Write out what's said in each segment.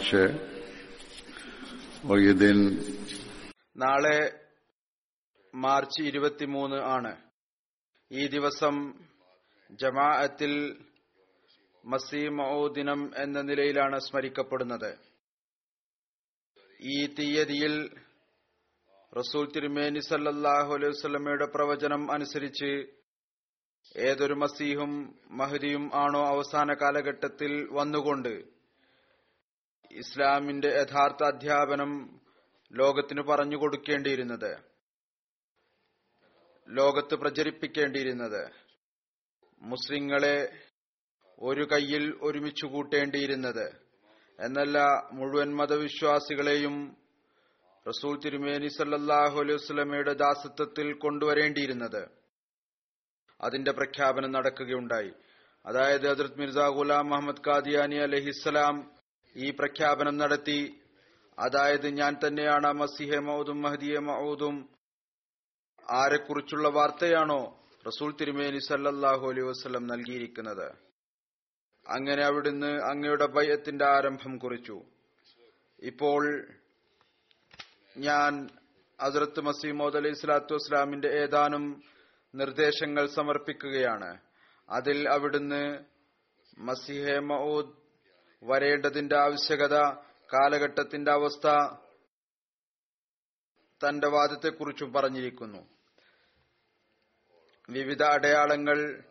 പക്ഷേ നാളെ മാർച്ച് ഇരുപത്തിമൂന്ന് ആണ്. ഈ ദിവസം ജമാഅത്തിൽ മസീമോ ദിനം എന്ന നിലയിലാണ് സ്മരിക്കപ്പെടുന്നത്. ഈ തീയതിയിൽ റസൂൽ തിരുമേനി സല്ലാഹു അലൈഹി പ്രവചനം അനുസരിച്ച് ഏതൊരു മസീഹും മഹദിയും ആണോ അവസാന കാലഘട്ടത്തിൽ വന്നുകൊണ്ട് ഇസ്ലാമിന്റെ യഥാർത്ഥ അധ്യാപനം ലോകത്തിന് പറഞ്ഞു കൊടുക്കേണ്ടിയിരുന്നത്. ലോകത്ത് പ്രചരിപ്പിക്കേണ്ടിയിരുന്നത്. മുസ്ലിങ്ങളെ ഒരു കയ്യിൽ ഒരുമിച്ചു കൂട്ടേണ്ടിയിരുന്നത്. എന്നല്ല മുഴുവൻ മതവിശ്വാസികളെയും റസൂൽ തിരുമേനി സല്ലല്ലാഹു അലൈഹി വസല്ലമയുടെ ദാസത്വത്തിൽ കൊണ്ടുവരേണ്ടിയിരുന്നത്. അതിന്റെ പ്രഖ്യാപനം നടക്കുകയുണ്ടായി. അതായത് ഹജറത് മിർസ ഗുലാം മുഹമ്മദ് കാദിയാനി അലഹിസ്സലാം ഈ പ്രഖ്യാപനം നടത്തി. അതായത് ഞാൻ തന്നെയാണ് മസിഹെ മൗദും മഹദിയെ മൗദും. ആരെക്കുറിച്ചുള്ള വാർത്തയാണോ റസൂൽ തിരുമേനി സല്ലല്ലാഹു അലൈഹി വസ്ലം നൽകിയിരിക്കുന്നത്? അങ്ങനെ അവിടുന്ന് അങ്ങയുടെ ഭയത്തിന്റെ ആരംഭം കുറിച്ചു. ഇപ്പോൾ ഞാൻ ഹസ്രത്ത് മസീമോദ് അലൈഹി സ്വലാത്തു വസ്ലാമിന്റെ ഏതാനും നിർദ്ദേശങ്ങൾ സമർപ്പിക്കുകയാണ്. അതിൽ അവിടുന്ന് മസിഹെ മൗദ് വരേണ്ടതിന്റെ ആവശ്യകത കാലഘട്ടത്തിന്റെ അവസ്ഥ തന്റെ വാദത്തെക്കുറിച്ചും പറഞ്ഞിരിക്കുന്നു. വിവിധ അടയാളങ്ങൾ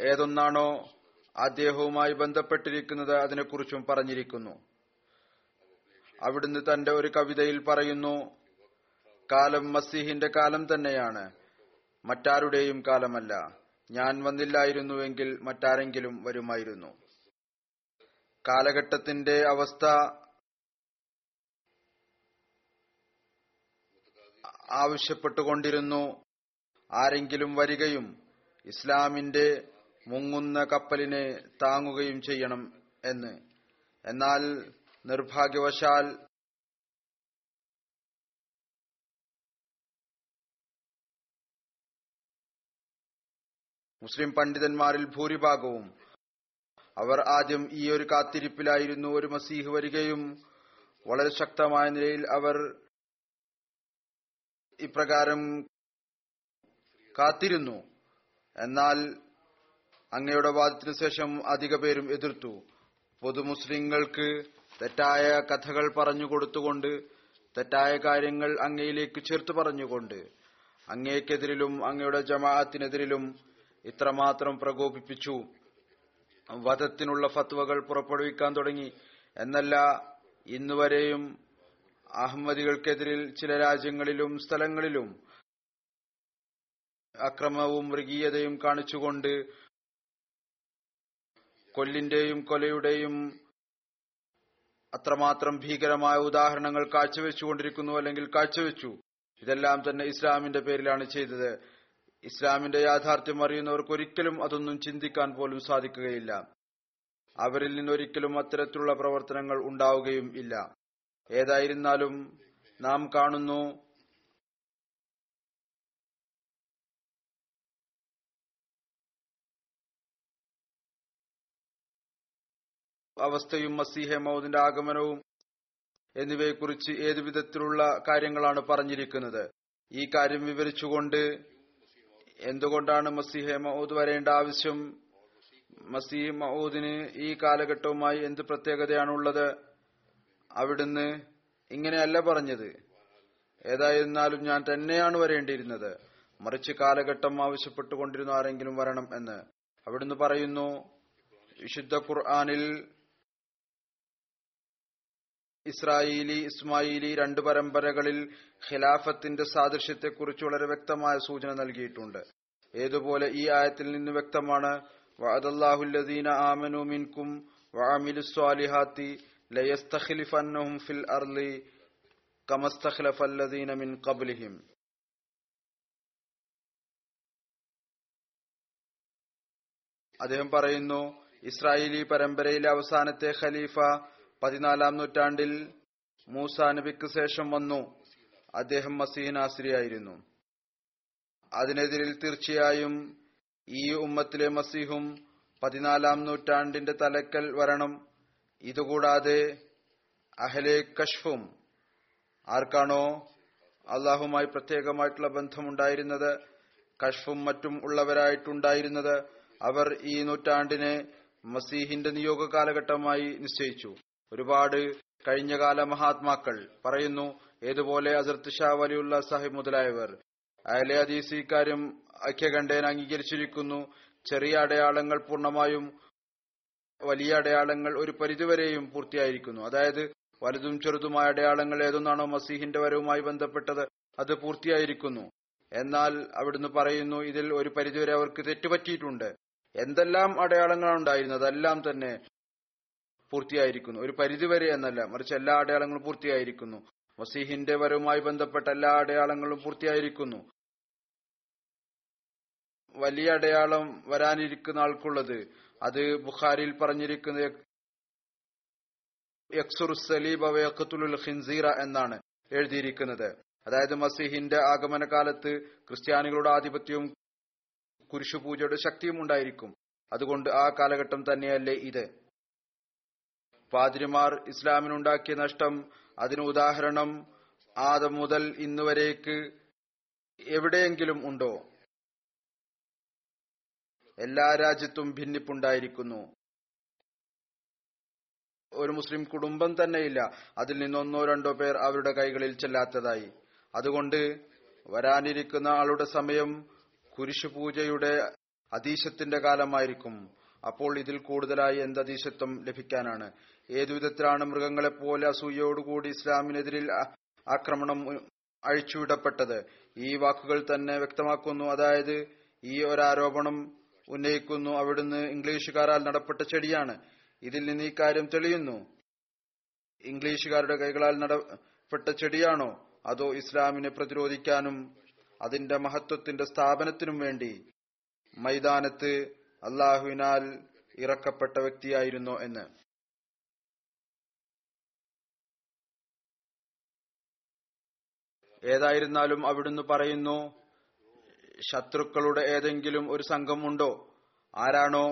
ഏതൊന്നാണോ അദ്ദേഹവുമായി ബന്ധപ്പെട്ടിരിക്കുന്നത് അതിനെക്കുറിച്ചും പറഞ്ഞിരിക്കുന്നു. അവിടുന്ന് തന്റെ ഒരു കവിതയിൽ പറയുന്നു കാലം മസീഹിന്റെ കാലം തന്നെയാണ് മറ്റാരുടെയും കാലമല്ല. ഞാൻ വന്നില്ലായിരുന്നുവെങ്കിൽ മറ്റാരെങ്കിലും വരുമായിരുന്നു. കാലഘട്ടത്തിന്റെ അവസ്ഥ ആവശ്യപ്പെട്ടുകൊണ്ടിരുന്നു. ആരെങ്കിലും വരികയും ഇസ്ലാമിന്റെ മുങ്ങുന്ന കപ്പലിനെ താങ്ങുകയും ചെയ്യണം എന്ന്. എന്നാൽ നിർഭാഗ്യവശാൽ മുസ്ലിം പണ്ഡിതന്മാരിൽ ഭൂരിഭാഗവും അവർ ആദ്യം ഈ ഒരു കാത്തിരിപ്പിലായിരുന്നു ഒരു മസീഹ് വരികയും വളരെ ശക്തമായ നിലയിൽ അവർ ഇപ്രകാരം കാത്തിരുന്നു. എന്നാൽ അങ്ങയുടെ വാദത്തിനു ശേഷം അധിക പേരും എതിർത്തു. പൊതു മുസ്ലിങ്ങൾക്ക് തെറ്റായ കഥകൾ പറഞ്ഞു കൊടുത്തുകൊണ്ട് തെറ്റായ കാര്യങ്ങൾ അങ്ങയിലേക്ക് ചേർത്ത് പറഞ്ഞുകൊണ്ട് അങ്ങേക്കെതിരിലും അങ്ങയുടെ ജമാഅത്തിനെതിരിലും ഇത്രമാത്രം പ്രകോപിപ്പിച്ചു. വധത്തിനുള്ള ഫത്വകൾ പുറപ്പെടുവിക്കാൻ തുടങ്ങി. എന്നല്ല ഇന്നുവരെയും അഹമ്മദികൾക്കെതിരിൽ ചില രാജ്യങ്ങളിലും സ്ഥലങ്ങളിലും അക്രമവും മൃഗീയതയും കാണിച്ചുകൊണ്ട് കൊല്ലിന്റെയും കൊലയുടെയും അത്രമാത്രം ഭീകരമായ ഉദാഹരണങ്ങൾ കാഴ്ചവെച്ചുകൊണ്ടിരിക്കുന്നു അല്ലെങ്കിൽ കാഴ്ചവെച്ചു. ഇതെല്ലാം തന്നെ ഇസ്ലാമിന്റെ പേരിലാണ് ചെയ്തത്. ഇസ്ലാമിന്റെ യാഥാർത്ഥ്യം അറിയുന്നവർക്ക് ഒരിക്കലും അതൊന്നും ചിന്തിക്കാൻ പോലും സാധിക്കുകയില്ല. അവരിൽ നിന്നൊരിക്കലും അത്തരത്തിലുള്ള പ്രവർത്തനങ്ങൾ ഉണ്ടാവുകയും ഇല്ല. ഏതായിരുന്നാലും നാം കാണുന്നു അവസ്ഥയും മസീഹെ മൗദിന്റെ ആഗമനവും എന്നിവയെക്കുറിച്ച് ഏതു വിധത്തിലുള്ള കാര്യങ്ങളാണ് പറഞ്ഞിരിക്കുന്നത്? ഈ കാര്യം വിവരിച്ചുകൊണ്ട് എന്തുകൊണ്ടാണ് മസീഹെ മൗദ് വരേണ്ട ആവശ്യം? മസീഹ് മൗദിന് ഈ കാലഘട്ടവുമായി എന്ത് പ്രത്യേകതയാണുള്ളത്? അവിടുന്ന് ഇങ്ങനെയല്ല പറഞ്ഞത്. ഏതായിരുന്നാലും ഞാൻ തന്നെയാണ് വരേണ്ടിയിരുന്നത്. മറിച്ച് കാലഘട്ടം ആവശ്യപ്പെട്ടുകൊണ്ടിരുന്ന ആരെങ്കിലും വരണം എന്ന്. അവിടുന്ന് പറയുന്നു വിശുദ്ധ ഖുർആാനിൽ ഇസ്രായേലി ഇസ്മായിലി രണ്ട് പരമ്പരകളിൽ ഖിലാഫത്തിന്റെ സാദൃശ്യത്തെക്കുറിച്ച് വളരെ വ്യക്തമായ സൂചന നൽകിയിട്ടുണ്ട്. ഏതുപോലെ ഈ ആയത്തിൽ നിന്ന് വ്യക്തമാണ് വഅദല്ലാഹുല്ലദീന ആമനു മിൻകും വഅമിലുസ്സാലിഹാത്തി ലയസ്തഖ്ലിഫന്നഹും ഫിൽ അർളി കമസ്തഖ്ലഫല്ലദീന മിൻ ഖബ്ലിഹിം. അദ്ദേഹം പറയുന്നു ഇസ്രായേലി പരമ്പരയിലെ അവസാനത്തെ ഖലീഫ പതിനാലാം നൂറ്റാണ്ടിൽ മൂസ നബിക്ക് ശേഷം വന്നു. അദ്ദേഹം മസീഹ് അതിനെതിരിൽ തീർച്ചയായും ഈ ഉമ്മത്തിലെ മസീഹും പതിനാലാം നൂറ്റാണ്ടിന്റെ തലക്കൽ വരണം. ഇതുകൂടാതെ അഹലെ കഷ്ഫും ആർക്കാണോ അള്ളാഹുമായി പ്രത്യേകമായിട്ടുള്ള ബന്ധമുണ്ടായിരുന്നത്? കഷ്ഫും മറ്റും ഉള്ളവരായിട്ടുണ്ടായിരുന്നത് അവർ ഈ നൂറ്റാണ്ടിനെ മസീഹിന്റെ നിയോഗ കാലഘട്ടമായി നിശ്ചയിച്ചു. ഒരുപാട് കഴിഞ്ഞകാല മഹാത്മാക്കൾ പറയുന്നു ഏതുപോലെ അസർത്ത് ഷാ വലിയുള്ള സാഹിബ് മുതലായവർ അയലെ ഹദീസ് ഇക്കാര്യം ഐക്യകണ്ഠേന അംഗീകരിച്ചിരിക്കുന്നു. ചെറിയ അടയാളങ്ങൾ പൂർണമായും വലിയ അടയാളങ്ങൾ ഒരു പരിധിവരെയും പൂർത്തിയായിരിക്കുന്നു. അതായത് വലുതും ചെറുതുമായ അടയാളങ്ങൾ ഏതൊന്നാണോ മസീഹിന്റെ വരവുമായി ബന്ധപ്പെട്ടത് അത് പൂർത്തിയായിരിക്കുന്നു. എന്നാൽ അവിടുന്ന് പറയുന്നു ഇതിൽ ഒരു പരിധിവരെ അവർക്ക് തെറ്റുപറ്റിയിട്ടുണ്ട്. എന്തെല്ലാം അടയാളങ്ങളാണ് ഉണ്ടായിരുന്നത്? അതെല്ലാം തന്നെ പൂർത്തിയായിരിക്കുന്നു. ഒരു പരിധിവരെ എന്നല്ല മറിച്ച് എല്ലാ അടയാളങ്ങളും പൂർത്തിയായിരിക്കുന്നു. മസീഹിന്റെ വരവുമായി ബന്ധപ്പെട്ട എല്ലാ അടയാളങ്ങളും പൂർത്തിയായിരിക്കുന്നു. വലിയ അടയാളം വരാനിരിക്കുന്ന ആൾക്കുള്ളത് അത് ബുഖാരിയിൽ പറഞ്ഞിരിക്കുന്ന യക്സുർ സലീബ് അവയക്കത്തുൽ ഖിൻസീറ എന്നാണ് എഴുതിയിരിക്കുന്നത്. അതായത് മസീഹിന്റെ ആഗമനകാലത്ത് ക്രിസ്ത്യാനികളുടെ ആധിപത്യവും കുരിശുപൂജയുടെ ശക്തിയും ഉണ്ടായിരിക്കും. അതുകൊണ്ട് ആ കാലഘട്ടം തന്നെയല്ലേ ഇത്. പാതിരിമാർ ഇസ്ലാമിനുണ്ടാക്കിയ നഷ്ടം അതിന് ഉദാഹരണം ആദം മുതൽ ഇന്നുവരേക്ക് എവിടെയെങ്കിലും ഉണ്ടോ? എല്ലാ രാജ്യത്തും ഭിന്നിപ്പുണ്ടായിരിക്കുന്നു. ഒരു മുസ്ലിം കുടുംബം തന്നെയില്ല. അതിൽ നിന്നൊന്നോ രണ്ടോ പേർ അവരുടെ കൈകളിൽ ചെല്ലാത്തതായി. അതുകൊണ്ട് വരാനിരിക്കുന്ന ആളുടെ സമയം കുരിശുപൂജയുടെ അതീശത്തിന്റെ കാലമായിരിക്കും. അപ്പോൾ ഇതിൽ കൂടുതലായി എന്ത് അതീശത്വം ലഭിക്കാനാണ്. ഏതു വിധത്തിലാണ് മൃഗങ്ങളെപ്പോലെ അസൂയയോടുകൂടി ഇസ്ലാമിനെതിരിൽ ആക്രമണം അഴിച്ചുവിടപ്പെട്ടത്? ഈ വാക്കുകൾ തന്നെ വ്യക്തമാക്കുന്നു. അതായത് ഈ ഒരാരോപണം ഉന്നയിക്കുന്നു. അവിടുന്ന് ഇംഗ്ലീഷുകാരാൽ നടപ്പെട്ട ചെടിയാണ്. ഇതിൽ നിന്ന് ഈ കാര്യം തെളിയുന്നു. ഇംഗ്ലീഷുകാരുടെ കൈകളാൽ നടപ്പെട്ട ചെടിയാണോ? അതോ ഇസ്ലാമിനെ പ്രതിരോധിക്കാനും അതിന്റെ മഹത്വത്തിന്റെ സ്ഥാപനത്തിനും വേണ്ടി മൈതാനത്ത് അള്ളാഹുവിനാൽ ഇറക്കപ്പെട്ട വ്യക്തിയായിരുന്നോ എന്ന്? ഏതായിരുന്നാലും അവിടുന്ന് പറയുന്നു ശത്രുക്കളുടെ ഏതെങ്കിലും ഒരു സംഘമുണ്ടോ ആരാണോ?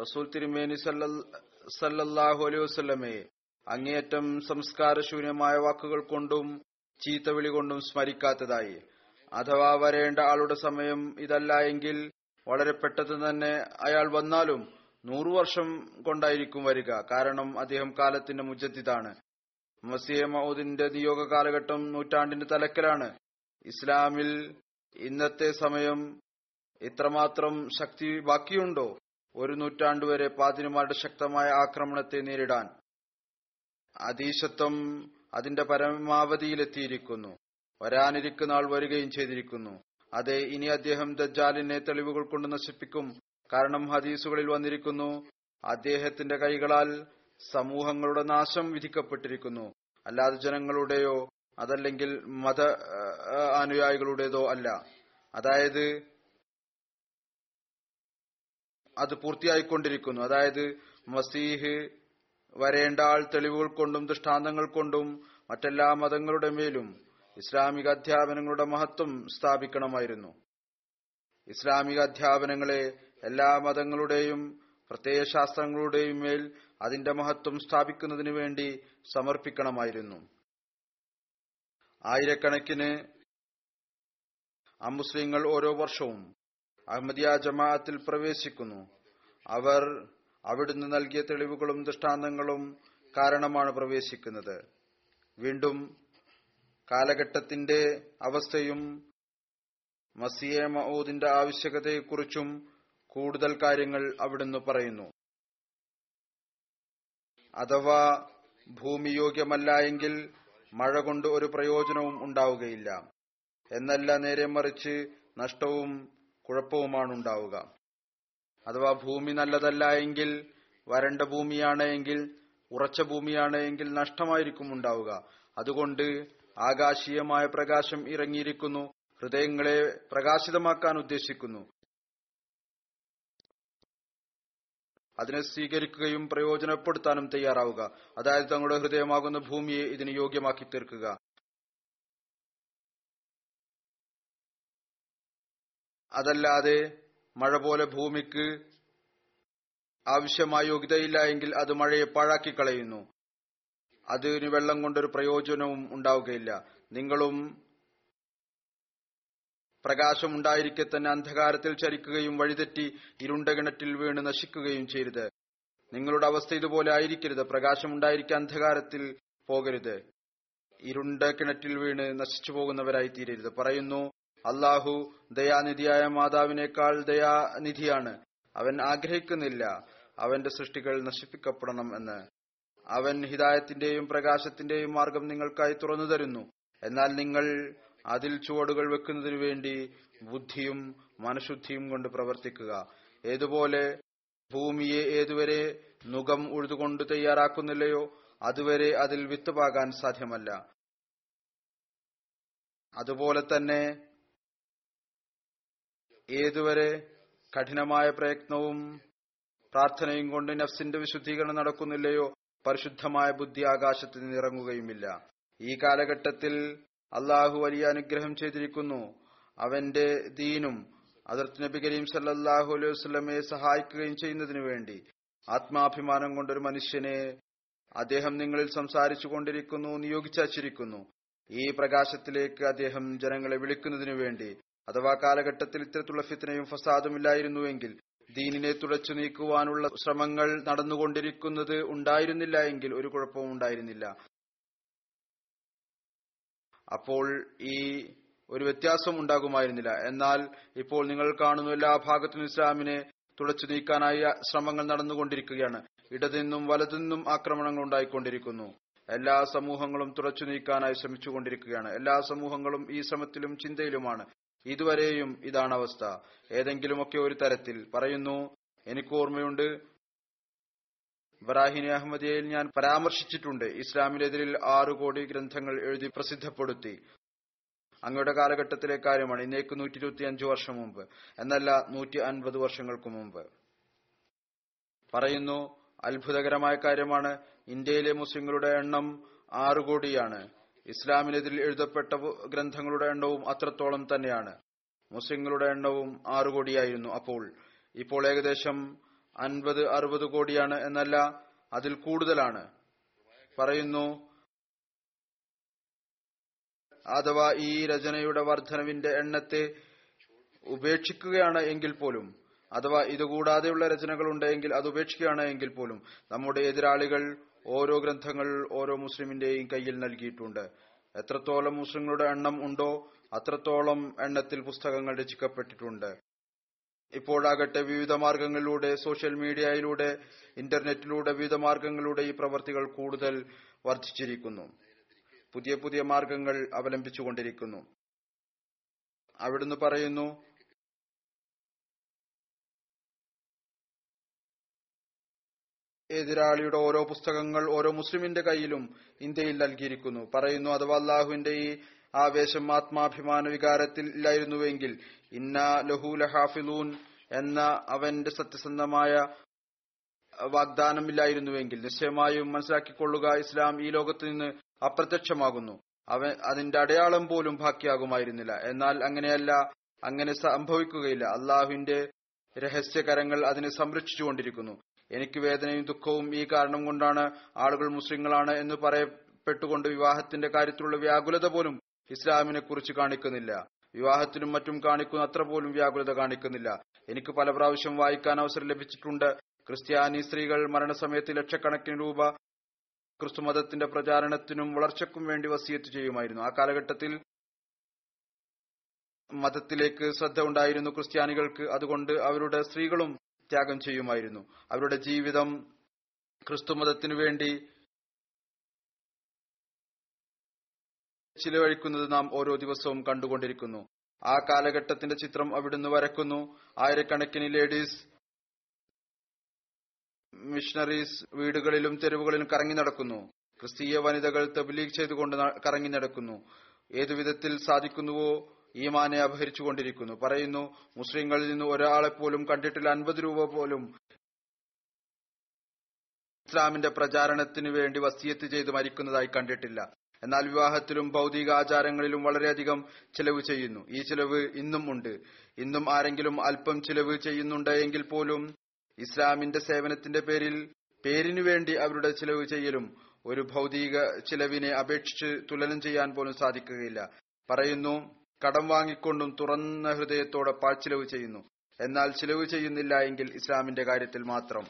റസൂൽ തിരുമേനി സല്ലല്ലാഹു അലൈഹി വസ്ലമയെ അങ്ങേയറ്റം സംസ്കാരശൂന്യമായ വാക്കുകൾ കൊണ്ടും ചീത്തവിളി കൊണ്ടും സ്മരിക്കാത്തതായി. അഥവാ വരേണ്ട ആളുടെ സമയം ഇതല്ല എങ്കിൽ വളരെ പെട്ടെന്ന് തന്നെ അയാൾ വന്നാലും നൂറു വർഷം കൊണ്ടായിരിക്കും വരിക. കാരണം അദ്ദേഹം കാലത്തിന്റെ മുജദ്ദിദാണ്. മസിയ മൗദിന്റെ നിയോഗ കാലഘട്ടം നൂറ്റാണ്ടിന്റെ തലക്കലാണ് ഇസ്ലാമിൽ ഇന്നത്തെ സമയം ഇത്രമാത്രം ശക്തി ബാക്കിയുണ്ടോ ഒരു നൂറ്റാണ്ട് വരെ പാതിരിമാരുടെ ശക്തമായ ആക്രമണത്തെ നേരിടാൻ അതീശത്വം അതിന്റെ പരമാവധിയിലെത്തിയിരിക്കുന്നു വരാനിരിക്കുന്ന ആൾ വരികയും ചെയ്തിരിക്കുന്നു അതെ ഇനി അദ്ദേഹം ദജ്ജാലിനെ തെളിവുകൾ കൊണ്ട് നശിപ്പിക്കും കാരണം ഹദീസുകളിൽ വന്നിരിക്കുന്നു അദ്ദേഹത്തിന്റെ കൈകളാൽ സമൂഹങ്ങളുടെ നാശം വിധിക്കപ്പെട്ടിരിക്കുന്നു. അല്ലാതെ ജനങ്ങളുടെയോ അതല്ലെങ്കിൽ മത അനുയായികളുടേതോ അല്ല. അതായത് അത് പൂർത്തിയായിക്കൊണ്ടിരിക്കുന്നു. അതായത് മസീഹ് വരേണ്ട ആൾ തെളിവുകൾ കൊണ്ടും ദൃഷ്ടാന്തങ്ങൾ കൊണ്ടും മറ്റെല്ലാ മതങ്ങളുടെ മേലും ഇസ്ലാമിക അധ്യാപനങ്ങളുടെ മഹത്വം സ്ഥാപിക്കണമായിരുന്നു. ഇസ്ലാമിക അധ്യാപനങ്ങളെ എല്ലാ മതങ്ങളുടെയും പ്രത്യയശാസ്ത്രങ്ങളുടെയും മേൽ അതിന്റെ മഹത്വം സ്ഥാപിക്കുന്നതിനു വേണ്ടി സമർപ്പിക്കണമായിരുന്നു. ആയിരക്കണക്കിന് അമുസ്ലിങ്ങൾ ഓരോ വർഷവും അഹമ്മദിയ ജമാഅത്തിൽ പ്രവേശിക്കുന്നു. അവർ അവിടുന്ന് നൽകിയ തെളിവുകളും ദൃഷ്ടാന്തങ്ങളും കാരണമാണ് പ്രവേശിക്കുന്നത്. വീണ്ടും കാലഘട്ടത്തിന്റെ അവസ്ഥയും മസിയെ മഊദിന്റെ ആവശ്യകതയെക്കുറിച്ചും കൂടുതൽ കാര്യങ്ങൾ അവിടുന്ന് പറയുന്നു. അഥവാ ഭൂമി യോഗ്യമല്ല എങ്കിൽ മഴ കൊണ്ട് ഒരു പ്രയോജനവും ഉണ്ടാവുകയില്ല. എന്നല്ല നേരെ മറിച്ച് നഷ്ടവും കുഴപ്പവുമാണ് ഉണ്ടാവുക അഥവാ ഭൂമി നല്ലതല്ല എങ്കിൽ വരണ്ട ഭൂമിയാണ് എങ്കിൽ ഉറച്ച ഭൂമിയാണ് എങ്കിൽ നഷ്ടമായിരിക്കും ഉണ്ടാവുക. അതുകൊണ്ട് ആകാശീയമായ പ്രകാശം ഇറങ്ങിയിരിക്കുന്നു ഹൃദയങ്ങളെ പ്രകാശിതമാക്കാൻ ഉദ്ദേശിക്കുന്നു. അതിനെ സ്വീകരിക്കുകയും പ്രയോജനപ്പെടുത്താനും തയ്യാറാവുക. അതായത് തങ്ങളുടെ ഹൃദയമാകുന്ന ഭൂമിയെ ഇതിന് യോഗ്യമാക്കി തീർക്കുക. അതല്ലാതെ മഴ പോലെ ഭൂമിക്ക് ആവശ്യമായ യോഗ്യതയില്ല എങ്കിൽ അത് മഴയെ പാഴാക്കി കളയുന്നു. അതിന് വെള്ളം കൊണ്ടൊരു പ്രയോജനവും ഉണ്ടാവുകയില്ല. നിങ്ങളും പ്രകാശം ഉണ്ടായിരിക്കെ തന്നെ അന്ധകാരത്തിൽ ചരിക്കുകയും വഴിതെറ്റി ഇരുണ്ട കിണറ്റിൽ വീണ് നശിക്കുകയും ചെയ്യരുത്. നിങ്ങളുടെ അവസ്ഥ ഇതുപോലെ ആയിരിക്കരുത്. പ്രകാശം ഉണ്ടായിരിക്കാൻ അന്ധകാരത്തിൽ പോകരുത്. ഇരുണ്ട കിണറ്റിൽ വീണ് നശിച്ചു പോകുന്നവരായി തീരരുത് പറയുന്നു അള്ളാഹു ദയാനിധിയായ മാതാവിനേക്കാൾ ദയാനിധിയാണ്. അവൻ ആഗ്രഹിക്കുന്നില്ല. അവന്റെ സൃഷ്ടികൾ നശിപ്പിക്കപ്പെടണം എന്ന്. അവൻ ഹിതായത്തിന്റെയും പ്രകാശത്തിന്റെയും മാർഗം നിങ്ങൾക്കായി തുറന്നു തരുന്നു. എന്നാൽ നിങ്ങൾ അതിൽ ചുവടുകൾ വെക്കുന്നതിനു വേണ്ടി ബുദ്ധിയും മനഃശുദ്ധിയും കൊണ്ട് പ്രവർത്തിക്കുക. ഏതുപോലെ ഭൂമിയെ ഏതുവരെ നുകം ഉഴുതുകൊണ്ട് തയ്യാറാക്കുന്നില്ലയോ അതുവരെ അതിൽ വിത്ത് പാകാൻ സാധ്യമല്ല. അതുപോലെ തന്നെ ഏതുവരെ കഠിനമായ പ്രയത്നവും പ്രാർത്ഥനയും കൊണ്ട് നഫ്സിന്റെ വിശുദ്ധീകരണം നടക്കുന്നില്ലയോ പരിശുദ്ധമായ ബുദ്ധി ആകാശത്തിൽ നിറങ്ങുകയുമില്ല ഈ കാലഘട്ടത്തിൽ അള്ളാഹു വലിയ അനുഗ്രഹം ചെയ്തിരിക്കുന്നു. അവന്റെ ദീനും അതിർത്ത് നബി കരീം സല്ലാഹു അലൈഹി വസ്ലമയെ സഹായിക്കുകയും ചെയ്യുന്നതിനു വേണ്ടി. ആത്മാഭിമാനം കൊണ്ടൊരു മനുഷ്യനെ അദ്ദേഹം നിങ്ങളിൽ സംസാരിച്ചു കൊണ്ടിരിക്കുന്നു നിയോഗിച്ചിരിക്കുന്നു ഈ പ്രകാശത്തിലേക്ക് അദ്ദേഹം ജനങ്ങളെ വിളിക്കുന്നതിനു വേണ്ടി. അഥവാ കാലഘട്ടത്തിൽ ഇത്തരത്തിലുള്ള ഫിത്തനയും ഫസാദും ഇല്ലായിരുന്നുവെങ്കിൽ ദീനിനെ തുടച്ചു നീക്കുവാനുള്ള ശ്രമങ്ങൾ നടന്നുകൊണ്ടിരിക്കുന്നത് ഉണ്ടായിരുന്നില്ല എങ്കിൽ ഒരു കുഴപ്പവും ഉണ്ടായിരുന്നില്ല. അപ്പോൾ ഈ ഒരു വ്യത്യാസം ഉണ്ടാകുമായിരുന്നില്ല. എന്നാൽ ഇപ്പോൾ നിങ്ങൾ കാണുന്ന എല്ലാ ഭാഗത്തും ഇസ്ലാമിനെ തുടച്ചു നീക്കാനായി ശ്രമങ്ങൾ നടന്നുകൊണ്ടിരിക്കുകയാണ്. ഇടതിന്നും വലതിന്നും ആക്രമണങ്ങൾ ഉണ്ടായിക്കൊണ്ടിരിക്കുന്നു. എല്ലാ സമൂഹങ്ങളും തുറച്ചു നീക്കാനായി ശ്രമിച്ചുകൊണ്ടിരിക്കുകയാണ്. എല്ലാ സമൂഹങ്ങളും ഈ ശ്രമത്തിലും ചിന്തയിലുമാണ്. ഇതുവരെയും ഇതാണ് അവസ്ഥ. ഏതെങ്കിലുമൊക്കെ ഒരു തരത്തിൽ പറയുന്നു എനിക്ക് ഓർമ്മയുണ്ട് ബറാഹിനി അഹമ്മദിയയിൽ ഞാൻ പരാമർശിച്ചിട്ടുണ്ട്. ഇസ്ലാമിനെതിരിൽ ആറു കോടി ഗ്രന്ഥങ്ങൾ എഴുതി പ്രസിദ്ധപ്പെടുത്തി. അങ്ങയുടെ കാലഘട്ടത്തിലെ കാര്യമാണ് ഇന്നേക്ക് നൂറ്റി ഇരുപത്തി വർഷം മുമ്പ്. എന്നല്ല നൂറ്റി അൻപത് വർഷങ്ങൾക്ക് മുമ്പ്. പറയുന്നു അത്ഭുതകരമായ കാര്യമാണ്. ഇന്ത്യയിലെ മുസ്ലിങ്ങളുടെ എണ്ണം ആറു കോടിയാണ്. ഇസ്ലാമിനെതിരിൽ എഴുതപ്പെട്ട ഗ്രന്ഥങ്ങളുടെ എണ്ണവും അത്രത്തോളം തന്നെയാണ്. മുസ്ലിങ്ങളുടെ എണ്ണവും ആറു കോടിയായിരുന്നു അപ്പോൾ. ഇപ്പോൾ ഏകദേശം അൻപത് അറുപത് കോടിയാണ് എന്നല്ല അതിൽ കൂടുതലാണ്. പറയുന്നു അഥവാ ഈ രചനയുടെ വർധനവിന്റെ എണ്ണത്തെ ഉപേക്ഷിക്കുകയാണ് എങ്കിൽ പോലും അഥവാ ഇതുകൂടാതെയുള്ള രചനകൾ ഉണ്ടെങ്കിൽ അത് ഉപേക്ഷിക്കുകയാണ് എങ്കിൽ പോലും നമ്മുടെ എതിരാളികൾ ഓരോ ഗ്രന്ഥങ്ങൾ ഓരോ മുസ്ലിമിന്റെയും കയ്യിൽ നൽകിയിട്ടുണ്ട്. എത്രത്തോളം മുസ്ലിങ്ങളുടെ എണ്ണം ഉണ്ടോ അത്രത്തോളം എണ്ണത്തിൽ പുസ്തകങ്ങൾ രചിക്കപ്പെട്ടിട്ടുണ്ട്. ഇപ്പോഴാകട്ടെ വിവിധ മാർഗങ്ങളിലൂടെ സോഷ്യൽ മീഡിയയിലൂടെ ഇന്റർനെറ്റിലൂടെ വിവിധ മാർഗങ്ങളിലൂടെ ഈ പ്രവർത്തികൾ കൂടുതൽ വർദ്ധിച്ചിരിക്കുന്നു. പുതിയ പുതിയ മാർഗങ്ങൾ അവലംബിച്ചുകൊണ്ടിരിക്കുന്നു. അവിടുന്ന് പറയുന്നു എതിരാളിയുടെ ഓരോ പുസ്തകങ്ങൾ ഓരോ മുസ്ലിമിന്റെ കയ്യിലും ഇന്ത്യയിൽ നൽകിയിരിക്കുന്നു. പറയുന്നു അഥവാ അള്ളാഹുവിന്റെ ഈ ആവേശം ആത്മാഭിമാന വികാരത്തിൽ ഇല്ലായിരുന്നുവെങ്കിൽ ഇന്ന ലഹൂല ഹാഫിലൂൻ എന്ന അവന്റെ സത്യസന്ധമായ വാഗ്ദാനമില്ലായിരുന്നുവെങ്കിൽ നിശ്ചയമായും മനസ്സിലാക്കിക്കൊള്ളുക ഇസ്ലാം ഈ ലോകത്ത് നിന്ന് അപ്രത്യക്ഷമാകുന്നു. അവൻ അതിന്റെ അടയാളം പോലും ബാക്കിയാകുമായിരുന്നില്ല. എന്നാൽ അങ്ങനെയല്ല അങ്ങനെ സംഭവിക്കുകയില്ല. അള്ളാഹുവിന്റെ രഹസ്യകരങ്ങൾ അതിനെ സംരക്ഷിച്ചുകൊണ്ടിരിക്കുന്നു. എനിക്ക് വേദനയും ദുഃഖവും ഈ കാരണം കൊണ്ടാണ് ആളുകൾ മുസ്ലിങ്ങളാണ് എന്ന് പറയപ്പെട്ടുകൊണ്ട് വിവാഹത്തിന്റെ കാര്യത്തിലുള്ള വ്യാകുലത പോലും ഇസ്ലാമിനെ കുറിച്ച് കാണിക്കുന്നില്ല. വിവാഹത്തിനും മറ്റും കാണിക്കുന്ന അത്ര പോലും വ്യാകുലത കാണിക്കുന്നില്ല. എനിക്ക് പല പ്രാവശ്യം വായിക്കാൻ അവസരം ലഭിച്ചിട്ടുണ്ട്. ക്രിസ്ത്യാനി സ്ത്രീകൾ മരണസമയത്ത് ലക്ഷക്കണക്കിന് രൂപ ക്രിസ്തുമതത്തിന്റെ പ്രചാരണത്തിനും വളർച്ചയ്ക്കും വേണ്ടി വസിയത്ത് ചെയ്യുമായിരുന്നു. ആ കാലഘട്ടത്തിൽ മതത്തിലേക്ക് ശ്രദ്ധ ഉണ്ടായിരുന്നു ക്രിസ്ത്യാനികൾക്ക്. അതുകൊണ്ട് അവരുടെ സ്ത്രീകളും ത്യാഗം ചെയ്യുമായിരുന്നു. അവരുടെ ജീവിതം ക്രിസ്തുമതത്തിനു വേണ്ടി ചിലവഴിക്കുന്നത് നാം ഓരോ ദിവസവും കണ്ടുകൊണ്ടിരിക്കുന്നു. ആ കാലഘട്ടത്തിന്റെ ചിത്രം അവിടുന്ന് വരക്കുന്നു. ആയിരക്കണക്കിന് ലേഡീസ് മിഷണറീസ് വീടുകളിലും തെരുവുകളിലും കറങ്ങി നടക്കുന്നു. ക്രിസ്തീയ വനിതകൾ തബ്ലീഗ് ചെയ്തുകൊണ്ട് കറങ്ങി നടക്കുന്നു. ഏതുവിധത്തിൽ സാധിക്കുന്നുവോ ഈമാനെ അപഹരിച്ചുകൊണ്ടിരിക്കുന്നു. പറയുന്നു മുസ്ലിങ്ങളിൽ നിന്ന് ഒരാളെ പോലും കണ്ടിട്ടില്ല. അൻപത് രൂപ പോലും ഇസ്ലാമിന്റെ പ്രചാരണത്തിന് വേണ്ടി വസ്തിയത്ത് ചെയ്ത് മരിക്കുന്നതായി കണ്ടിട്ടില്ല. എന്നാൽ വിവാഹത്തിലും ഭൗതിക ആചാരങ്ങളിലും വളരെയധികം ചിലവ് ചെയ്യുന്നു. ഈ ചിലവ് ഇന്നും ഉണ്ട്. ഇന്നും ആരെങ്കിലും അല്പം ചിലവ് ചെയ്യുന്നുണ്ട് എങ്കിൽ പോലും ഇസ്ലാമിന്റെ സേവനത്തിന്റെ പേരിൽ പേരിനു വേണ്ടി അവരുടെ ചിലവ് ചെയ്യലും ഒരു ഭൗതിക ചിലവിനെ അപേക്ഷിച്ച് തുലനം ചെയ്യാൻ പോലും സാധിക്കുകയില്ല. പറയുന്നു കടം വാങ്ങിക്കൊണ്ടും തുറന്ന ഹൃദയത്തോടെ പാഴ്ചിലവ് ചെയ്യുന്നു. എന്നാൽ ചിലവ് ചെയ്യുന്നില്ല എങ്കിൽ ഇസ്ലാമിന്റെ കാര്യത്തിൽ മാത്രം.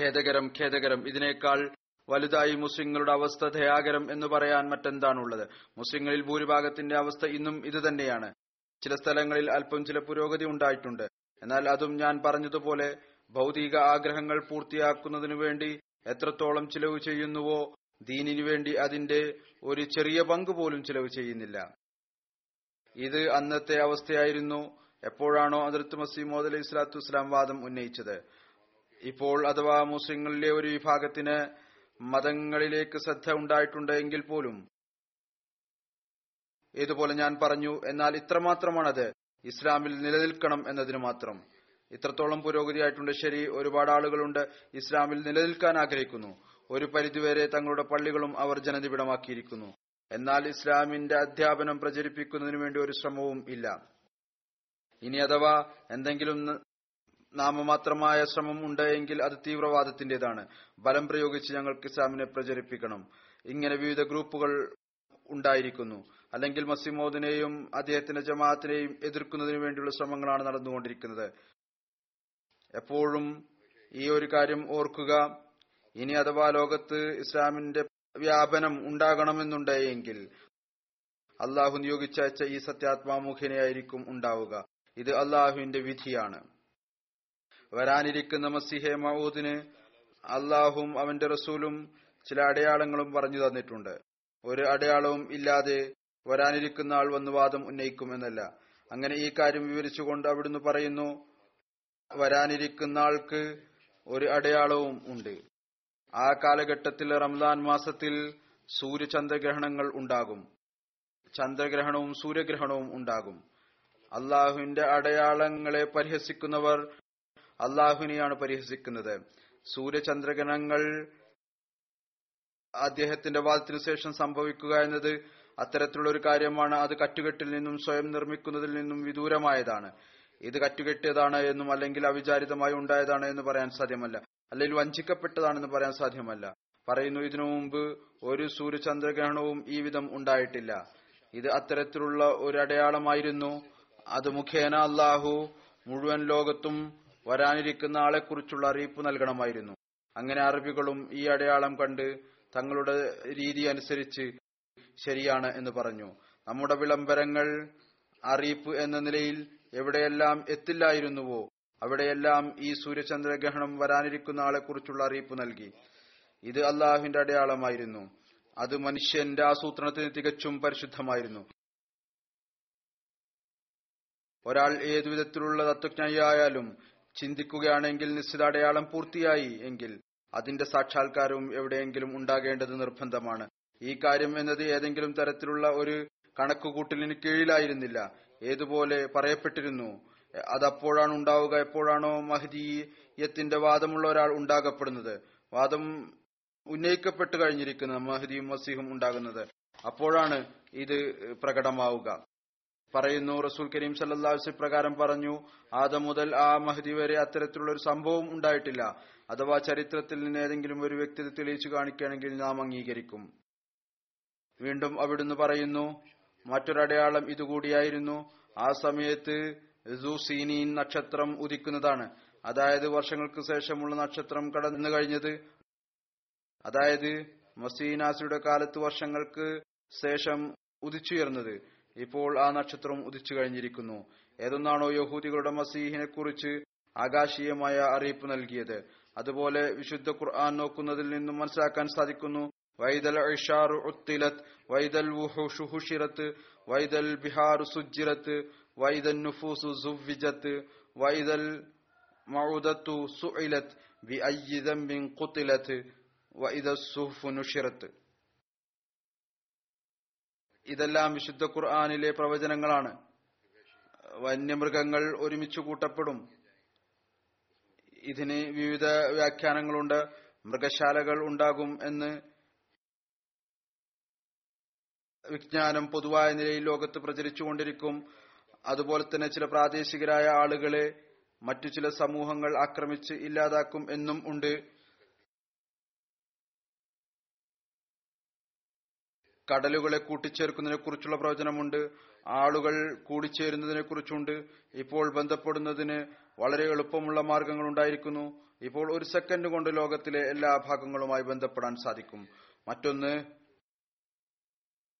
ഖേദകരം ഖേദകരം. ഇതിനേക്കാൾ വലുതായി മുസ്ലിങ്ങളുടെ അവസ്ഥ ദയാകരം എന്ന് പറയാൻ മറ്റെന്താണുള്ളത്? മുസ്ലിങ്ങളിൽ ഭൂരിഭാഗത്തിന്റെ അവസ്ഥ ഇന്നും ഇതുതന്നെയാണ്. ചില സ്ഥലങ്ങളിൽ അല്പം ചില പുരോഗതി ഉണ്ടായിട്ടുണ്ട്. എന്നാൽ അതും ഞാൻ പറഞ്ഞതുപോലെ ഭൗതിക ആഗ്രഹങ്ങൾ പൂർത്തിയാക്കുന്നതിനു വേണ്ടി എത്രത്തോളം ചിലവ് ചെയ്യുന്നുവോ ദീനിനു വേണ്ടി അതിന്റെ ഒരു ചെറിയ പങ്ക് പോലും ചിലവ് ചെയ്യുന്നില്ല. ഇത് അന്നത്തെ അവസ്ഥയായിരുന്നു. എപ്പോഴാണോ അതിർത്ത് മസീമോദ് അലൈഹി സ്വലാത്തു വാദം ഉന്നയിച്ചത്. ഇപ്പോൾ അഥവാ മുസ്ലിങ്ങളിലെ ഒരു വിഭാഗത്തിന് മതങ്ങളിലേക്ക് ശ്രദ്ധ ഉണ്ടായിട്ടുണ്ട് എങ്കിൽ പോലും. ഇതുപോലെ ഞാൻ പറഞ്ഞു എന്നാൽ ഇത്രമാത്രമാണത്. ഇസ്ലാമിൽ നിലനിൽക്കണം എന്നതിന് മാത്രം. ഇത്രത്തോളം പുരോഗതിയായിട്ടുണ്ട് ശരി ഒരുപാട് ആളുകളുണ്ട് ഇസ്ലാമിൽ നിലനിൽക്കാൻ ആഗ്രഹിക്കുന്നു. ഒരു പരിധിവരെ തങ്ങളുടെ പള്ളികളും അവർ ജനനിബിഡമാക്കിയിരിക്കുന്നു. എന്നാൽ ഇസ്ലാമിന്റെ അധ്യാപനം പ്രചരിപ്പിക്കുന്നതിന് വേണ്ടി ഒരു ശ്രമവും ഇല്ല. ഇനി അഥവാ എന്തെങ്കിലും നാമമാത്രമായ ശ്രമം ഉണ്ട് അത് തീവ്രവാദത്തിന്റേതാണ്. ബലം പ്രയോഗിച്ച് ഞങ്ങൾക്ക് ഇസ്ലാമിനെ പ്രചരിപ്പിക്കണം. ഇങ്ങനെ വിവിധ ഗ്രൂപ്പുകൾ ഉണ്ടായിരിക്കുന്നു. അല്ലെങ്കിൽ മസിമോദിനെയും അദ്ദേഹത്തിന്റെ ജമാഅത്തിനെയും എതിർക്കുന്നതിന് വേണ്ടിയുള്ള ശ്രമങ്ങളാണ് നടന്നുകൊണ്ടിരിക്കുന്നത്. എപ്പോഴും ഈ ഒരു കാര്യം ഓർക്കുക. ഇനി അഥവാ ലോകത്ത് ഇസ്ലാമിന്റെ വ്യാപനം ഉണ്ടാകണമെന്നുണ്ടെങ്കിൽ അള്ളാഹു നിയോഗിച്ചയച്ച ഈ സത്യാത്മാമുഖേനയായിരിക്കും ഉണ്ടാവുക. ഇത് അള്ളാഹുവിന്റെ വിധിയാണ്. വരാനിരിക്കുന്ന മസിഹെ മൌദിന് അള്ളാഹും അവന്റെ റസൂലും ചില അടയാളങ്ങളും പറഞ്ഞു തന്നിട്ടുണ്ട്. ഒരു അടയാളവും ഇല്ലാതെ വരാനിരിക്കുന്ന ആൾ വന്ന് വാദം ഉന്നയിക്കും എന്നല്ല അങ്ങനെ ഈ കാര്യം വിവരിച്ചുകൊണ്ട് അവിടുന്ന് പറയുന്നു വരാനിരിക്കുന്ന ആൾക്ക് ഒരു അടയാളവും ഉണ്ട്. ആ കാലഘട്ടത്തിൽ റംസാൻ മാസത്തിൽ സൂര്യചന്ദ്രഗ്രഹണങ്ങൾ ഉണ്ടാകും. ചന്ദ്രഗ്രഹണവും സൂര്യഗ്രഹണവും ഉണ്ടാകും. അള്ളാഹുവിന്റെ അടയാളങ്ങളെ പരിഹസിക്കുന്നവർ അള്ളാഹുവിനെയാണ് പരിഹസിക്കുന്നത്. സൂര്യചന്ദ്രഗ്രഹണങ്ങൾ അദ്ദേഹത്തിന്റെ വാദത്തിനു ശേഷം സംഭവിക്കുക എന്നത് അത്തരത്തിലുള്ള ഒരു കാര്യമാണ്. അത് കറ്റുകെട്ടിൽ നിന്നും സ്വയം നിർമ്മിക്കുന്നതിൽ നിന്നും വിദൂരമായതാണ്. ഇത് കറ്റുകെട്ടിയതാണ് എന്നും അല്ലെങ്കിൽ അവിചാരിതമായി ഉണ്ടായതാണ് എന്ന് പറയാൻ സാധ്യമല്ല. അല്ലെങ്കിൽ വഞ്ചിക്കപ്പെട്ടതാണെന്ന് പറയാൻ സാധ്യമല്ല. പറയുന്നു ഇതിനു മുമ്പ് ഒരു സൂര്യചന്ദ്രഗ്രഹണവും ഈ വിധം ഉണ്ടായിട്ടില്ല. ഇത് അത്തരത്തിലുള്ള ഒരു അടയാളമായിരുന്നു. അത് മുഖേന അള്ളാഹു മുഴുവൻ ലോകത്തും വരാനിരിക്കുന്ന ആളെക്കുറിച്ചുള്ള അറിയിപ്പ് നൽകണമായിരുന്നു. അങ്ങനെ അറബികളും ഈ അടയാളം കണ്ട് തങ്ങളുടെ രീതി അനുസരിച്ച് ശരിയാണ് എന്ന് പറഞ്ഞു. നമ്മുടെ വിളംബരങ്ങൾ അറിയിപ്പ് എന്ന നിലയിൽ എവിടെയെല്ലാം എത്തില്ലായിരുന്നുവോ അവിടെയെല്ലാം ഈ സൂര്യചന്ദ്രഗ്രഹണം വരാനിരിക്കുന്ന ആളെക്കുറിച്ചുള്ള അറിയിപ്പ് നൽകി. ഇത് അള്ളാഹുവിന്റെ അടയാളമായിരുന്നു. അത് മനുഷ്യന്റെ ആസൂത്രണത്തിന് തികച്ചും പരിശുദ്ധമായിരുന്നു. ഒരാൾ ഏതുവിധത്തിലുള്ള തത്വജ്ഞയായാലും ചിന്തിക്കുകയാണെങ്കിൽ നിശ്ചിത അടയാളം പൂർത്തിയായി എങ്കിൽ അതിന്റെ സാക്ഷാത്കാരവും എവിടെയെങ്കിലും ഉണ്ടാകേണ്ടത് നിർബന്ധമാണ്. ഈ കാര്യം എന്നത് ഏതെങ്കിലും തരത്തിലുള്ള ഒരു കണക്കുകൂട്ടലിന് കീഴിലായിരുന്നില്ല. ഏതുപോലെ പറയപ്പെട്ടിരുന്നു? അതപ്പോഴാണ് ഉണ്ടാവുക എപ്പോഴാണോ മഹദീയത്തിന്റെ വാദമുള്ള ഒരാൾ ഉണ്ടാകപ്പെടുന്നത്. വാദം ഉന്നയിക്കപ്പെട്ടു കഴിഞ്ഞിരിക്കുന്നത് മഹദിയും മസീഹും ഉണ്ടാകുന്നത്. അപ്പോഴാണ് ഇത് പ്രകടമാവുക. പറയുന്നു റസൂൽ കരീം സല്ലാസ് പ്രകാരം പറഞ്ഞു ആദം മുതൽ ആ മഹദി വരെ അത്തരത്തിലുള്ള ഒരു സംഭവം ഉണ്ടായിട്ടില്ല. അഥവാ ചരിത്രത്തിൽ നിന്ന് ഏതെങ്കിലും ഒരു വ്യക്തി തെളിയിച്ചു കാണിക്കുകയാണെങ്കിൽ നാം അംഗീകരിക്കും. വീണ്ടും അവിടുന്ന് പറയുന്നു മറ്റൊരടയാളം ഇതുകൂടിയായിരുന്നു. ആ സമയത്ത് സീനീൻ നക്ഷത്രം ഉദിക്കുന്നതാണ്. അതായത് വർഷങ്ങൾക്ക് ശേഷമുള്ള നക്ഷത്രം കടന്നു കഴിഞ്ഞത് അതായത് മസീനാസിയുടെ കാലത്ത് വർഷങ്ങൾക്ക് ശേഷം ഉദിച്ചുയർന്നത്. ഇപ്പോൾ ആ നക്ഷത്രം ഉദിച്ചു കഴിഞ്ഞിരിക്കുന്നു. ഏതൊന്നാണോ യഹൂദികളുടെ മസീഹിനെ കുറിച്ച് ആകാശീയമായ അറിയിപ്പ് നൽകിയത്. അതുപോലെ വിശുദ്ധ ഖുർആൻ നോക്കുന്നതിൽ നിന്നും മനസ്സിലാക്കാൻ സാധിക്കുന്നു. വൈദൽ ഇഷാറു ഉത്തിലത്ത് വൈദൽ ഷുഹുഷിറത്ത് വൈദൽ ബിഹാർ സുജിറത്ത് വൈദൽ നുഫൂസു സുവിജത്ത് വൈദൽ മൗദത്തു സുഇലത്ത് ബി അയ്യിദംബിൻ ഖുത്തിലത്ത് വൈദ സുഹ്ഫു ഇതെല്ലാം വിശുദ്ധ ഖുർആാനിലെ പ്രവചനങ്ങളാണ്. വന്യമൃഗങ്ങൾ ഒരുമിച്ച് കൂട്ടപ്പെടും. ഇതിന് വിവിധ വ്യാഖ്യാനങ്ങളുണ്ട്. മൃഗശാലകൾ ഉണ്ടാകും എന്ന് വിജ്ഞാനം പൊതുവായ നിലയിൽ ലോകത്ത് പ്രചരിച്ചുകൊണ്ടിരിക്കും അതുപോലെ തന്നെ ചില പ്രാദേശികരായ ആളുകളെ മറ്റു ചില സമൂഹങ്ങൾ ആക്രമിച്ച് ഇല്ലാതാക്കും എന്നും ഉണ്ട്. കടലുകളെ കൂട്ടിച്ചേർക്കുന്നതിനെ കുറിച്ചുള്ള പ്രവചനമുണ്ട് ആളുകൾ കൂടിച്ചേരുന്നതിനെ കുറിച്ചുണ്ട് ഇപ്പോൾ ബന്ധപ്പെടുന്നതിന് വളരെ എളുപ്പമുള്ള മാർഗങ്ങൾ ഉണ്ടായിരിക്കുന്നു ഇപ്പോൾ ഒരു സെക്കൻഡ് കൊണ്ട് ലോകത്തിലെ എല്ലാ ഭാഗങ്ങളുമായി ബന്ധപ്പെടാൻ സാധിക്കും. മറ്റൊന്ന്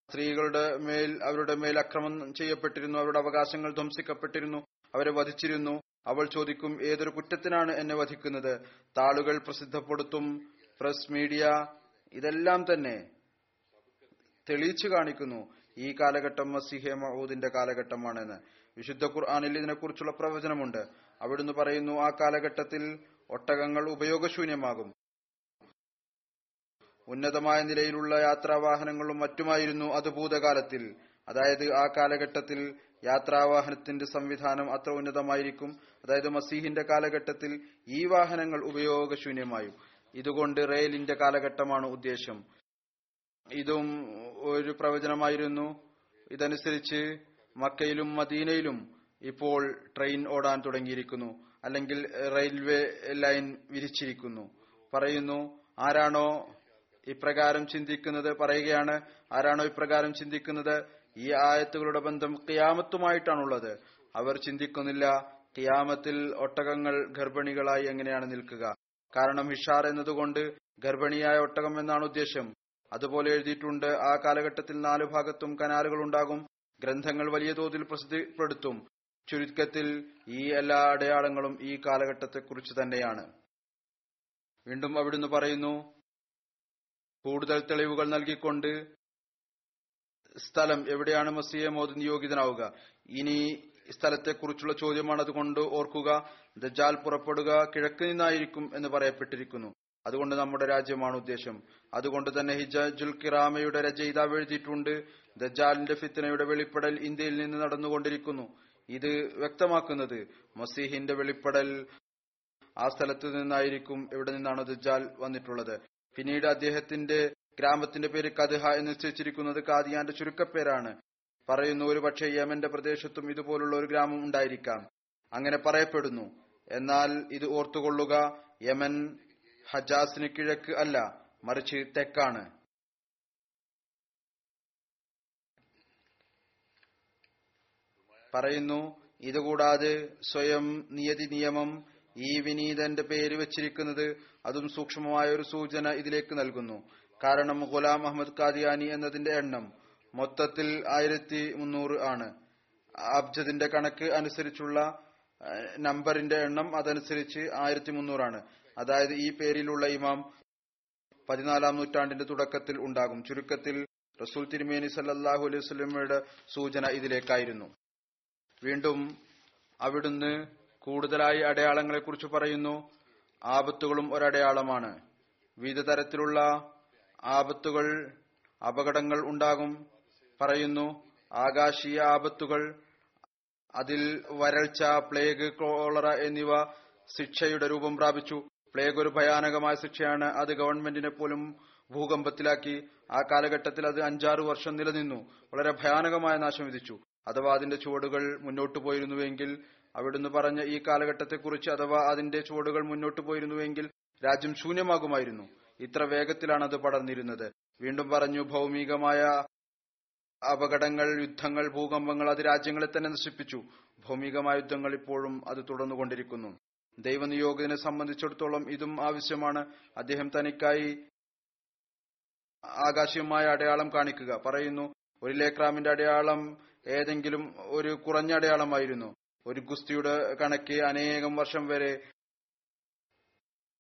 സ്ത്രീകളുടെ മേൽ അവരുടെ മേൽ അക്രമം ചെയ്യപ്പെട്ടിരുന്നു അവരുടെ അവകാശങ്ങൾ ധ്വംസിക്കപ്പെട്ടിരുന്നു അവരെ വധിച്ചിരുന്നു. അവൾ ചോദിക്കും ഏതൊരു കുറ്റത്തിനാണ് എന്നെ വധിക്കുന്നത്? താളുകൾ പ്രസിദ്ധപ്പെടുത്തും പ്രസ് മീഡിയ ഇതെല്ലാം തന്നെ. തെളിയിച്ചു കാണിക്കുന്നു. ഈ കാലഘട്ടം മസിഹെ മഹൂദിന്റെ കാലഘട്ടമാണെന്ന്. വിശുദ്ധ ഖുർആാനിൽ ഇതിനെക്കുറിച്ചുള്ള പ്രവചനമുണ്ട്. അവിടുന്ന് പറയുന്നു ആ കാലഘട്ടത്തിൽ ഒട്ടകങ്ങൾ ഉപയോഗശൂന്യമാകും. ഉന്നതമായ നിലയിലുള്ള യാത്രാവാഹനങ്ങളും മറ്റുമായിരുന്നു അത് ഭൂതകാലത്തിൽ. അതായത് ആ കാലഘട്ടത്തിൽ യാത്രാവാഹനത്തിന്റെ സംവിധാനം അത്ര ഉന്നതമായിരിക്കും. അതായത് മസീഹിന്റെ കാലഘട്ടത്തിൽ ഈ വാഹനങ്ങൾ ഉപയോഗശൂന്യമായും. ഇതുകൊണ്ട് റെയിലിന്റെ കാലഘട്ടമാണ് ഉദ്ദേശം. ഇതും ഒരു പ്രവചനമായിരുന്നു. ഇതനുസരിച്ച് മക്കയിലും മദീനയിലും ഇപ്പോൾ ട്രെയിൻ ഓടാൻ തുടങ്ങിയിരിക്കുന്നു. അല്ലെങ്കിൽ റെയിൽവേ ലൈൻ വിരിച്ചിരിക്കുന്നു. പറയുന്നു ആരാണോ ഇപ്രകാരം ചിന്തിക്കുന്നത്? പറയുകയാണ് ആരാണോ ഇപ്രകാരം ചിന്തിക്കുന്നത്? ഈ ആയത്തുകളുടെ ബന്ധം കിയാമത്തുമായിട്ടാണുള്ളത് അവർ ചിന്തിക്കുന്നില്ല കിയാമത്തിൽ ഒട്ടകങ്ങൾ ഗർഭിണികളായി എങ്ങനെയാണ് നിൽക്കുക? കാരണം ഹിഷാർ എന്നതുകൊണ്ട് ഗർഭിണിയായ ഒട്ടകം എന്നാണ് ഉദ്ദേശം. അതുപോലെ എഴുതിയിട്ടുണ്ട് ആ കാലഘട്ടത്തിൽ നാലു ഭാഗത്തും കനാലുകൾ ഉണ്ടാകും ഗ്രന്ഥങ്ങൾ വലിയ തോതിൽ പ്രസിദ്ധപ്പെടുത്തും. ചുരുക്കത്തിൽ ഈ എല്ലാ അടയാളങ്ങളും ഈ കാലഘട്ടത്തെക്കുറിച്ച് തന്നെയാണ്. വീണ്ടും അവിടുന്ന് പറയുന്നു കൂടുതൽ തെളിവുകൾ നൽകിക്കൊണ്ട് സ്ഥലം എവിടെയാണ് മസിയെ മോദി നിയോഗിതനാവുക? ഇനി സ്ഥലത്തെക്കുറിച്ചുള്ള ചോദ്യമാണ് അതുകൊണ്ട് ഓർക്കുക ദജാൽ പുറപ്പെടുക കിഴക്ക് നിന്നായിരിക്കും എന്ന് പറയപ്പെട്ടിരിക്കുന്നു. അതുകൊണ്ട് നമ്മുടെ രാജ്യമാണ് ഉദ്ദേശം. അതുകൊണ്ട് തന്നെ ഹിജാജുൽ കിറാമയുടെ രചയിതാവ് എഴുതിയിട്ടുണ്ട്. ദജാലിന്റെ ഫിത്തനയുടെ വെളിപ്പെടൽ ഇന്ത്യയിൽ നിന്ന് നടന്നുകൊണ്ടിരിക്കുന്നു. ഇത് വ്യക്തമാക്കുന്നത് മസീഹിന്റെ വെളിപ്പെടൽ ആ സ്ഥലത്ത് നിന്നായിരിക്കും എവിടെ നിന്നാണ് ദജാൽ വന്നിട്ടുള്ളത്. പിന്നീട് അദ്ദേഹത്തിന്റെ ഗ്രാമത്തിന്റെ പേര് കദ്ഹ എന്ന് നിശ്ചയിച്ചിരിക്കുന്നത് കാദിയാന്റെ ചുരുക്കപ്പേരാണ്. പറയുന്നു ഒരു പക്ഷേ യമന്റെ പ്രദേശത്തും ഇതുപോലുള്ള ഒരു ഗ്രാമം ഉണ്ടായിരിക്കാം. അങ്ങനെ പറയപ്പെടുന്നു. എന്നാൽ ഇത് ഓർത്തുകൊള്ളുക യമൻ ഹജാസിന് കിഴക്ക് അല്ല മറിച്ച് തെക്കാണ്. പറയുന്നു ഇതുകൂടാതെ സ്വയം നിയതി നിയമം ഈ വിനീതന്റെ പേര് വെച്ചിരിക്കുന്നത് അതും സൂക്ഷ്മമായ ഒരു സൂചന ഇതിലേക്ക് നൽകുന്നു. കാരണം ഗുലാം അഹമ്മദ് കാദിയാനി എന്നതിന്റെ എണ്ണം മൊത്തത്തിൽ ആയിരത്തി മുന്നൂറ് ആണ്. അബ്ജദിന്റെ കണക്ക് അനുസരിച്ചുള്ള നമ്പറിന്റെ എണ്ണം അതനുസരിച്ച് ആയിരത്തി മുന്നൂറാണ്. അതായത് ഈ പേരിലുള്ള ഇമാം പതിനാലാം നൂറ്റാണ്ടിന്റെ തുടക്കത്തിൽ ഉണ്ടാകും. ചുരുക്കത്തിൽ റസൂൽ തിരുമേനി സല്ലാഹു അലൈഹി സൂചന ഇതിലേക്കായിരുന്നു. വീണ്ടും അവിടുന്ന് കൂടുതലായി അടയാളങ്ങളെ കുറിച്ച് പറയുന്നു. ആപത്തുകളും ഒരടയാളമാണ്. വിവിധ തരത്തിലുള്ള ആപത്തുകൾ അപകടങ്ങൾ ഉണ്ടാകും പറയുന്നു. ആകാശീയ ആപത്തുകൾ അതിൽ വരൾച്ച പ്ലേഗ് കോളറ എന്നിവ ശിക്ഷയുടെ രൂപം പ്രാപിച്ചു. പ്ലേഗ് ഒരു ഭയാനകമായ ശിക്ഷയാണ് അത് ഗവൺമെന്റിനെ പോലും ഭൂകമ്പത്തിലാക്കി. ആ കാലഘട്ടത്തിൽ അത് അഞ്ചാറ് വർഷം നിലനിന്നു. വളരെ ഭയാനകമായ നാശം വിധിച്ചു. അഥവാ അതിന്റെ ചുവടുകൾ മുന്നോട്ട് പോയിരുന്നുവെങ്കിൽ അവിടുന്ന് പറഞ്ഞ ഈ കാലഘട്ടത്തെക്കുറിച്ച് അഥവാ അതിന്റെ ചുവടുകൾ മുന്നോട്ട് പോയിരുന്നുവെങ്കിൽ രാജ്യം ശൂന്യമാകുമായിരുന്നു. ഇത്ര വേഗത്തിലാണ് അത് പടർന്നിരുന്നത്. വീണ്ടും പറഞ്ഞു ഭൗമികമായ അപകടങ്ങൾ യുദ്ധങ്ങൾ ഭൂകമ്പങ്ങൾ അത് രാജ്യങ്ങളെ തന്നെ നശിപ്പിച്ചു. ഭൗമികമായ യുദ്ധങ്ങൾ ഇപ്പോഴും അത് തുടർന്നുകൊണ്ടിരിക്കുന്നു. ദൈവനിയോഗിനെ സംബന്ധിച്ചിടത്തോളം ഇതും ആവശ്യമാണ്. അദ്ദേഹം തനിക്കായി ആകാശീയമായ അടയാളം കാണിക്കുക. പറയുന്നു ഒരു ലേക്രാമിന്റെ അടയാളം ഏതെങ്കിലും ഒരു കുറഞ്ഞ അടയാളമായിരുന്നു. ഒരു ഗുസ്തിയുടെ കണക്ക് അനേകം വർഷം വരെ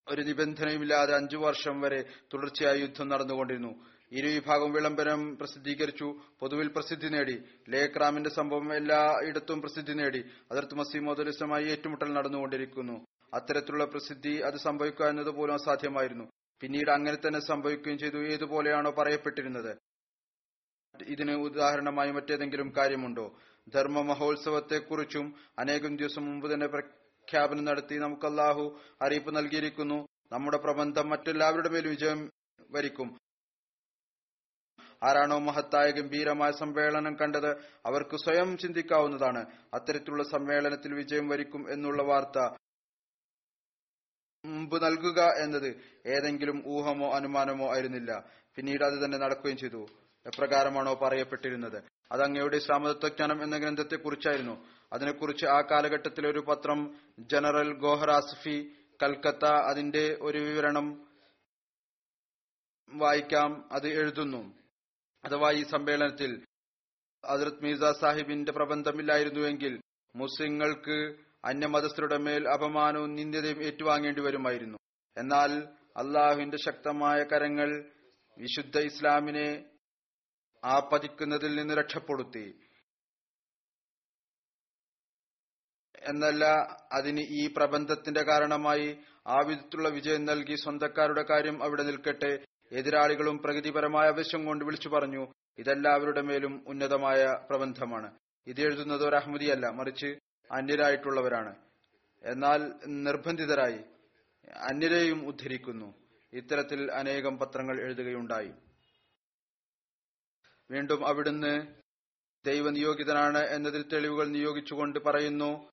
ഒരു നിബന്ധനയുമില്ലാതെ അഞ്ചു വർഷം വരെ തുടർച്ചയായി യുദ്ധം നടന്നുകൊണ്ടിരുന്നു. ഇരു വിഭാഗം വിളംബരം പ്രസിദ്ധീകരിച്ചു. പൊതുവിൽ പ്രസിദ്ധി നേടി. ലേക്രാമിന്റെ സംഭവം എല്ലായിടത്തും പ്രസിദ്ധി നേടി. അതിർത്ത് മസീമോദലിസമായി ഏറ്റുമുട്ടൽ നടന്നുകൊണ്ടിരിക്കുന്നു. അത്തരത്തിലുള്ള പ്രസിദ്ധി അത് സംഭവിക്കുക എന്നത് പോലും അസാധ്യമായിരുന്നു. പിന്നീട് അങ്ങനെ തന്നെ സംഭവിക്കുകയും ചെയ്തു. ഏതുപോലെയാണോ പറയപ്പെട്ടിരുന്നത്? ഇതിന് ഉദാഹരണമായി മറ്റേതെങ്കിലും കാര്യമുണ്ടോ? ധർമ്മ മഹോത്സവത്തെക്കുറിച്ചും അനേകം ദിവസം മുമ്പ് തന്നെ പ്രഖ്യാപനം നടത്തി നമുക്ക് അള്ളാഹു അറിയിപ്പ് നൽകിയിരിക്കുന്നു. നമ്മുടെ പ്രബന്ധം മറ്റെല്ലാവരുടെ മേലും വിജയം വരിക്കും. ആരാണോ മഹത്തായ ഗംഭീരമായ സമ്മേളനം കണ്ടത് അവർക്ക് സ്വയം ചിന്തിക്കാവുന്നതാണ്. അത്തരത്തിലുള്ള സമ്മേളനത്തിൽ വിജയം വരിക്കും എന്നുള്ള വാർത്ത മുമ്പ് നൽകുക എന്നത് ഏതെങ്കിലും ഊഹമോ അനുമാനമോ ആയിരുന്നില്ല. പിന്നീട് അത് തന്നെ നടക്കുകയും ചെയ്തു. എപ്രകാരമാണോ പറയപ്പെട്ടിരുന്നത്? അത് അങ്ങയുടെ ഇസ്ലാമതത്വജ്ഞാനം എന്ന ഗ്രന്ഥത്തെക്കുറിച്ചായിരുന്നു. അതിനെക്കുറിച്ച് ആ കാലഘട്ടത്തിൽ ഒരു പത്രം ജനറൽ ഗോഹർ ആസിഫി കൽക്കത്ത അതിന്റെ ഒരു വിവരണം വായിക്കാം അത് എഴുതുന്നു. അഥവാ ഈ സമ്മേളനത്തിൽ ഹസ്രത് മീസ സാഹിബിന്റെ പ്രബന്ധമില്ലായിരുന്നുവെങ്കിൽ മുസ്ലിങ്ങൾക്ക് അന്യമതസ്ഥരുടെ മേൽ അപമാനവും നിന്ദ്യതയും ഏറ്റുവാങ്ങേണ്ടി വരുമായിരുന്നു. എന്നാൽ അള്ളാഹുവിന്റെ ശക്തമായ കരങ്ങൾ വിശുദ്ധ ഇസ്ലാമിനെ ആപതിക്കുന്നതിൽ നിന്ന് രക്ഷപ്പെടുത്തി. എന്നല്ല അതിന് ഈ പ്രബന്ധത്തിന്റെ കാരണമായി ആ വിധത്തിലുള്ള വിജയം നൽകി സ്വന്തക്കാരുടെ കാര്യം അവിടെ നിൽക്കട്ടെ. എതിരാളികളും പ്രകൃതിപരമായ ആവശ്യം കൊണ്ട് വിളിച്ചു പറഞ്ഞു ഇതെല്ലാവരുടെ മേലും ഉന്നതമായ പ്രബന്ധമാണ്. ഇത് എഴുതുന്നത് ഒരു അഹമ്മദിയല്ല മറിച്ച് അന്യരായിട്ടുള്ളവരാണ്. എന്നാൽ നിർബന്ധിതരായി അന്യരെയും ഉദ്ധരിക്കുന്നു. ഇത്തരത്തിൽ അനേകം പത്രങ്ങൾ എഴുതുകയുണ്ടായി. വീണ്ടും അവിടുന്ന് ദൈവനിയോഗിതനാണ് എന്നതിൽ തെളിവുകൾ നിയോഗിച്ചുകൊണ്ട് പറയുന്നു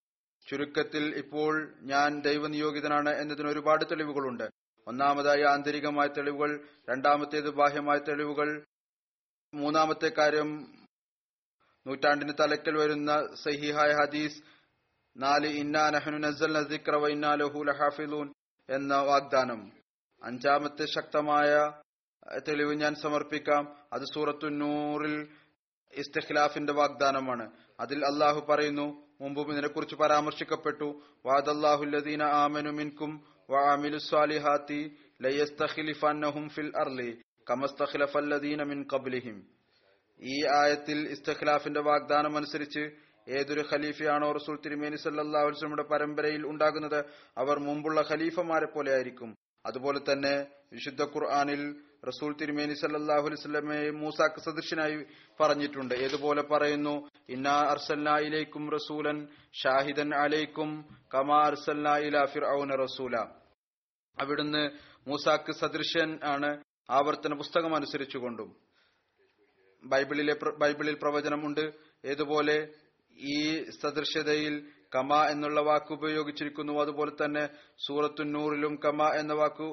ചുരുക്കത്തിൽ ഇപ്പോൾ ഞാൻ ദൈവനിയോഗിതനാണ് എന്നതിന് ഒരുപാട് തെളിവുകളുണ്ട്. ഒന്നാമതായി ആന്തരികമായ തെളിവുകൾ രണ്ടാമത്തേത് ബാഹ്യമായ തെളിവുകൾ മൂന്നാമത്തെ കാര്യം നൂറ്റാണ്ടിന് തലക്കൽ വരുന്ന സഹിഹായ ഹദീസ് നാല് ഇന്നാ നഹനു നസൽ നസിക്ര വൈന്നാ ലഹു ലഹാഫിലൂൻ എന്ന വാഗ്ദാനം. അഞ്ചാമത്തെ ശക്തമായ തെളിവ് ഞാൻ സമർപ്പിക്കാം. അത് സൂറത്തു നൂറിൽ ഇസ്തഖിലാഫിന്റെ വാഗ്ദാനമാണ്. അതിൽ അള്ളാഹു പറയുന്നു മുമ്പും ഇതിനെക്കുറിച്ച് പരാമർശിക്കപ്പെട്ടു. വാദല്ലാഹുല്ലദീന ആമനു മിൻകും വഅമിലു في الأرض ഫിൽ استخلف الذين മിൻ ഖബ്ലിഹിം. ഈ ആയത്തിൽ ഇസ്തഖിലാഫിന്റെ വാഗ്ദാനം അനുസരിച്ച് ഏതൊരു ഖലീഫയാണോ റസൂൽ തിരുമേനി വസല്ലമയുടെ പരമ്പരയിൽ ഉണ്ടാകുന്നത് അവർ മുമ്പുള്ള ഖലീഫമാരെ പോലെ ആയിരിക്കും. അതുപോലെ തന്നെ വിശുദ്ധ ഖുർആനിൽ റസൂൽ തിരുമേനി സല്ലല്ലാഹു അലൈഹി വസല്ലമയെ മൂസാക്ക് സദൃശനായി പറഞ്ഞിട്ടുണ്ട്. ഏതുപോലെ പറയുന്നു? ഇന്നാ അർസല്ലായിലേക്കും ഇലൈക്കും റസൂലൻ ഷാഹിദൻ അലൈക്കും കമാ അർസൽന ഇലാ ഫിർഔന റസൂല. അവിടുന്ന് മൂസാക്ക് സദൃശൻ ആണ് ആവർത്തന പുസ്തകം അനുസരിച്ചുകൊണ്ടും. ബൈബിളിലെ ബൈബിളിൽ പ്രവചനമുണ്ട് ഏതുപോലെ ഈ സദൃശ്യതയിൽ കമ എന്നുള്ള വാക്ക് ഉപയോഗിച്ചിരിക്കുന്നു. അതുപോലെ തന്നെ സൂറത്തു നൂറിലും കമ എന്ന വാക്ക്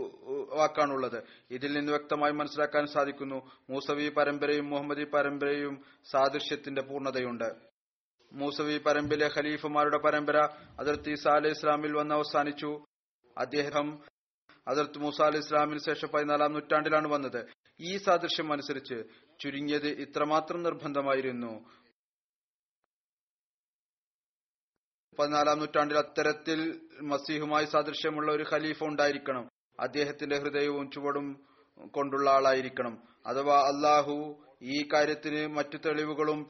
വാക്കാണുള്ളത്. ഇതിൽ നിന്ന് വ്യക്തമായി മനസ്സിലാക്കാൻ സാധിക്കുന്നു. മൂസവി പരമ്പരയും മുഹമ്മദി പരമ്പരയും സാദൃശ്യത്തിന്റെ പൂർണതയുണ്ട്. മൂസവി പരമ്പിലെ ഖലീഫുമാരുടെ പരമ്പര അതിർത്തി ഈസാ ഇസ്ലാമിൽ വന്ന് അവസാനിച്ചു. അദ്ദേഹം അതിർത്ത് മൂസ അലി ഇസ്ലാമിന് ശേഷം പതിനാലാം നൂറ്റാണ്ടിലാണ് വന്നത്. ഈ സാദൃശ്യം അനുസരിച്ച് ചുരുങ്ങിയത് ഇത്രമാത്രം നിർബന്ധമായിരുന്നു. പതിനാലാം നൂറ്റാണ്ടിൽ അത്തരത്തിൽ മസീഹുമായി സാദൃശ്യമുള്ള ഒരു ഖലീഫ ഉണ്ടായിരിക്കണം. അദ്ദേഹത്തിന്റെ ഹൃദയവും ചുവടും കൊണ്ടുള്ള ആളായിരിക്കണം. അഥവാ അള്ളാഹു ഈ കാര്യത്തിന് മറ്റു തെളിവുകളും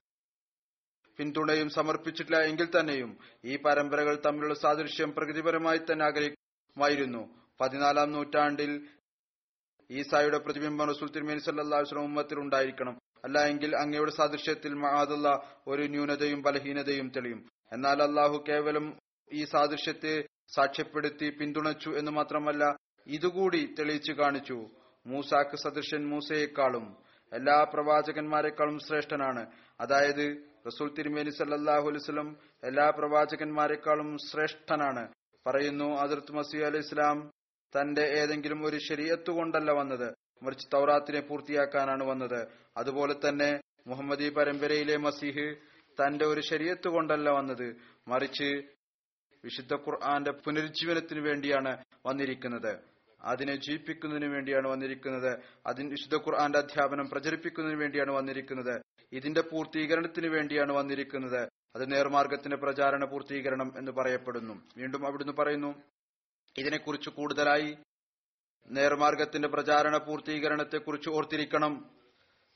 പിന്തുണയും സമർപ്പിച്ചിട്ടില്ല എങ്കിൽ തന്നെയും ഈ പരമ്പരകൾ തമ്മിലുള്ള സാദൃശ്യം പ്രകൃതിപരമായി തന്നെ ആഗ്രഹിക്കുമായിരുന്നു. പതിനാലാം നൂറ്റാണ്ടിൽ ഈസായുടെ പ്രതിബിംബം റസൂൽ തിരുമേനി സല്ലാസ്ലം ഉമ്മത്തിൽ ഉണ്ടായിരിക്കണം. അല്ല എങ്കിൽ അങ്ങയുടെ സാദൃശ്യത്തിൽ മഹാദുള്ള ഒരു ന്യൂനതയും ബലഹീനതയും തെളിയും. എന്നാൽ അള്ളാഹു കേവലം ഈ സാദൃശ്യത്തെ സാക്ഷ്യപ്പെടുത്തി പിന്തുണച്ചു എന്ന് മാത്രമല്ല ഇതുകൂടി തെളിയിച്ചു കാണിച്ചു. മൂസാക്ക് സദൃശൻ മൂസയെക്കാളും എല്ലാ പ്രവാചകന്മാരെക്കാളും ശ്രേഷ്ഠനാണ്. അതായത് റസൂൽ തിരുമേനി സല്ലാഹു അലൈസ്ലം എല്ലാ പ്രവാചകന്മാരെക്കാളും ശ്രേഷ്ഠനാണ്. പറയുന്നു അതിർത്ത് മസീഹ് അലൈഹി ഇസ്ലാം തന്റെ ഏതെങ്കിലും ഒരു ശരീരത്ത് കൊണ്ടല്ല വന്നത്. മറിച്ച് തൗറാത്തിനെ പൂർത്തിയാക്കാനാണ് വന്നത്. അതുപോലെ തന്നെ മുഹമ്മദി പരമ്പരയിലെ മസീഹ് തന്റെ ഒരു ശരീരത്ത് കൊണ്ടല്ല വന്നത്. മറിച്ച് വിശുദ്ധ ഖുർആന്റെ പുനരുജ്ജീവനത്തിന് വേണ്ടിയാണ് വന്നിരിക്കുന്നത്. അതിനെ ജീവിപ്പിക്കുന്നതിന് വേണ്ടിയാണ് വന്നിരിക്കുന്നത്. അതിന് വിശുദ്ധ ഖുർആന്റെ അധ്യാപനം പ്രചരിപ്പിക്കുന്നതിന് വേണ്ടിയാണ് വന്നിരിക്കുന്നത്. ഇതിന്റെ പൂർത്തീകരണത്തിന് വേണ്ടിയാണ് വന്നിരിക്കുന്നത്. അത് നേർമാർഗത്തിന്റെ പ്രചാരണ പൂർത്തീകരണം എന്ന് പറയപ്പെടുന്നു. വീണ്ടും അവിടുന്ന് പറയുന്നു ഇതിനെക്കുറിച്ച് കൂടുതലായി നേർമാർഗത്തിന്റെ പ്രചാരണ പൂർത്തീകരണത്തെക്കുറിച്ച് ഓർത്തിരിക്കണം.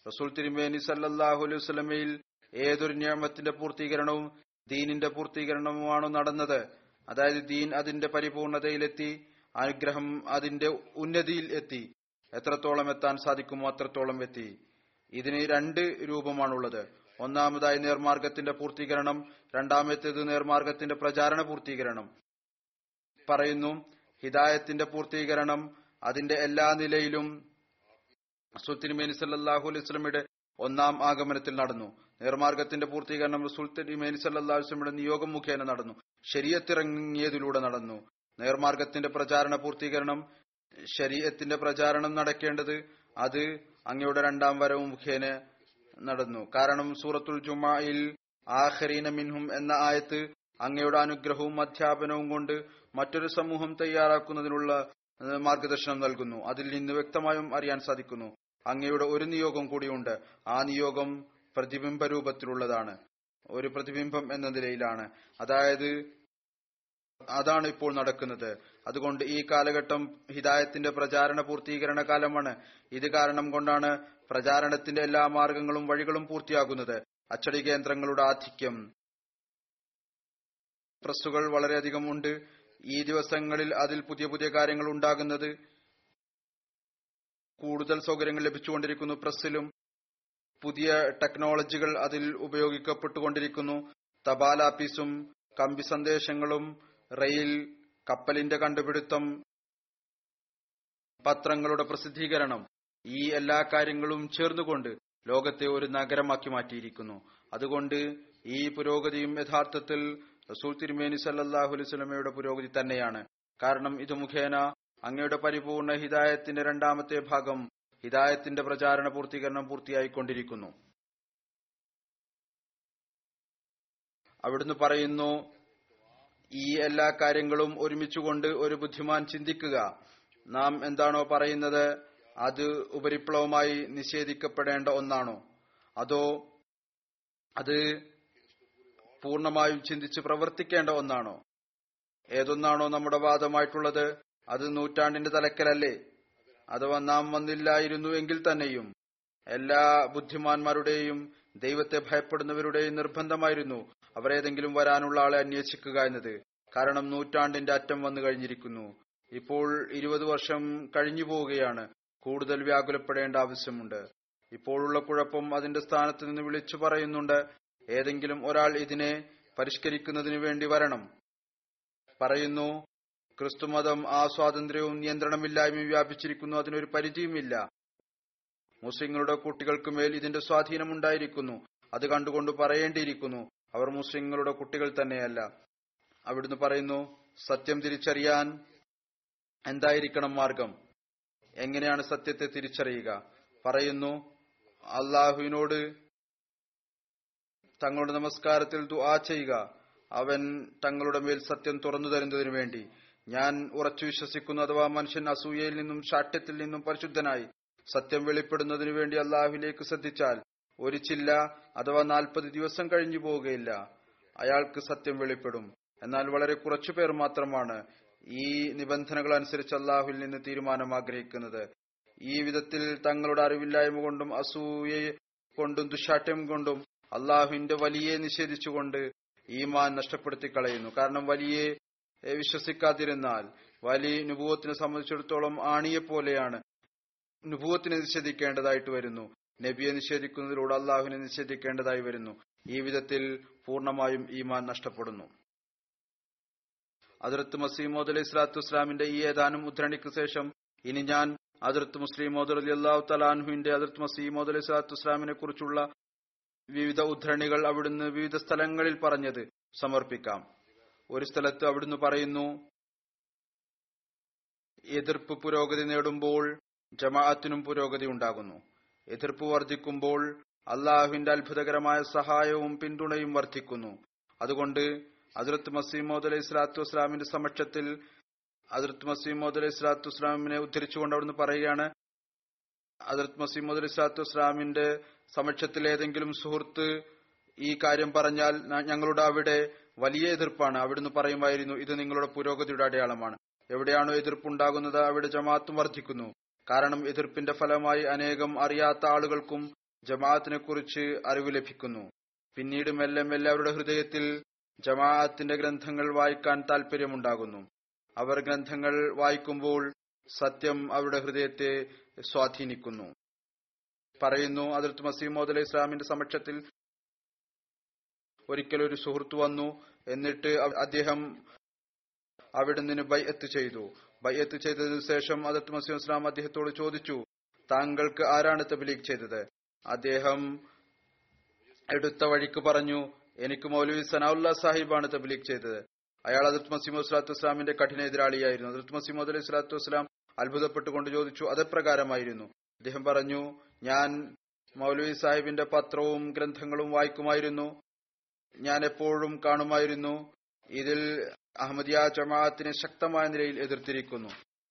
റസൂൽ തിരുമേനി സല്ലാഹു അലൈഹി ഏതൊരു നിയമത്തിന്റെ പൂർത്തീകരണവും ദീനിന്റെ പൂർത്തീകരണവുമാണ് നടന്നത്. അതായത് ദീൻ അതിന്റെ പരിപൂർണതയിലെത്തി അനുഗ്രഹം അതിന്റെ ഉന്നതിയിൽ എത്തി. എത്രത്തോളം എത്താൻ സാധിക്കുമോ അത്രത്തോളം എത്തി. ഇതിന് രണ്ട് രൂപമാണുള്ളത്. ഒന്നാമതായി നേർമാർഗത്തിന്റെ പൂർത്തീകരണം രണ്ടാമത്തേത് നേർമാർഗത്തിന്റെ പ്രചാരണ പൂർത്തീകരണം. പറയുന്നു ഹിദായത്തിന്റെ പൂർത്തീകരണം അതിന്റെ എല്ലാ നിലയിലും സുത്തിൻ സല്ലാഹു അലൈഹി സ്വലമിയുടെ ഒന്നാം ആഗമനത്തിൽ നടന്നു. നേർമാർഗത്തിന്റെ പൂർത്തീകരണം റസൂൽ തിരുമേനി സല്ലാഹു വസ്ലമിയുടെ നിയോഗം മുഖേന നടന്നു. ശരീരത്തിറങ്ങിയതിലൂടെ നടന്നു. നേർമാർഗത്തിന്റെ പ്രചാരണ പൂർത്തീകരണം ശരീരത്തിന്റെ പ്രചാരണം നടക്കേണ്ടത് അത് അങ്ങയുടെ രണ്ടാം വരവും മുഖേന നടന്നു. കാരണം സൂറത്തുൽ ജുമായിൽ ആഹരീന മിൻഹും എന്ന ആയത്ത് അങ്ങയുടെ അനുഗ്രഹവും അധ്യാപനവും കൊണ്ട് മറ്റൊരു സമൂഹം തയ്യാറാക്കുന്നതിനുള്ള മാർഗദർശനം നൽകുന്നു. അതിൽ നിന്ന് വ്യക്തമായും അറിയാൻ സാധിക്കുന്നു. അങ്ങയുടെ ഒരു നിയോഗം കൂടിയുണ്ട്. ആ നിയോഗം പ്രതിബിംബ രൂപത്തിലുള്ളതാണ് ഒരു പ്രതിബിംബം എന്ന നിലയിലാണ്. അതായത് അതാണ് ഇപ്പോൾ നടക്കുന്നത്. അതുകൊണ്ട് ഈ കാലഘട്ടം ഹിദായത്തിന്റെ പ്രചാരണ പൂർത്തീകരണ കാലമാണ്. ഇത് കാരണം കൊണ്ടാണ് പ്രചാരണത്തിന്റെ എല്ലാ മാർഗങ്ങളും വഴികളും പൂർത്തിയാകുന്നത്. അച്ചടി കേന്ദ്രങ്ങളുടെ ആധിക്യം. പ്രസ്സുകൾ വളരെയധികം ഉണ്ട്. ഈ ദിവസങ്ങളിൽ അതിൽ പുതിയ പുതിയ കാര്യങ്ങൾ ഉണ്ടാകുന്നത്. കൂടുതൽ സൗകര്യങ്ങൾ ലഭിച്ചുകൊണ്ടിരിക്കുന്നു പ്രസ്സിലും. പുതിയ ടെക്നോളജികൾ അതിൽ ഉപയോഗിക്കപ്പെട്ടുകൊണ്ടിരിക്കുന്നു. തപാൽ ആപ്പീസും കമ്പി സന്ദേശങ്ങളും റെയിൽ കപ്പലിന്റെ കണ്ടുപിടുത്തം പത്രങ്ങളുടെ പ്രസിദ്ധീകരണം ഈ എല്ലാ കാര്യങ്ങളും ചേർന്നുകൊണ്ട് ലോകത്തെ ഒരു നഗരമാക്കി മാറ്റിയിരിക്കുന്നു. അതുകൊണ്ട് ഈ പുരോഗതിയും യഥാർത്ഥത്തിൽ റസൂൽ തിരുമേനി സല്ലാഹു അലൈസ്മയുടെ പുരോഗതി തന്നെയാണ്. കാരണം ഇത് മുഖേന അങ്ങയുടെ പരിപൂർണ ഹിതായത്തിന്റെ രണ്ടാമത്തെ ഭാഗം ഹിദായത്തിന്റെ പ്രചാരണ പൂർത്തീകരണം പൂർത്തിയായിക്കൊണ്ടിരിക്കുന്നു. അവിടുന്ന് പറയുന്നു ഈ എല്ലാ കാര്യങ്ങളും ഒരുമിച്ചുകൊണ്ട് ഒരു ബുദ്ധിമാൻ ചിന്തിക്കുക. നാം എന്താണോ പറയുന്നത് അത് ഉപരിപ്ലവമായി നിഷേധിക്കപ്പെടേണ്ട ഒന്നാണോ? അതോ അത് പൂർണമായും ചിന്തിച്ച് പ്രവർത്തിക്കേണ്ട ഒന്നാണോ? ഏതൊന്നാണോ നമ്മുടെ വാദമായിട്ടുള്ളത്? അത് നൂറ്റാണ്ടിന്റെ തലക്കലല്ലേ? അഥവാ നാം വന്നില്ലായിരുന്നുവെങ്കിൽ തന്നെയും എല്ലാ ബുദ്ധിമാന്മാരുടെയും ദൈവത്തെ ഭയപ്പെടുന്നവരുടെയും നിർബന്ധമായിരുന്നു അവരേതെങ്കിലും വരാനുള്ള ആളെ അന്വേഷിക്കുക എന്നത്. കാരണം നൂറ്റാണ്ടിന്റെ അറ്റം വന്നു കഴിഞ്ഞിരിക്കുന്നു. ഇപ്പോൾ ഇരുപത് വർഷം കഴിഞ്ഞു പോവുകയാണ്. കൂടുതൽ വ്യാകുലപ്പെടേണ്ട ആവശ്യമുണ്ട്. ഇപ്പോഴുള്ള കുഴപ്പം അതിന്റെ സ്ഥാനത്ത് നിന്ന് വിളിച്ചു പറയുന്നുണ്ട്. ഏതെങ്കിലും ഒരാൾ ഇതിനെ പരിഷ്കരിക്കുന്നതിനു വേണ്ടി വരണം. പറയുന്നു ക്രിസ്തുമതം ആ സ്വാതന്ത്ര്യവും നിയന്ത്രണമില്ലായ്മയും വ്യാപിച്ചിരിക്കുന്നു. അതിനൊരു പരിധിയുമില്ല. മുസ്ലിങ്ങളുടെ കുട്ടികൾക്ക് മേൽ ഇതിന്റെ സ്വാധീനമുണ്ടായിരിക്കുന്നു അത് കണ്ടുകൊണ്ട് പറയേണ്ടിയിരിക്കുന്നു. അവർ മുസ്ലിങ്ങളുടെ കുട്ടികൾ തന്നെയല്ല. അവിടുന്ന് പറയുന്നു സത്യം തിരിച്ചറിയാൻ എന്തായിരിക്കണം മാർഗം? എങ്ങനെയാണ് സത്യത്തെ തിരിച്ചറിയുക? പറയുന്നു അള്ളാഹുവിനോട് തങ്ങളുടെ നമസ്കാരത്തിൽ ദുആ ചെയ്യുക. അവൻ തങ്ങളുടെ മേൽ സത്യം തുറന്നു തരുന്നതിനു വേണ്ടി. ഞാൻ ഉറച്ചു വിശ്വസിക്കുന്നു അഥവാ മനുഷ്യൻ അസൂയയിൽ നിന്നും ശാഠ്യത്തിൽ നിന്നും പരിശുദ്ധനായി സത്യം വെളിപ്പെടുന്നതിനു വേണ്ടി അള്ളാഹുവിലേക്ക് ശ്രദ്ധിച്ചാൽ ഒരു ചില്ല അഥവാ നാൽപ്പത് ദിവസം കഴിഞ്ഞു പോവുകയില്ല. അയാൾക്ക് സത്യം വെളിപ്പെടും. എന്നാൽ വളരെ കുറച്ചു പേർ മാത്രമാണ് ഈ നിബന്ധനകൾ അനുസരിച്ച് അള്ളാഹുവിൽ നിന്ന് തീരുമാനം ആഗ്രഹിക്കുന്നത്. ഈ വിധത്തിൽ തങ്ങളുടെ അറിവില്ലായ്മ കൊണ്ടും അസൂയ കൊണ്ടും ദുശാഠ്യം കൊണ്ടും അള്ളാഹുവിന്റെ വലിയെ നിഷേധിച്ചുകൊണ്ട് ഈമാൻ നഷ്ടപ്പെടുത്തി കളയുന്നു കാരണം വലിയെ വിശ്വസിക്കാതിരുന്നാൽ വലി നുപൂവത്തിനെ സംബന്ധിച്ചിടത്തോളം ആണിയെ പോലെയാണ്. നുപൂവത്തിനെ നിഷേധിക്കേണ്ടതായിട്ട് വരുന്നു. നബിയെ നിഷേധിക്കുന്നതിലൂടെ അള്ളാഹുവിനെ നിഷേധിക്കേണ്ടതായി വരുന്നു. ഈ വിധത്തിൽ പൂർണമായും ഈമാൻ നഷ്ടപ്പെടുന്നു. അതിർത്ത് മസീമോദ് അലൈഹി സ്വലാത്തു വസ്ലാമിന്റെ ഈ ഏതാനും ഉദ്ധരണിക്ക് ശേഷം ഇനി ഞാൻ അതിർത്ത് മുസ്ലിമോദ് അലി അള്ളാഹു തലാൻഹുവിന്റെ അതിർത്ത് മസീമോദ് അലൈഹി സ്വലാത്തു വസ്ലാമിനെ കുറിച്ചുള്ള വിവിധ ഉദ്ധരണികൾ അവിടുന്ന് വിവിധ സ്ഥലങ്ങളിൽ പറഞ്ഞത് സമർപ്പിക്കാം. ഒരു സ്ഥലത്ത് അവിടുന്ന് പറയുന്നു എതിർപ്പ് പുരോഗതി നേടുമ്പോൾ ജമാഅത്തിനും പുരോഗതി ഉണ്ടാകുന്നു. എതിർപ്പ് വർദ്ധിക്കുമ്പോൾ അള്ളാഹുവിന്റെ അത്ഭുതകരമായ സഹായവും പിന്തുണയും വർദ്ധിക്കുന്നു. അതുകൊണ്ട് അതിർത്ത് മസീമോദ് അലൈഹി സ്വലാത്തു വസ്ലാമിന്റെ സമക്ഷത്തിൽ അതിർത്ത് മസീമോദ് അലൈഹി സ്വലാത്തു വസ്ലാമിനെ ഉദ്ധരിച്ചുകൊണ്ട് അവിടുന്ന് പറയുകയാണ് അതിർത്ത് മസീമോദ് അലൈഹി സ്വലാത്തു വസ്ലാമിന്റെ സമക്ഷത്തിൽ ഏതെങ്കിലും സുഹൃത്ത് ഈ കാര്യം പറഞ്ഞാൽ ഞങ്ങളുടെ അവിടെ വലിയ എതിർപ്പാണ്. അവിടുന്ന് പറയുമായിരുന്നു ഇത് നിങ്ങളുടെ പുരോഗതിയുടെ അടയാളമാണ്. എവിടെയാണോ എതിർപ്പുണ്ടാകുന്നത് അവിടെ ജമാഅത്തും വർദ്ധിക്കുന്നു. കാരണം എതിർപ്പിന്റെ ഫലമായി അനേകം അറിയാത്ത ആളുകൾക്കും ജമാഅത്തിനെ കുറിച്ച് അറിവ് ലഭിക്കുന്നു. പിന്നീട് മെല്ലെ മെല്ലെ അവരുടെ ഹൃദയത്തിൽ ജമാഅത്തിന്റെ ഗ്രന്ഥങ്ങൾ വായിക്കാൻ താൽപര്യമുണ്ടാകുന്നു. അവർ ഗ്രന്ഥങ്ങൾ വായിക്കുമ്പോൾ സത്യം അവരുടെ ഹൃദയത്തെ സ്വാധീനിക്കുന്നു. പറയുന്നു അതിർത്ത് മസീമോദ് അലൈഹി ഇസ്ലാമിന്റെ സമക്ഷത്തിൽ ഒരിക്കൽ ഒരു സുഹൃത്ത് വന്നു എന്നിട്ട് അദ്ദേഹം അവിടെ നിന്ന് ബൈഅത്ത് ചെയ്തു. ബൈഅത്ത് ചെയ്തതിനു ശേഷം അദത്ത് മസീം ഇസ്ലാം അദ്ദേഹത്തോട് ചോദിച്ചു താങ്കൾക്ക് ആരാണ് തബ്ലീഗ് ചെയ്തത്? അദ്ദേഹം എടുത്ത വഴിക്ക് പറഞ്ഞു എനിക്ക് മൗലവി സനാഉല്ല സാഹിബാണ് തബ്ലീഗ് ചെയ്തത്. അയാൾ അതിർത്ത് മസീമു സ്വലാത്തു വസ്ലാമിന്റെ കഠിന എതിരാളിയായിരുന്നു. അതിർത്ത് മസീമു അലൈഹി സ്വലാത്തു വസ്ലാം അത്ഭുതപ്പെട്ടുകൊണ്ട് ചോദിച്ചു അതെപ്രകാരമായിരുന്നു അദ്ദേഹം പറഞ്ഞു ഞാൻ മൗലവി സാഹിബിന്റെ പത്രവും ഗ്രന്ഥങ്ങളും വായിക്കുമായിരുന്നു. ഞാൻ എപ്പോഴും കാണുമായിരുന്നു. ഇതിൽ അഹമ്മദിയ ജമാഅത്തിനെ ശക്തമായ നിലയിൽ എതിർത്തിരിക്കുന്നു.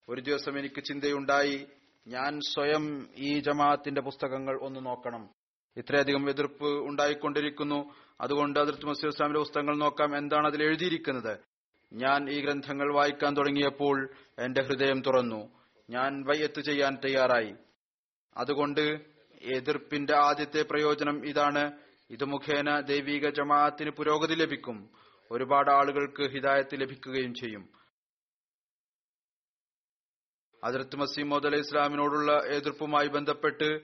ഒരു ദിവസം എനിക്ക് ചിന്തയുണ്ടായി ഞാൻ സ്വയം ഈ ജമാഅത്തിന്റെ പുസ്തകങ്ങൾ ഒന്ന് നോക്കണം. ഇത്രയധികം എതിർപ്പ് ഉണ്ടായിക്കൊണ്ടിരിക്കുന്നു. അതുകൊണ്ട് അതിർത്ത് മസീദ് ഇസ്ലാമിന്റെ പുസ്തകങ്ങൾ നോക്കാം എന്താണ് അതിൽ എഴുതിയിരിക്കുന്നത്. ഞാൻ ഈ ഗ്രന്ഥങ്ങൾ വായിക്കാൻ തുടങ്ങിയപ്പോൾ എന്റെ ഹൃദയം തുറന്നു. ഞാൻ വയ്യത്ത് ചെയ്യാൻ തയ്യാറായി. അതുകൊണ്ട് എതിർപ്പിന്റെ ആദ്യത്തെ പ്രയോജനം ഇതാണ്. ഇത് മുഖേന ദൈവിക ജമാഅത്തിന് പുരോഗതി ലഭിക്കും. ഒരുപാട് ആളുകൾക്ക് ഹിദായത്ത് ലഭിക്കുകയും ചെയ്യും. അതിർത്ത് മസീമോദ് അലൈഹി ഇസ്ലാമിനോടുള്ള എതിർപ്പുമായി ബന്ധപ്പെട്ട്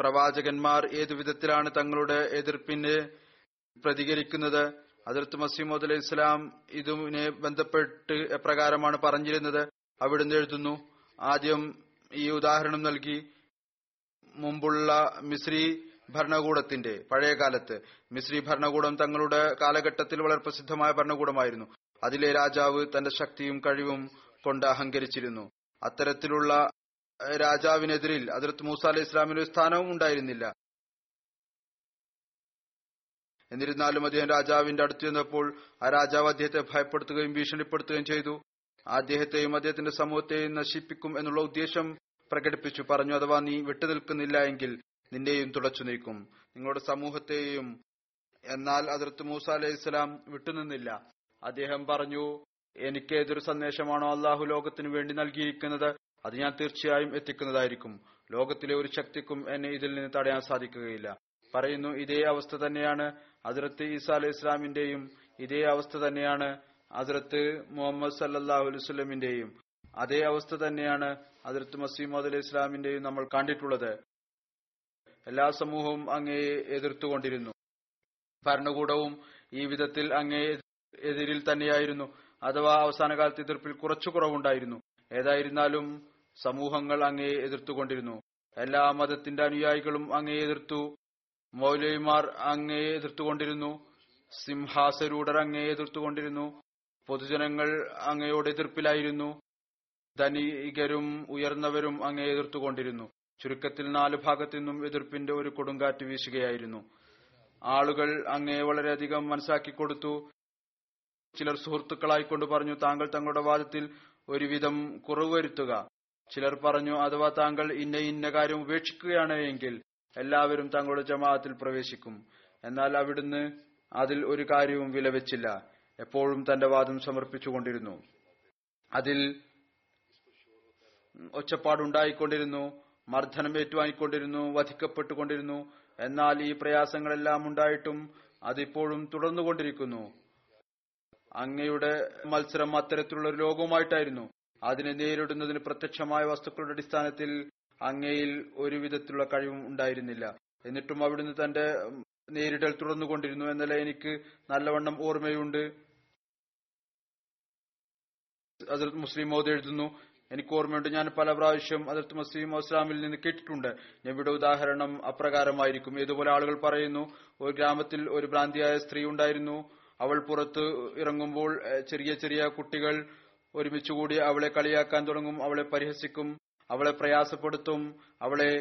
പ്രവാചകന്മാർ ഏതു വിധത്തിലാണ് തങ്ങളുടെ എതിർപ്പിന് പ്രതികരിക്കുന്നത്? അതിർത്ത് മസീമോദ് അലൈഹി ഇസ്ലാം ഇതിനെ ബന്ധപ്പെട്ട് എപ്രകാരമാണ് പറഞ്ഞിരുന്നത്? അവിടുന്ന് എഴുതുന്നു ആദ്യം ഈ ഉദാഹരണം നൽകി. മുമ്പുള്ള മിശ്രി ഭരണകൂടത്തിന്റെ പഴയ കാലത്ത് മിശ്രി ഭരണകൂടം തങ്ങളുടെ കാലഘട്ടത്തിൽ വളരെ പ്രസിദ്ധമായ ഭരണകൂടമായിരുന്നു. അതിലെ രാജാവ് തന്റെ ശക്തിയും കഴിവും കൊണ്ട് അഹങ്കരിച്ചിരുന്നു. അത്തരത്തിലുള്ള രാജാവിനെതിരിൽ അതിർത്ത് മൂസ അലൈഹി ഇസ്ലാമിന് ഒരു സ്ഥാനവും ഉണ്ടായിരുന്നില്ല. എന്നിരുന്നാലും അദ്ദേഹം രാജാവിന്റെ അടുത്ത് ചെന്നപ്പോൾ ആ രാജാവ് അദ്ദേഹത്തെ ഭയപ്പെടുത്തുകയും ഭീഷണിപ്പെടുത്തുകയും ചെയ്തു. അദ്ദേഹത്തെയും അദ്ദേഹത്തിന്റെ സമൂഹത്തെയും നശിപ്പിക്കും എന്നുള്ള ഉദ്ദേശം പ്രകടിപ്പിച്ചു. പറഞ്ഞു അഥവാ നീ വിട്ടുനിൽക്കുന്നില്ല എങ്കിൽ നിന്റെയും തുടച്ചു നീക്കും. നിങ്ങളുടെ സമൂഹത്തെയും എന്നാൽ അതിർത്ത് മൂസ അലൈഹി സ്വലാം വിട്ടുനിന്നില്ല. അദ്ദേഹം പറഞ്ഞു എനിക്ക് ഏതൊരു സന്ദേശമാണോ അള്ളാഹു ലോകത്തിന് വേണ്ടി നൽകിയിരിക്കുന്നത്? അത് ഞാൻ തീർച്ചയായും എത്തിക്കുന്നതായിരിക്കും. ലോകത്തിലെ ഒരു ശക്തിക്കും എന്നെ ഇതിൽ നിന്ന് തടയാൻ സാധിക്കുകയില്ല. പറയുന്നു ഇതേ അവസ്ഥ തന്നെയാണ് അതിർത്ത് ഈസ അലൈഹി ഇസ്ലാമിന്റെയും ഇതേ അവസ്ഥ തന്നെയാണ് അതിർത്ത് മുഹമ്മദ് സല്ലാഹു അലുസ്ലമിന്റെയും അതേ അവസ്ഥ തന്നെയാണ് അതിർത്ത് മസീമദ് അലൈഹി ഇസ്ലാമിന്റെയും നമ്മൾ കണ്ടിട്ടുള്ളത്. എല്ലാ സമൂഹവും അങ്ങയെ എതിർത്തുകൊണ്ടിരുന്നു. ഭരണകൂടവും ഈ വിധത്തിൽ അങ്ങയെ എതിരിൽ തന്നെയായിരുന്നു. അഥവാ അവസാന കാലത്ത് എതിർപ്പിൽ കുറച്ചു കുറവുണ്ടായിരുന്നു. ഏതായിരുന്നാലും സമൂഹങ്ങൾ അങ്ങയെ എതിർത്തുകൊണ്ടിരുന്നു. എല്ലാ മതത്തിന്റെ അനുയായികളും അങ്ങയെ എതിർത്തു. മൗലവിമാർ അങ്ങയെ എതിർത്തുകൊണ്ടിരുന്നു. സിംഹാസരൂഢർ അങ്ങയെ എതിർത്തുകൊണ്ടിരുന്നു. പൊതുജനങ്ങൾ അങ്ങയോട് എതിർപ്പിലായിരുന്നു. ധനികരും ഉയർന്നവരും അങ്ങയെ എതിർത്തുകൊണ്ടിരുന്നു. ചുരുക്കത്തിൽ നാലു ഭാഗത്തു നിന്നും എതിർപ്പിന്റെ ഒരു കൊടുങ്കാറ്റ് വീശുകയായിരുന്നു. ആളുകൾ അങ്ങേ വളരെയധികം മനസ്സാക്കി കൊടുത്തു. ചിലർ സുഹൃത്തുക്കളായിക്കൊണ്ട് പറഞ്ഞു താങ്കൾ തങ്ങളുടെ വാദത്തിൽ ഒരുവിധം കുറവ് വരുത്തുക ചിലർ പറഞ്ഞു അഥവാ താങ്കൾ ഇന്ന ഇന്ന കാര്യം ഉപേക്ഷിക്കുകയാണ് എങ്കിൽ എല്ലാവരും തങ്ങളുടെ ജമാഅത്തിൽ പ്രവേശിക്കും. എന്നാൽ അവിടുന്ന് അതിൽ ഒരു കാര്യവും വിലവെച്ചില്ല. എപ്പോഴും തന്റെ വാദം സമർപ്പിച്ചുകൊണ്ടിരുന്നു. അതിൽ ഒച്ചപ്പാടുണ്ടായിക്കൊണ്ടിരുന്നു. മർദ്ദനം ഏറ്റുവാങ്ങിക്കൊണ്ടിരുന്നു വധിക്കപ്പെട്ടുകൊണ്ടിരുന്നു. എന്നാൽ ഈ പ്രയാസങ്ങളെല്ലാം ഉണ്ടായിട്ടും അതിപ്പോഴും തുടർന്നുകൊണ്ടിരിക്കുന്നു. അങ്ങയുടെ മത്സരം അത്തരത്തിലുള്ള ഒരു ലോകവുമായിട്ടായിരുന്നു. അതിനെ നേരിടുന്നതിന് പ്രത്യക്ഷമായ വസ്തുക്കളുടെ അടിസ്ഥാനത്തിൽ അങ്ങയിൽ ഒരു വിധത്തിലുള്ള കഴിവും ഉണ്ടായിരുന്നില്ല. എന്നിട്ടും അവിടുന്ന് തന്റെ നേരിടൽ തുടർന്നുകൊണ്ടിരുന്നു എന്നല്ല എനിക്ക് നല്ലവണ്ണം ഓർമ്മയുണ്ട്. അതിർത്ത് മുസ്ലിം മോദ് എഴുതുന്നു എനിക്ക് ഓർമ്മയുണ്ട് ഞാൻ പല പ്രാവശ്യം അതിർത്ത് മുസ്ലിം ഇസ്ലാമിൽ നിന്ന് കേട്ടിട്ടുണ്ട്. നബിയുടെ ഉദാഹരണം അപ്രകാരമായിരിക്കും. ഇതുപോലെ ആളുകൾ പറയുന്നു ഒരു ഗ്രാമത്തിൽ ഒരു ഭ്രാന്തിയായ സ്ത്രീ ഉണ്ടായിരുന്നു. അവൾ പുറത്ത് ഇറങ്ങുമ്പോൾ ചെറിയ ചെറിയ കുട്ടികൾ ഒരുമിച്ചുകൂടി അവളെ കളിയാക്കാൻ തുടങ്ങും അവളെ പരിഹസിക്കും അവളെ പ്രയാസപ്പെടുത്തും അവളെ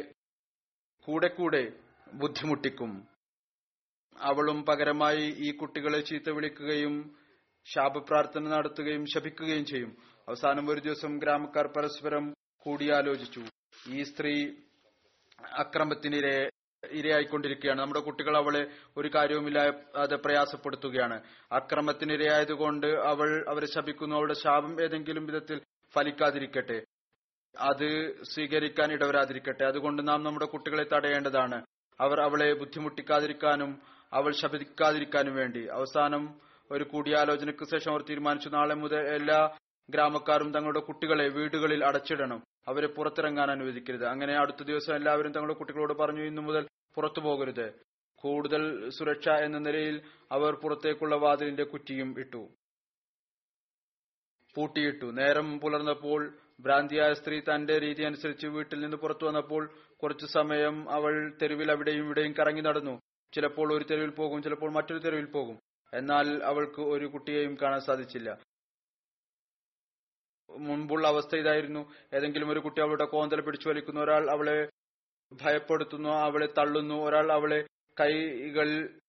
കൂടെ കൂടെ ബുദ്ധിമുട്ടിക്കും. അവളും പകരമായി ഈ കുട്ടികളെ ചീത്ത വിളിക്കുകയും ശാപപ്രാർത്ഥന നടത്തുകയും ശപിക്കുകയും ചെയ്യും. അവസാനം ഒരു ദിവസം ഗ്രാമക്കാർ പരസ്പരം കൂടിയാലോചിച്ചു. ഈ സ്ത്രീ അക്രമത്തിനിരെ ഇരയായിക്കൊണ്ടിരിക്കുകയാണ്. നമ്മുടെ കുട്ടികൾ അവളെ ഒരു കാര്യവുമില്ലാതെ പ്രയാസപ്പെടുത്തുകയാണ്. അക്രമത്തിനിരയായതുകൊണ്ട് അവൾ അവരെ ശപിക്കുന്നു. അവളുടെ ശാപം ഏതെങ്കിലും വിധത്തിൽ ഫലിക്കാതിരിക്കട്ടെ. അത് സ്വീകരിക്കാൻ ഇടവരാതിരിക്കട്ടെ. അതുകൊണ്ട് നാം നമ്മുടെ കുട്ടികളെ തടയേണ്ടതാണ്. അവർ അവളെ ബുദ്ധിമുട്ടിക്കാതിരിക്കാനും അവൾ ശപിക്കാതിരിക്കാനും വേണ്ടി. അവസാനം ഒരു കൂടിയാലോചനയ്ക്ക് ശേഷം അവർ തീരുമാനിച്ചു. നാളെ മുതൽ എല്ലാ ഗ്രാമക്കാരും തങ്ങളുടെ കുട്ടികളെ വീടുകളിൽ അടച്ചിടണം. അവരെ പുറത്തിറങ്ങാൻ അനുവദിക്കരുത്. അങ്ങനെ അടുത്ത ദിവസം എല്ലാവരും തങ്ങളുടെ കുട്ടികളോട് പറഞ്ഞു ഇന്നു മുതൽ പുറത്തു പോകരുത്. കൂടുതൽ സുരക്ഷ എന്ന നിലയിൽ അവർ പുറത്തേക്കുള്ള വാതിലിന്റെ കുറ്റിയും ഇട്ടു. പൂട്ടിയിട്ടു. നേരം പുലർന്നപ്പോൾ ഭ്രാന്തിയായ സ്ത്രീ തന്റെ രീതി അനുസരിച്ച് വീട്ടിൽ നിന്ന് പുറത്തു വന്നപ്പോൾ കുറച്ചു സമയം അവൾ തെരുവിൽ അവിടെയും ഇവിടെയും കറങ്ങി നടന്നു. ചിലപ്പോൾ ഒരു തെരുവിൽ പോകും ചിലപ്പോൾ മറ്റൊരു തെരുവിൽ പോകും. എന്നാൽ അവൾക്ക് ഒരു കുട്ടിയെയും കാണാൻ സാധിച്ചില്ല. മുൻപുള്ള അവസ്ഥ ഇതായിരുന്നു. ഏതെങ്കിലും ഒരു കുട്ടി അവളുടെ കോന്തൽ പിടിച്ചു വലിക്കുന്നു ഒരാൾ അവളെ ഭയപ്പെടുത്തുന്നു അവളെ തള്ളുന്നു ഒരാൾ അവളെ കൈകൾ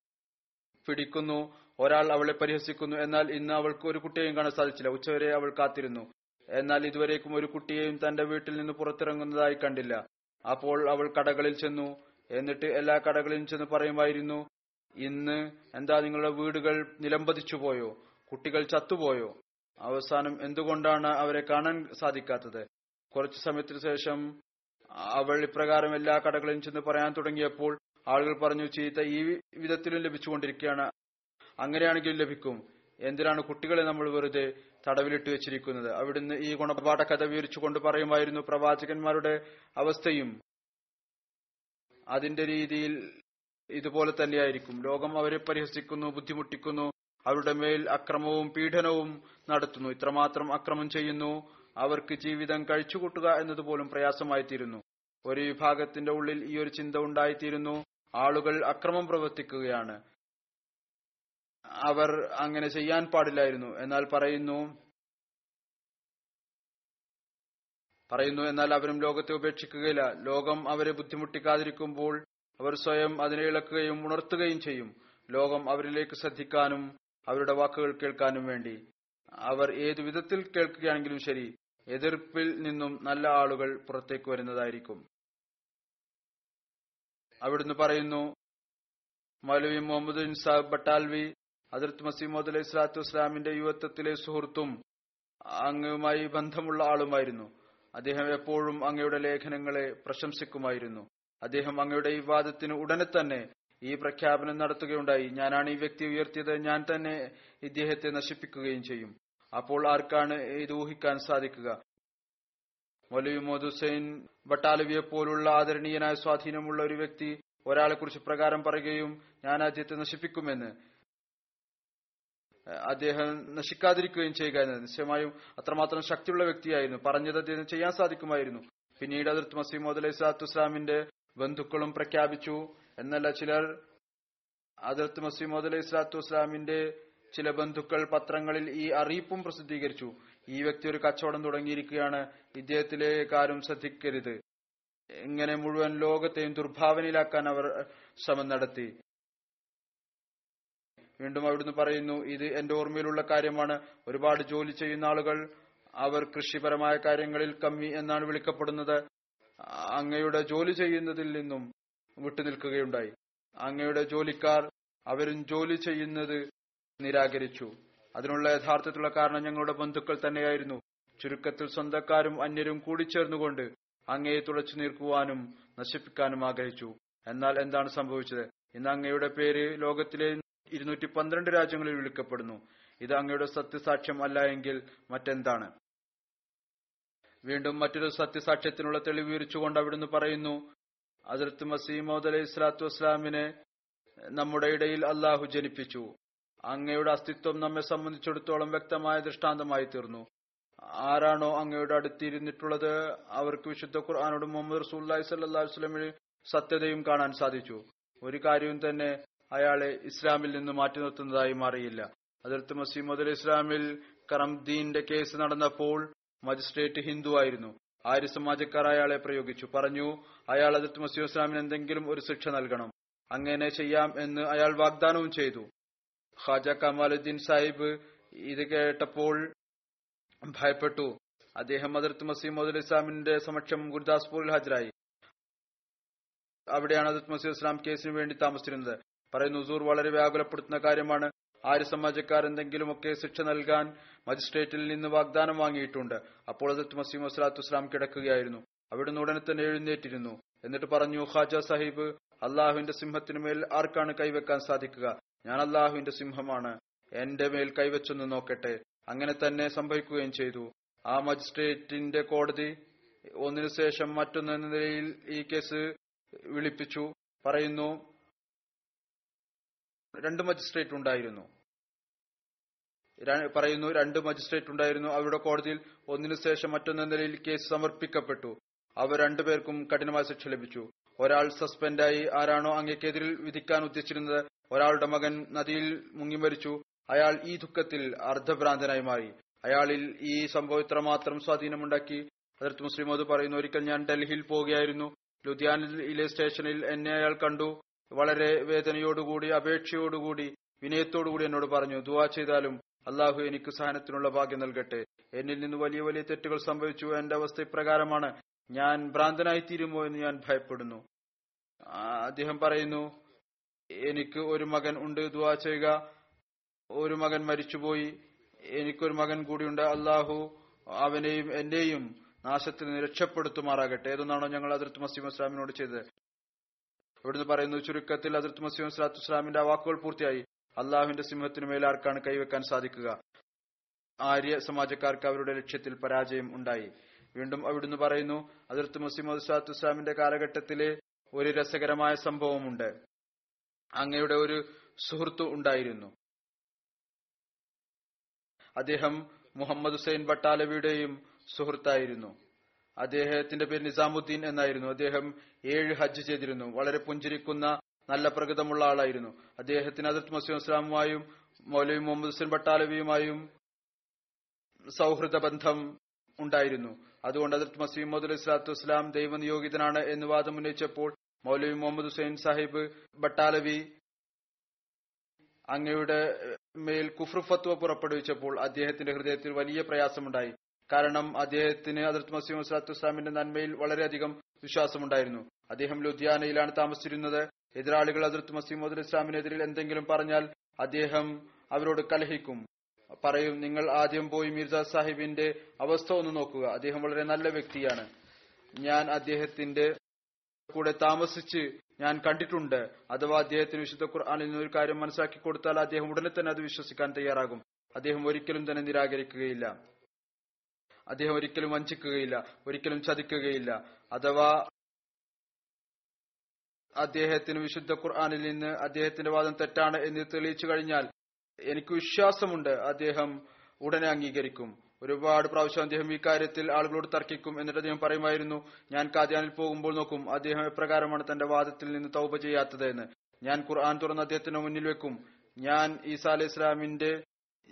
പിടിക്കുന്നു ഒരാൾ അവളെ പരിഹസിക്കുന്നു. എന്നാൽ ഇന്ന് അവൾക്ക് ഒരു കുട്ടിയെയും കാണാൻ സാധിച്ചില്ല. ഉച്ചവരെ അവൾ കാത്തിരുന്നു. എന്നാൽ ഇതുവരേക്കും ഒരു കുട്ടിയെയും തന്റെ വീട്ടിൽ നിന്ന് പുറത്തിറങ്ങുന്നതായി കണ്ടില്ല. അപ്പോൾ അവൾ കടകളിൽ ചെന്നു. എന്നിട്ട് എല്ലാ കടകളിലും ചെന്ന് പറയുമായിരുന്നു ഇന്ന് എന്താ നിങ്ങളുടെ വീടുകൾ നിലംപതിച്ചു പോയോ കുട്ടികൾ ചത്തുപോയോ? അവസാനം എന്തുകൊണ്ടാണ് അവരെ കാണാൻ സാധിക്കാത്തത്? കുറച്ചു സമയത്തിന് ശേഷം അവൾ ഇപ്രകാരം എല്ലാ കടകളിലും ചെന്ന് പറയാൻ തുടങ്ങിയപ്പോൾ ആളുകൾ പറഞ്ഞു ചീത്ത ഈ വിധത്തിലും ലഭിച്ചുകൊണ്ടിരിക്കുകയാണ്. അങ്ങനെയാണെങ്കിലും ലഭിക്കും. എന്തിനാണ് കുട്ടികളെ നമ്മൾ വെറുതെ തടവിലിട്ട് വെച്ചിരിക്കുന്നത്? അവിടുന്ന് ഈ ഗുണപാഠ കഥ വിവരിച്ചുകൊണ്ട് പറയുമായിരുന്നു പ്രവാചകന്മാരുടെ അവസ്ഥയും. അതിന്റെ രീതിയിൽ ഇതുപോലെ തന്നെയായിരിക്കും. ലോകം അവരെ പരിഹസിക്കുന്നു ബുദ്ധിമുട്ടിക്കുന്നു. അവരുടെ മേൽ അക്രമവും പീഡനവും നടത്തുന്നു. ഇത്രമാത്രം അക്രമം ചെയ്യുന്നു. അവർക്ക് ജീവിതം കഴിച്ചുകൂട്ടുക എന്നതുപോലും പ്രയാസമായിത്തീരുന്നു. ഒരു വിഭാഗത്തിന്റെ ഉള്ളിൽ ഈ ഒരു ചിന്ത ഉണ്ടായിത്തീരുന്നു. ആളുകൾ അക്രമം പ്രവർത്തിക്കുകയാണ്. അവർ അങ്ങനെ ചെയ്യാൻ പാടില്ലായിരുന്നു. എന്നാൽ പറയുന്നു പറയുന്നു എന്നാൽ അവരും ലോകത്തെ ഉപേക്ഷിക്കുകയില്ല. ലോകം അവരെ ബുദ്ധിമുട്ടിക്കാതിരിക്കുമ്പോൾ അവർ സ്വയം അതിനെ ഇളക്കുകയും ഉണർത്തുകയും ചെയ്യും. ലോകം അവരിലേക്ക് ശ്രദ്ധിക്കാനും അവരുടെ വാക്കുകൾ കേൾക്കാനും വേണ്ടി. അവർ ഏതു വിധത്തിൽ കേൾക്കുകയാണെങ്കിലും ശരി എതിർപ്പിൽ നിന്നും നല്ല ആളുകൾ പുറത്തേക്ക് വരുന്നതായിരിക്കും. അവിടുന്ന് പറയുന്നു മൗലവി മുഹമ്മദ് ഇൻസാബ് ബട്ടാൽവി അതിർത്ത് മസീമോദ് അലൈഹി സ്വലാത്തു വസ്ലാമിന്റെ യുവത്വത്തിലെ സുഹൃത്തും അങ്ങയുമായി ബന്ധമുള്ള ആളുമായിരുന്നു. അദ്ദേഹം എപ്പോഴും അങ്ങയുടെ ലേഖനങ്ങളെ പ്രശംസിക്കുമായിരുന്നു. അദ്ദേഹം അങ്ങയുടെ ഈ വാദത്തിന് ഉടനെ തന്നെ ഈ പ്രഖ്യാപനം നടത്തുകയുണ്ടായി. ഞാനാണ് ഈ വ്യക്തി ഉയർത്തിയത്. ഞാൻ തന്നെ ഇദ്ദേഹത്തെ നശിപ്പിക്കുകയും ചെയ്യും. അപ്പോൾ ആർക്കാണ് ഇത് ഊഹിക്കാൻ സാധിക്കുക? മൗലവി മോദുസൈൻ ബട്ടാലവിയെ പോലുള്ള ആദരണീയനായ സ്വാധീനമുള്ള ഒരു വ്യക്തി ഒരാളെ കുറിച്ച് പ്രകാരം പറയുകയും ഞാൻ അദ്ദേഹത്തെ നശിപ്പിക്കുമെന്ന്. അദ്ദേഹം നശിക്കാതിരിക്കുകയും ചെയ്യുക എന്നത് നിശ്ചയമായും അത്രമാത്രം ശക്തിയുള്ള വ്യക്തിയായിരുന്നു. പറഞ്ഞത് അദ്ദേഹം ചെയ്യാൻ സാധിക്കുമായിരുന്നു. പിന്നീട് അതിർത്ത് മസീമോദ് അലൈഹി സ്വലാത്തു ബന്ധുക്കളും പ്രഖ്യാപിച്ചു. എന്നല്ല ചിലർ അതിർത്ത് മസീമോദ് അലൈഹി സ്വലാത്തു വസ്സലാമിന്റെ ചില ബന്ധുക്കൾ പത്രങ്ങളിൽ ഈ അറിയിപ്പും പ്രസിദ്ധീകരിച്ചു. ഈ വ്യക്തി ഒരു കച്ചവടം തുടങ്ങിയിരിക്കുകയാണ്. ഇദ്ദേഹത്തിലേക്ക് ആരും ശ്രദ്ധിക്കരുത്. ഇങ്ങനെ മുഴുവൻ ലോകത്തെയും ദുർഭാവനയിലാക്കാൻ അവർ ശ്രമം നടത്തി. വീണ്ടും അവിടുന്ന് പറയുന്നു ഇത് എന്റെ ഓർമ്മയിലുള്ള കാര്യമാണ്. ഒരുപാട് ജോലി ചെയ്യുന്ന ആളുകൾ അവർ കൃഷിപരമായ കാര്യങ്ങളിൽ കമ്മി എന്നാണ് വിളിക്കപ്പെടുന്നത്. അങ്ങയുടെ ജോലി ചെയ്യുന്നതിൽ നിന്നും വിട്ടുനിൽക്കുകയുണ്ടായി. അങ്ങയുടെ ജോലിക്കാർ അവരും ജോലി ചെയ്യുന്നത് നിരാകരിച്ചു. അതിനുള്ള യഥാർത്ഥത്തിലുള്ള കാരണം ഞങ്ങളുടെ ബന്ധുക്കൾ തന്നെയായിരുന്നു. ചുരുക്കത്തിൽ സ്വന്തക്കാരും അന്യരും കൂടിച്ചേർന്നുകൊണ്ട് അങ്ങയെ തുളച്ചു നീർക്കുവാനും നശിപ്പിക്കാനും ആഗ്രഹിച്ചു. എന്നാൽ എന്താണ് സംഭവിച്ചത്? ഇന്ന് അങ്ങയുടെ പേര് ലോകത്തിലെ ഇരുന്നൂറ്റി പന്ത്രണ്ട് രാജ്യങ്ങളിൽ വിളിക്കപ്പെടുന്നു. ഇത് അങ്ങയുടെ സത്യസാക്ഷ്യം അല്ല എങ്കിൽ മറ്റെന്താണ്? വീണ്ടും മറ്റൊരു സത്യസാക്ഷ്യത്തിനുള്ള തെളിവ് വിവരിച്ചുകൊണ്ട് അവിടുന്ന് പറയുന്നു അതിർത്ത് മസീമോദ് അലൈഹി സ്വലാത്തു വസ്സലാമിനെ നമ്മുടെ ഇടയിൽ അള്ളാഹു ജനിപ്പിച്ചു. അങ്ങയുടെ അസ്തിത്വം നമ്മെ സംബന്ധിച്ചിടത്തോളം വ്യക്തമായ ദൃഷ്ടാന്തമായി തീർന്നു. ആരാണോ അങ്ങയുടെ അടുത്തിരുന്നിട്ടുള്ളത് അവർക്ക് വിശുദ്ധ ഖുർആാനോട് മുഹമ്മദ് റസൂല്ലായി സല്ലാ വസ്ലമിന് സത്യതയും കാണാൻ സാധിച്ചു. ഒരു കാര്യവും തന്നെ അയാളെ ഇസ്ലാമിൽ നിന്ന് മാറ്റി നിർത്തുന്നതായി മാറിയില്ല. അതിർത്ത് മസീമദ് അലി ഇസ്ലാമിൽ കറംദീന്റെ കേസ് നടന്നപ്പോൾ മജിസ്ട്രേറ്റ് ഹിന്ദു ആയിരുന്നു. ആര്യ സമാജക്കാർ അയാളെ പ്രയോഗിച്ചു? പറഞ്ഞു അയാൾ അതിർത്ത് മസീം ഇസ്ലാമിന് എന്തെങ്കിലും ഒരു ശിക്ഷ നൽകണം. അങ്ങനെ ചെയ്യാം എന്ന് അയാൾ വാഗ്ദാനവും ചെയ്തു. ഖാജ കമാലുദ്ദീൻ സാഹിബ് ഇത് കേട്ടപ്പോൾ ഭയപ്പെട്ടു. അദ്ദേഹം അതിർത്ത് മസീമദ് അലി ഇസ്ലാമിന്റെ സമക്ഷം ഗുരുദാസ്പൂരിൽ ഹാജരായി. അവിടെയാണ് അതിർത്ത് മസീദ് ഇസ്ലാം കേസിന് വേണ്ടി താമസിച്ചിരുന്നത്. പറയുന്നു ഹുസൂർ വളരെ വ്യാകുലപ്പെടുത്തുന്ന കാര്യമാണ്. ആര്യ സമാജക്കാർ എന്തെങ്കിലുമൊക്കെ ശിക്ഷ നൽകാൻ മജിസ്ട്രേറ്റിൽ നിന്ന് വാഗ്ദാനം വാങ്ങിയിട്ടുണ്ട്. അപ്പോൾ അതിർത്ത് മസീം വസ്ലാത്തു ഇസ്ലാം കിടക്കുകയായിരുന്നു. അവിടുന്ന് ഉടനെ തന്നെ എഴുന്നേറ്റിരുന്നു. എന്നിട്ട് പറഞ്ഞു ഖാജ സാഹിബ് അള്ളാഹുവിന്റെ സിംഹത്തിന് മേൽ ആർക്കാണ് കൈവെക്കാൻ സാധിക്കുക? ഞാൻ അള്ളാഹുവിന്റെ സിംഹമാണ്. എന്റെ മേൽ കൈവച്ചൊന്ന് നോക്കട്ടെ. അങ്ങനെ തന്നെ സംഭവിക്കുകയും ചെയ്തു. ആ മജിസ്ട്രേറ്റിന്റെ കോടതി ഒന്നിനു ശേഷം മറ്റൊന്ന് എന്ന നിലയിൽ ഈ കേസ് വിളിപ്പിച്ചു. പറയുന്നു രണ്ട് മജിസ്ട്രേറ്റ് ഉണ്ടായിരുന്നു. പറയുന്നു രണ്ട് മജിസ്ട്രേറ്റ് ഉണ്ടായിരുന്നു. അവരുടെ കോടതിയിൽ ഒന്നിനു ശേഷം മറ്റൊന്ന നിലയിൽ കേസ് സമർപ്പിക്കപ്പെട്ടു. അവർ രണ്ടുപേർക്കും കഠിനമായ ശിക്ഷ ലഭിച്ചു. ഒരാൾ സസ്പെൻഡായി ആരാണോ അങ്ങേക്കെതിരിൽ വിധിക്കാൻ ഉദ്ദേശിച്ചിരുന്നത് ഒരാളുടെ മകൻ നദിയിൽ മുങ്ങി മരിച്ചു. അയാൾ ഈ ദുഃഖത്തിൽ അർദ്ധഭ്രാന്തനായി മാറി. അയാളിൽ ഈ സംഭവം ഇത്രമാത്രം സ്വാധീനമുണ്ടാക്കി. അതിർത്ത് മുസ്ലിം അത് പറയുന്നു ഒരിക്കൽ ഞാൻ ഡൽഹിയിൽ പോവുകയായിരുന്നു. ലുധിയാനയിലെ സ്റ്റേഷനിൽ എന്നെ അയാൾ കണ്ടു. വളരെ വേദനയോടുകൂടി അപേക്ഷയോടുകൂടി വിനയത്തോടുകൂടി എന്നോട് പറഞ്ഞു ദുവാ ചെയ്താലും അള്ളാഹു എനിക്ക് സഹനത്തിനുള്ള ഭാഗ്യം നൽകട്ടെ. എന്നിൽ നിന്ന് വലിയ വലിയ തെറ്റുകൾ സംഭവിച്ചു എന്റെ അവസ്ഥ ഇപ്രകാരമാണ്. ഞാൻ ഭ്രാന്തനായി തീരുമോ എന്ന് ഞാൻ ഭയപ്പെടുന്നു. അദ്ദേഹം പറയുന്നു എനിക്ക് ഒരു മകൻ ഉണ്ട് ദുവാ ചെയ്യുക. ഒരു മകൻ മരിച്ചുപോയി. എനിക്കൊരു മകൻ കൂടിയുണ്ട്. അള്ളാഹു അവനെയും എന്നെയും നാശത്തിൽ നിന്ന് രക്ഷപ്പെടുത്തുമാറാകട്ടെ. ഏതൊന്നാണോ ഞങ്ങൾ അതിർത്ത് മസീം ഇസ്ലാമിനോട് ചെയ്തത്. ഇവിടുന്ന് പറയുന്നു ചുരുക്കത്തിൽ അതിർത്ത് മസീം സ്വലാത്തു ഇസ്ലാമിന്റെ ആ വാക്കുകൾ പൂർത്തിയായി. അള്ളാഹുവിന്റെ സിംഹത്തിനു മേൽ ആർക്കാണ് കൈവെക്കാൻ സാധിക്കുക? ആര്യ സമാജക്കാർക്ക് അവരുടെ ലക്ഷ്യത്തിൽ പരാജയം ഉണ്ടായി. വീണ്ടും അവിടുന്ന് പറയുന്നു അതിർത്ത് മുസ്ലിം സ്വലാത്തു ഇസ്ലാമിന്റെ കാലഘട്ടത്തിലെ ഒരു രസകരമായ സംഭവമുണ്ട്. അങ്ങയുടെ ഒരു സുഹൃത്തു ഉണ്ടായിരുന്നു. അദ്ദേഹം മുഹമ്മദ് ഹുസൈൻ ബട്ടാലവിയുടെയും സുഹൃത്തായിരുന്നു. അദ്ദേഹത്തിന്റെ പേര് നിസാമുദ്ദീൻ എന്നായിരുന്നു. അദ്ദേഹം ഏഴ് ഹജ്ജ് ചെയ്തിരുന്നു. വളരെ പുഞ്ചിരിക്കുന്ന നല്ല പ്രകൃതമുള്ള ആളായിരുന്നു. അദ്ദേഹത്തിന് അതിർത്ത് മസീം ഇസ്ലാമുമായും മൗലവി മുഹമ്മദ് ഹുസൈൻ ബട്ടാലവിയുമായും സൗഹൃദ ബന്ധം ഉണ്ടായിരുന്നു. അതുകൊണ്ട് അതിർത്ത് മസീം മുഹമ്മദ് ഇസ്ലാത്തു വസ്സലാം ദൈവനിയോഗിതനാണ് എന്ന് വാദം ഉന്നയിച്ചപ്പോൾ മൗലവി മുഹമ്മദ് ഹുസൈൻ സാഹിബ് ബട്ടാലവി അങ്ങയുടെ മേൽ കുഫ്രു ഫത്വ പുറപ്പെടുവിച്ചപ്പോൾ അദ്ദേഹത്തിന്റെ ഹൃദയത്തിൽ വലിയ പ്രയാസമുണ്ടായി. കാരണം അദ്ദേഹത്തിന് അതിർത്ത് മസീം വസ്ലാത്തു ഇസ്ലാമിന്റെ നന്മയിൽ വളരെയധികം വിശ്വാസമുണ്ടായിരുന്നു. അദ്ദേഹം ലുധിയാനയിലാണ് താമസിച്ചിരുന്നത്. എതിരാളികൾ അതിർത്ത് മസീമോദ് ഇസ്ലാമിനെതിരിൽ എന്തെങ്കിലും പറഞ്ഞാൽ അദ്ദേഹം അവരോട് കലഹിക്കും. പറയും നിങ്ങൾ ആദ്യം പോയി മിർജ സാഹിബിന്റെ അവസ്ഥ ഒന്ന് നോക്കുക. അദ്ദേഹം വളരെ നല്ല വ്യക്തിയാണ്. ഞാൻ അദ്ദേഹത്തിന്റെ കൂടെ താമസിച്ച് ഞാൻ കണ്ടിട്ടുണ്ട്. അഥവാ അദ്ദേഹത്തിന് വിശുദ്ധ ഖുർആാനിൽ നിന്ന് ഒരു കാര്യം മനസ്സിലാക്കി കൊടുത്താൽ അദ്ദേഹം ഉടനെ തന്നെ അത് വിശ്വസിക്കാൻ തയ്യാറാകും. അദ്ദേഹം ഒരിക്കലും തന്നെ നിരാകരിക്കുകയില്ല. അദ്ദേഹം ഒരിക്കലും വഞ്ചിക്കുകയില്ല. ഒരിക്കലും ചതിക്കുകയില്ല. അഥവാ അദ്ദേഹത്തിന് വിശുദ്ധ ഖുർആാനിൽ നിന്ന് അദ്ദേഹത്തിന്റെ വാദം തെറ്റാണ് എന്ന് തെളിയിച്ചു കഴിഞ്ഞാൽ എനിക്ക് വിശ്വാസമുണ്ട് അദ്ദേഹം ഉടനെ അംഗീകരിക്കും. ഒരുപാട് പ്രാവശ്യം അദ്ദേഹം ഇക്കാര്യത്തിൽ കാര്യത്തിൽ ആളുകളോട് തർക്കിക്കും എന്നിട്ട് അദ്ദേഹം പറയുമായിരുന്നു ഞാൻ കാദ്യാനിൽ പോകുമ്പോൾ നോക്കും അദ്ദേഹം എപ്രകാരമാണ് തന്റെ വാദത്തിൽ നിന്ന് തൗപ ചെയ്യാത്തത് എന്ന്. ഞാൻ ഖുർആൻ തുറന്ന് അദ്ദേഹത്തിന് മുന്നിൽ വെക്കും. ഞാൻ ഈസാ അലൈഹി ഇസ്ലാമിന്റെ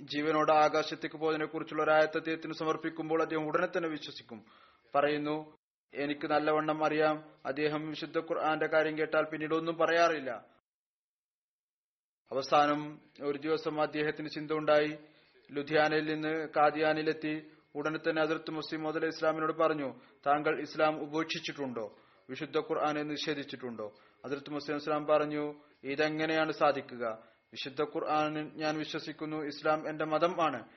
ജീവനോട് ആകാശത്തേക്ക് പോയതിനെ കുറിച്ചുള്ള ഒരു ആയത്ത് അദ്ദേഹത്തിന് സമർപ്പിക്കുമ്പോൾ അദ്ദേഹം ഉടനെ തന്നെ വിശ്വസിക്കും. പറയുന്നു എനിക്ക് നല്ലവണ്ണം അറിയാം. അദ്ദേഹം വിശുദ്ധ ഖുർആന്റെ കാര്യം കേട്ടാൽ പിന്നീട് ഒന്നും പറയാറില്ല. അവസാനം ഒരു ദിവസം അദ്ദേഹത്തിന് ചിന്ത ഉണ്ടായി ലുധിയാനയിൽ നിന്ന് കാദിയാനിലെത്തി ഉടനെ തന്നെ അതിർത്ത് മുസ്ലിം മുതൽ ഇസ്ലാമിനോട് പറഞ്ഞു താങ്കൾ ഇസ്ലാം ഉപേക്ഷിച്ചിട്ടുണ്ടോ? വിശുദ്ധ ഖുർആാനെ നിഷേധിച്ചിട്ടുണ്ടോ? അതിർത്ത് മുസ്ലിം ഇസ്ലാം പറഞ്ഞു ഇതെങ്ങനെയാണ് സാധിക്കുക? വിശുദ്ധ ഖുർആാനിൽ ഞാൻ വിശ്വസിക്കുന്നു ഇസ്ലാം എന്റെ മതം ആണ്.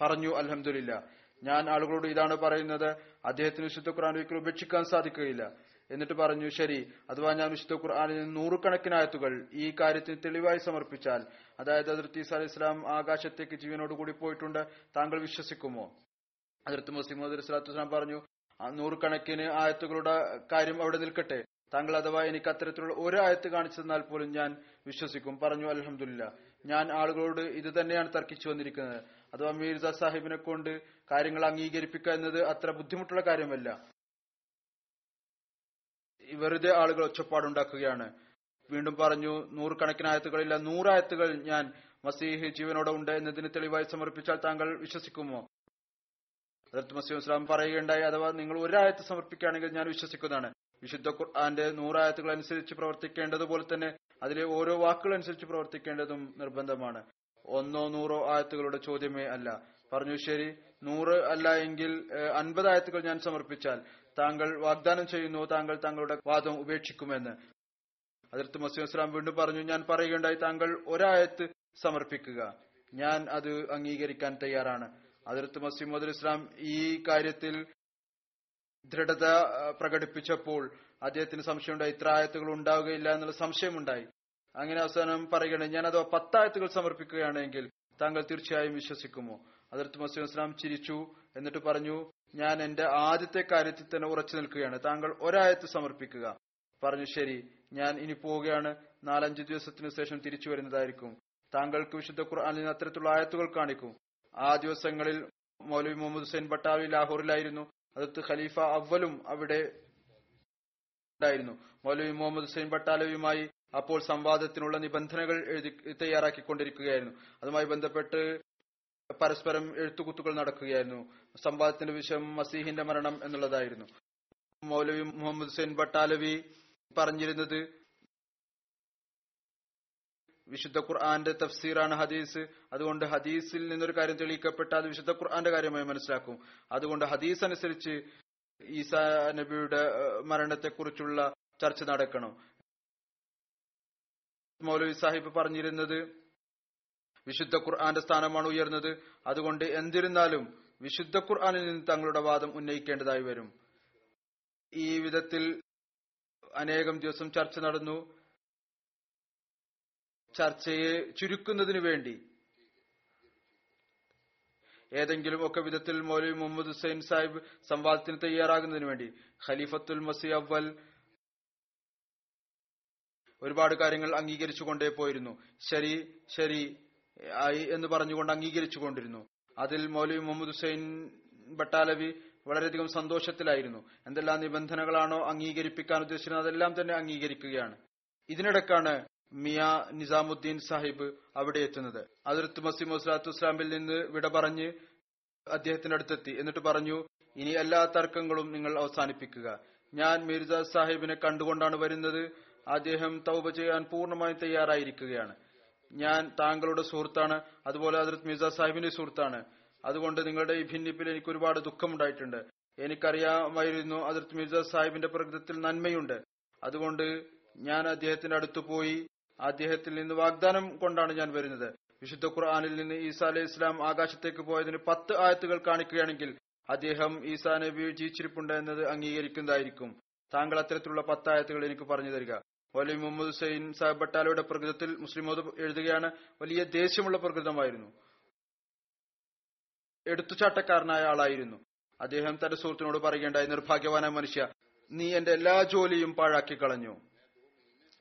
പറഞ്ഞു അലഹമില്ല ഞാൻ ആളുകളോട് ഇതാണ് പറയുന്നത്. അദ്ദേഹത്തിന് വിശുദ്ധ ഖുർആൻ ഒരിക്കലും ഉപേക്ഷിക്കാൻ സാധിക്കുകയില്ല. എന്നിട്ട് പറഞ്ഞു ശരി അഥവാ ഞാൻ വിശുദ്ധ ഖുർആാനിൽ നിന്ന് നൂറുകണക്കിന് ആയത്തുകൾ ഈ കാര്യത്തിന് തെളിവായി സമർപ്പിച്ചാൽ അതായത് അതിർത്തി അലൈഹി ഇസ്ലാം ആകാശത്തേക്ക് ജീവനോടുകൂടി പോയിട്ടുണ്ട് താങ്കൾ വിശ്വസിക്കുമോ? അതിർത്ത് മുസ്ലിം അലൈഹി ഇസ്ലാം പറഞ്ഞു "ആ നൂറുകണക്കിന് ആയത്തുകളുടെ കാര്യം അവിടെ നിൽക്കട്ടെ. താങ്കൾ അഥവാ എനിക്ക് അത്തരത്തിലുള്ള ഒരു ആയത്ത് കാണിച്ചു തന്നാൽ പോലും ഞാൻ വിശ്വസിക്കും. പറഞ്ഞു അലഹമില്ല ഞാൻ ആളുകളോട് ഇത് തന്നെയാണ് തർക്കിച്ചു വന്നിരിക്കുന്നത്. അഥവാ മീർസ സാഹിബിനെ കൊണ്ട് കാര്യങ്ങൾ അംഗീകരിപ്പിക്കുക എന്നത് അത്ര ബുദ്ധിമുട്ടുള്ള കാര്യമല്ല. വെറുതെ ആളുകൾ ഒച്ചപ്പാടുണ്ടാക്കുകയാണ് വീണ്ടും പറഞ്ഞു നൂറുകണക്കിന് ആയത്തുകളില്ല നൂറായത്തുകൾ ഞാൻ മസീഹ് ജീവനോടെ ഉണ്ട് എന്നതിന് തെളിവായി സമർപ്പിച്ചാൽ താങ്കൾ വിശ്വസിക്കുമോ? ഹജറത്ത് മസീഹ് ഇസ്ലാം പറയുകയുണ്ടായി അഥവാ നിങ്ങൾ ഒരായത്ത് സമർപ്പിക്കുകയാണെങ്കിൽ ഞാൻ വിശ്വസിക്കുന്നതാണ്. വിശുദ്ധ ഖുർആന്റെ നൂറായത്തുകൾ അനുസരിച്ച് പ്രവർത്തിക്കേണ്ടതുപോലെ തന്നെ അതിലെ ഓരോ വാക്കുകൾ അനുസരിച്ച് പ്രവർത്തിക്കേണ്ടതും നിർബന്ധമാണ്. ഒന്നോ നൂറോ ആയത്തുകളുടെ ചോദ്യമേ അല്ല. പറഞ്ഞു ശരി നൂറ് അല്ല എങ്കിൽ അൻപതായത്തുകൾ ഞാൻ സമർപ്പിച്ചാൽ താങ്കൾ വാഗ്ദാനം ചെയ്യുന്നു താങ്കൾ താങ്കളുടെ വാദം ഉപേക്ഷിക്കുമെന്ന്. അതിർത്ത് മസീം ഇസ്ലാം വീണ്ടും പറഞ്ഞു ഞാൻ പറയുകയുണ്ടായി താങ്കൾ ഒരായത്ത് സമർപ്പിക്കുക. ഞാൻ അത് അംഗീകരിക്കാൻ തയ്യാറാണ്. അതിർത്ത് മസീമദ് ഇസ്ലാം ഈ കാര്യത്തിൽ ദൃഢത പ്രകടിപ്പിച്ചപ്പോൾ അദ്ദേഹത്തിന് സംശയമുണ്ടായി ഇത്ര ആയത്തുകൾ ഉണ്ടാവുകയില്ല എന്നുള്ള സംശയമുണ്ടായി. അങ്ങനെ അവസാനം പറയുകയാണ് അഥവാ പത്തായത്തുകൾ സമർപ്പിക്കുകയാണെങ്കിൽ താങ്കൾ തീർച്ചയായും വിശ്വസിക്കുമോ? അതിർത്ത് മസീം ഇസ്ലാം ചിരിച്ചു എന്നിട്ട് പറഞ്ഞു ഞാൻ എന്റെ ആദ്യത്തെ കാര്യത്തിൽ തന്നെ ഉറച്ചു നിൽക്കുകയാണ്. താങ്കൾ ഒരായത്ത് സമർപ്പിക്കുക. പറഞ്ഞു ശരി ഞാൻ ഇനി പോവുകയാണ്. നാലഞ്ച് ദിവസത്തിനു ശേഷം തിരിച്ചു വരുന്നതായിരിക്കും. താങ്കൾക്ക് വിശുദ്ധ ഖുർആാനിൽ അത്തരത്തിലുള്ള ആയത്തുകൾ കാണിക്കും. ആ ദിവസങ്ങളിൽ മൗലവി മുഹമ്മദ് ഹുസൈൻ ബട്ടാവി ലാഹോറിലായിരുന്നു. അതിർത്ത് ഖലീഫ അവലും അവിടെ ഉണ്ടായിരുന്നു. മൗലവി മുഹമ്മദ് ഹുസൈൻ ബട്ടാലവിയുമായി അപ്പോൾ സംവാദത്തിനുള്ള നിബന്ധനകൾ എഴുതി തയ്യാറാക്കിക്കൊണ്ടിരിക്കുകയായിരുന്നു. അതുമായി ബന്ധപ്പെട്ട് പരസ്പരം എഴുത്തുകുത്തുകൾ നടക്കുകയായിരുന്നു. സംവാദത്തിന്റെ വിഷയം മസീഹിന്റെ മരണം എന്നുള്ളതായിരുന്നു. മൗലവി മുഹമ്മദ് ഹുസൈൻ ബട്ടാലവി പറഞ്ഞിരുന്നത് വിശുദ്ധ ഖുർആന്റെ തഫ്സീറാണ് ഹദീസ്. അതുകൊണ്ട് ഹദീസിൽ നിന്നൊരു കാര്യം തെളിയിക്കപ്പെട്ടാൽ അത് വിശുദ്ധ ഖുർആന്റെ കാര്യമായി മനസ്സിലാക്കും. അതുകൊണ്ട് ഹദീസ് അനുസരിച്ച് ഈസ നബിയുടെ മരണത്തെക്കുറിച്ചുള്ള ചർച്ച നടക്കണം. മൗലവി സാഹിബ് പറഞ്ഞിരുന്നത് വിശുദ്ധ ഖുർആന്റെ സ്ഥാനമാണ് ഉയർന്നത്. അതുകൊണ്ട് എന്തിരുന്നാലും വിശുദ്ധ ഖുർആനിൽ നിന്ന് തങ്ങളുടെ വാദം ഉന്നയിക്കേണ്ടതായി വരും. ഈ വിധത്തിൽ അനേകം ദിവസം ചർച്ച നടന്നു. ചർച്ചയെ ചുരുക്കുന്നതിനു വേണ്ടി ഏതെങ്കിലും ഒക്കെ വിധത്തിൽ മൗലവി മുഹമ്മദ് ഹുസൈൻ സാഹിബ് സംവാദത്തിന് തയ്യാറാകുന്നതിന് വേണ്ടി ഖലീഫത്തുൽ മസി അവൽ ഒരുപാട് കാര്യങ്ങൾ അംഗീകരിച്ചു കൊണ്ടേ പോയിരുന്നു. ശരി ശരി. ആയി എന്ന് പറഞ്ഞുകൊണ്ട് അംഗീകരിച്ചു കൊണ്ടിരുന്നു അതിൽ മൗലവി മുഹമ്മദ് ഹുസൈൻ ബട്ടാലവി വളരെയധികം സന്തോഷത്തിലായിരുന്നു. എന്തെല്ലാം നിബന്ധനകളാണോ അംഗീകരിപ്പിക്കാൻ ഉദ്ദേശിക്കുന്നത് അതെല്ലാം തന്നെ അംഗീകരിക്കുകയാണ്. ഇതിനിടക്കാണ് മിയ നിസാമുദ്ദീൻ സാഹിബ് അവിടെ എത്തുന്നത്. അതിർത്ത് മസീം മുസ്ലാത്തു ഇസ്ലാമിൽ നിന്ന് വിട പറഞ്ഞ് അദ്ദേഹത്തിന്റെ അടുത്തെത്തി. എന്നിട്ട് പറഞ്ഞു ഇനി എല്ലാ തർക്കങ്ങളും നിങ്ങൾ അവസാനിപ്പിക്കുക. ഞാൻ മിർജ സാഹിബിനെ കണ്ടുകൊണ്ടാണ് വരുന്നത്. അദ്ദേഹം തൗബ ചെയ്യാൻ പൂർണമായും തയ്യാറായിരിക്കുകയാണ്. ഞാൻ താങ്കളുടെ സുഹൃത്താണ്. അതുപോലെ അതിർത്ത് മിർസ സാഹിബിന്റെ സുഹൃത്താണ്. അതുകൊണ്ട് നിങ്ങളുടെ ഈ ഭിന്നിപ്പിൽ എനിക്ക് ഒരുപാട് ദുഃഖമുണ്ടായിട്ടുണ്ട്. എനിക്കറിയാമായിരുന്നു അതിർത്ത് മിർസ സാഹിബിന്റെ പ്രകൃതത്തിൽ നന്മയുണ്ട്. അതുകൊണ്ട് ഞാൻ അദ്ദേഹത്തിന്റെ അടുത്ത് പോയി അദ്ദേഹത്തിൽ നിന്ന് വാഗ്ദാനം കൊണ്ടാണ് ഞാൻ വരുന്നത്. വിശുദ്ധ ഖുർആാനിൽ നിന്ന് ഈസാ അലൈഹി ഇസ്ലാം ആകാശത്തേക്ക് പോയതിന് പത്ത് ആയത്തുകൾ കാണിക്കുകയാണെങ്കിൽ അദ്ദേഹം ഈസാനെ നബി ജീവിച്ചിരിപ്പുണ്ട് എന്നത് അംഗീകരിക്കുന്നതായിരിക്കും. താങ്കൾ അത്തരത്തിലുള്ള പത്ത് ആയത്തുകൾ എനിക്ക് പറഞ്ഞു തരിക. വലിയ മുഹമ്മദ് ഹുസൈൻ സാഹിബ് ബട്ടാലയുടെ പ്രകൃതത്തിൽ മുസ്ലിം മോദ് എഴുതുകയാണ്. വലിയ ദേഷ്യമുള്ള പ്രകൃതമായിരുന്നു. എടുത്തുചാട്ടക്കാരനായ ആളായിരുന്നു. അദ്ദേഹം തന്റെ സുഹൃത്തിനോട് പറയുകയുണ്ടായി നിർഭാഗ്യവാനായ മനുഷ്യ നീ എന്റെ എല്ലാ ജോലിയും പാഴാക്കി കളഞ്ഞു.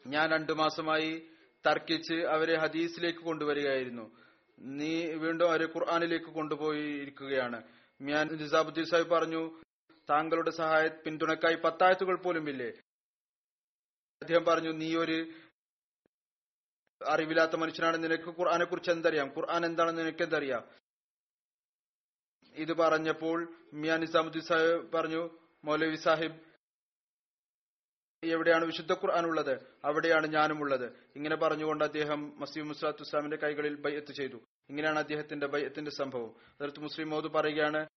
ഞാൻ രണ്ടു മാസമായി തർക്കിച്ച് അവരെ ഹദീസിലേക്ക് കൊണ്ടുവരികയായിരുന്നു. നീ വീണ്ടും അവരെ ഖുർആാനിലേക്ക് കൊണ്ടുപോയിരിക്കുകയാണ്. ഞാൻ നിസാബുദ്ദീൻ സാഹിബ് പറഞ്ഞു താങ്കളുടെ സഹായ പിന്തുണക്കായി പത്തായത്തുകൾ പോലും ഇല്ലേ അദ്ദേഹം പറഞ്ഞു നീ ഒരു അറിവില്ലാത്ത മനുഷ്യനാണ്. നിനക്ക് ഖുർആനെ കുറിച്ച് എന്തറിയാം? ഖുർആൻ എന്താണെന്ന് നിനക്ക് എന്തറിയാം ഇത് പറഞ്ഞപ്പോൾ മിയാൻ നിസാമുദ്ദീൻ സാഹിബ് പറഞ്ഞു മൗലവി സാഹിബ് എവിടെയാണ് വിശുദ്ധ ഖുർആൻ ഉള്ളത്? അവിടെയാണ് ഞാനും ഉള്ളത്. ഇങ്ങനെ പറഞ്ഞുകൊണ്ട് അദ്ദേഹം മസീം മുസ്ലാത്തു ഇസ്ലാമിന്റെ കൈകളിൽ ബയ്യത്ത് ചെയ്തു. ഇങ്ങനെയാണ് അദ്ദേഹത്തിന്റെ ബയ്യത്തിന്റെ സംഭവം. അതിർത്ത് മുസ്ലിം മോദ് പറയുകയാണ്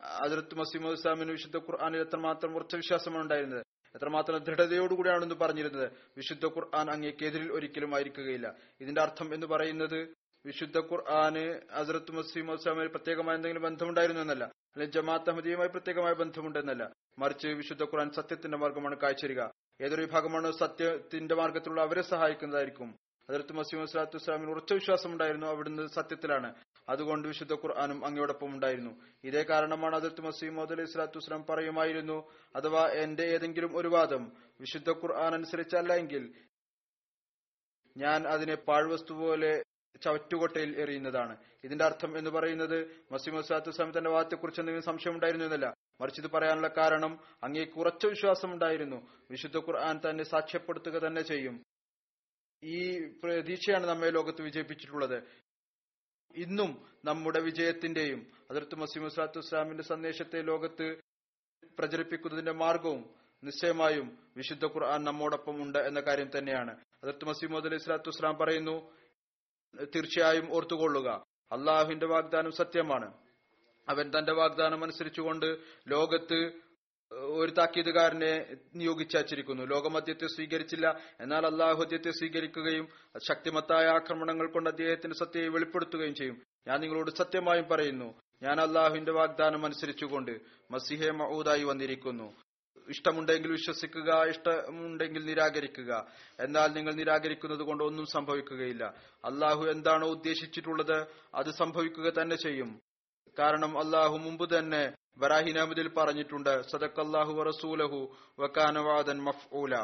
അതിർത്ത് മസീം ഇസ്ലാമിന് വിശുദ്ധ ഖുർആാനിൽ എത്രമാത്രം ഉറച്ച വിശ്വാസമാണ് ഉണ്ടായിരുന്നത്? എത്രമാത്രം ദൃഢതയോടുകൂടിയാണെന്ന് പറഞ്ഞിരുന്നത് വിശുദ്ധ ഖുർആൻ അങ്ങേക്കെതിരിൽ ഒരിക്കലും ആയിരിക്കുകയില്ല. ഇതിന്റെ അർത്ഥം എന്ന് പറയുന്നത് വിശുദ്ധ ഖുർആന് അസറത്ത് മസീം അസ്ലാമിൽ പ്രത്യേകമായ എന്തെങ്കിലും ബന്ധമുണ്ടായിരുന്നു എന്നല്ല. അല്ലെങ്കിൽ ജമാഅത്ത് അഹമ്മദിയുമായി പ്രത്യേകമായ ബന്ധമുണ്ടെന്നല്ല. മറിച്ച് വിശുദ്ധ ഖുർആൻ സത്യത്തിന്റെ മാർഗമാണ് കാഴ്ചരിക ഏതൊരു വിഭാഗമാണ് സത്യത്തിന്റെ മാർഗത്തിലുള്ള അവരെ സഹായിക്കുന്നതായിരിക്കും. ഹസരത്ത് മസീം സ്വലാത്തു വസ്സലാമിന് ഉറച്ച വിശ്വാസം ഉണ്ടായിരുന്നു അവിടുന്ന് സത്യത്തിലാണ്. അതുകൊണ്ട് വിശുദ്ധ ഖുർആാനും അങ്ങയോടൊപ്പം ഉണ്ടായിരുന്നു. ഇതേ കാരണമാണ് അതിർത്ത് മസീം മോദ് അലൈഹി സ്വലാത്തു വസ്ലാം പറയുമായിരുന്നു അഥവാ എന്റെ ഏതെങ്കിലും ഒരു വാദം വിശുദ്ധ ഖുർആൻ അനുസരിച്ചല്ല എങ്കിൽ ഞാൻ അതിനെ പാഴ്വസ്തു പോലെ ചവറ്റുകൊട്ടയിൽ എറിയുന്നതാണ്. ഇതിന്റെ അർത്ഥം എന്ന് പറയുന്നത് മസീം സ്വലാത്തു വസ്ലാം തന്റെ വാദത്തെക്കുറിച്ച് എന്തെങ്കിലും സംശയം ഉണ്ടായിരുന്നു എന്നല്ല. മറിച്ച് ഇത് പറയാനുള്ള കാരണം അങ്ങേക്ക് ഉറച്ച വിശ്വാസം ഉണ്ടായിരുന്നു. വിശുദ്ധ ഖുർആൻ തന്നെ സാക്ഷ്യപ്പെടുത്തുക തന്നെ ചെയ്യും. ഈ പ്രതീക്ഷയാണ് നമ്മെ ലോകത്ത് വിജയിപ്പിച്ചിട്ടുള്ളത്. ഇന്നും നമ്മുടെ വിജയത്തിന്റെയും അതിർത്ത് മസീം വസ്ലാത്തു വസ്ലാമിന്റെ സന്ദേശത്തെ ലോകത്ത് പ്രചരിപ്പിക്കുന്നതിന്റെ മാർഗവും നിശ്ചയമായും വിശുദ്ധ ഖുർആൻ നമ്മോടൊപ്പം ഉണ്ട് എന്ന കാര്യം തന്നെയാണ്. അതിർത്ത് മസീമദ് അലൈഹി സ്വലാത്തു വസ്ലാം പറയുന്നു തീർച്ചയായും ഓർത്തുകൊള്ളുക അള്ളാഹുവിന്റെ വാഗ്ദാനം സത്യമാണ്. അവൻ തന്റെ വാഗ്ദാനം അനുസരിച്ചുകൊണ്ട് ലോകത്ത് ഒരു താക്കീതുകാരനെ നിയോഗിച്ചയച്ചിരിക്കുന്നു. ലോകമദ്യത്തെ സ്വീകരിച്ചില്ല. എന്നാൽ അള്ളാഹുദ്യത്തെ സ്വീകരിക്കുകയും ശക്തിമത്തായ ആക്രമണങ്ങൾ കൊണ്ട് അദ്ദേഹത്തിന്റെ സത്യയെ വെളിപ്പെടുത്തുകയും ചെയ്യും. ഞാൻ നിങ്ങളോട് സത്യമായും പറയുന്നു. ഞാൻ അള്ളാഹുവിന്റെ വാഗ്ദാനം അനുസരിച്ചുകൊണ്ട് മസിഹെ മഹൂദായി വന്നിരിക്കുന്നു. ഇഷ്ടമുണ്ടെങ്കിൽ വിശ്വസിക്കുക ഇഷ്ടമുണ്ടെങ്കിൽ നിരാകരിക്കുക. എന്നാൽ നിങ്ങൾ നിരാകരിക്കുന്നത് കൊണ്ട് ഒന്നും സംഭവിക്കുകയില്ല. അള്ളാഹു എന്താണോ ഉദ്ദേശിച്ചിട്ടുള്ളത് അത് സംഭവിക്കുക തന്നെ ചെയ്യും. കാരണം അള്ളാഹു മുമ്പ് തന്നെ ബറാഹിനാമിദിൽ പറഞ്ഞിട്ടുണ്ട് സദക്കല്ലാഹു റസൂലഹു വക്കാനവാദൻ മഫ്ഊല.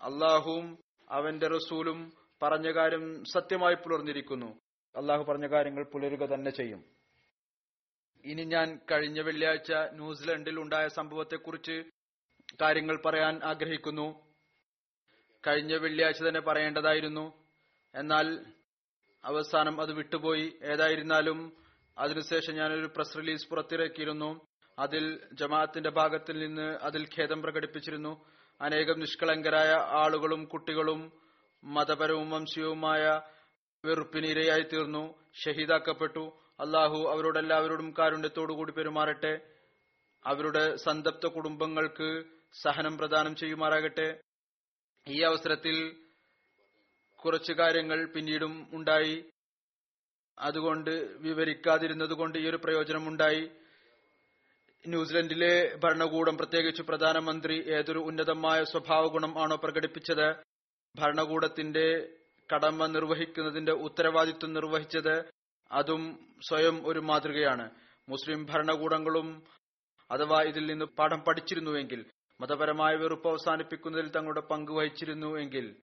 അള്ളാഹുവും അവന്റെ റസൂലും പറഞ്ഞ കാര്യം സത്യമായി പുലർന്നിരിക്കുന്നു. അള്ളാഹു പറഞ്ഞ കാര്യങ്ങൾ പുലരുക തന്നെ ചെയ്യും. ഇനി ഞാൻ കഴിഞ്ഞ വെള്ളിയാഴ്ച ന്യൂസിലൻഡിൽ ഉണ്ടായ സംഭവത്തെക്കുറിച്ച് കാര്യങ്ങൾ പറയാൻ ആഗ്രഹിക്കുന്നു. കഴിഞ്ഞ വെള്ളിയാഴ്ച തന്നെ പറയേണ്ടതായിരുന്നു. എന്നാൽ അവസാനം അത് വിട്ടുപോയി. ഏതായിരുന്നാലും അതിനുശേഷം ഞാനൊരു പ്രസ് റിലീസ് പുറത്തിറക്കിയിരുന്നു. അതിൽ ജമാഅത്തിന്റെ ഭാഗത്തിൽ നിന്ന് അതിൽ ഖേദം പ്രകടിപ്പിച്ചിരുന്നു. അനേകം നിഷ്കളങ്കരായ ആളുകളും കുട്ടികളും മതപരവും വംശീയവുമായ വെറുപ്പിനിരയായി തീർന്നു ഷഹീദാക്കപ്പെട്ടു. അള്ളാഹു അവരോടെല്ലാവരോടും കാരുണ്യത്തോടുകൂടി പെരുമാറട്ടെ. അവരുടെ സന്തപ്ത കുടുംബങ്ങൾക്ക് സഹനം പ്രദാനം ചെയ്യുമാറാകട്ടെ. ഈ അവസരത്തിൽ കുറച്ചു കാര്യങ്ങൾ പിന്നീടും ഉണ്ടായി. അതുകൊണ്ട് വിവരിക്കാതിരുന്നത് കൊണ്ട് ഈ ഒരു പ്രയോജനമുണ്ടായി. ന്യൂസിലൻഡിലെ ഭരണകൂടം പ്രത്യേകിച്ച് പ്രധാനമന്ത്രി ഏതൊരു ഉന്നതമായ സ്വഭാവ ഗുണം ആണോ പ്രകടിപ്പിച്ചത്? ഭരണകൂടത്തിന്റെ കടമ നിർവഹിക്കുന്നതിന്റെ ഉത്തരവാദിത്വം നിർവഹിച്ചത് അതും സ്വയം ഒരു മാതൃകയാണ്. മുസ്ലിം ഭരണകൂടങ്ങളും അഥവാ ഇതിൽ നിന്ന് പാഠം പഠിച്ചിരുന്നുവെങ്കിൽ മതപരമായ വെറുപ്പ് അവസാനിപ്പിക്കുന്നതിൽ തങ്ങളുടെ പങ്ക് വഹിച്ചിരുന്നുവെങ്കിൽ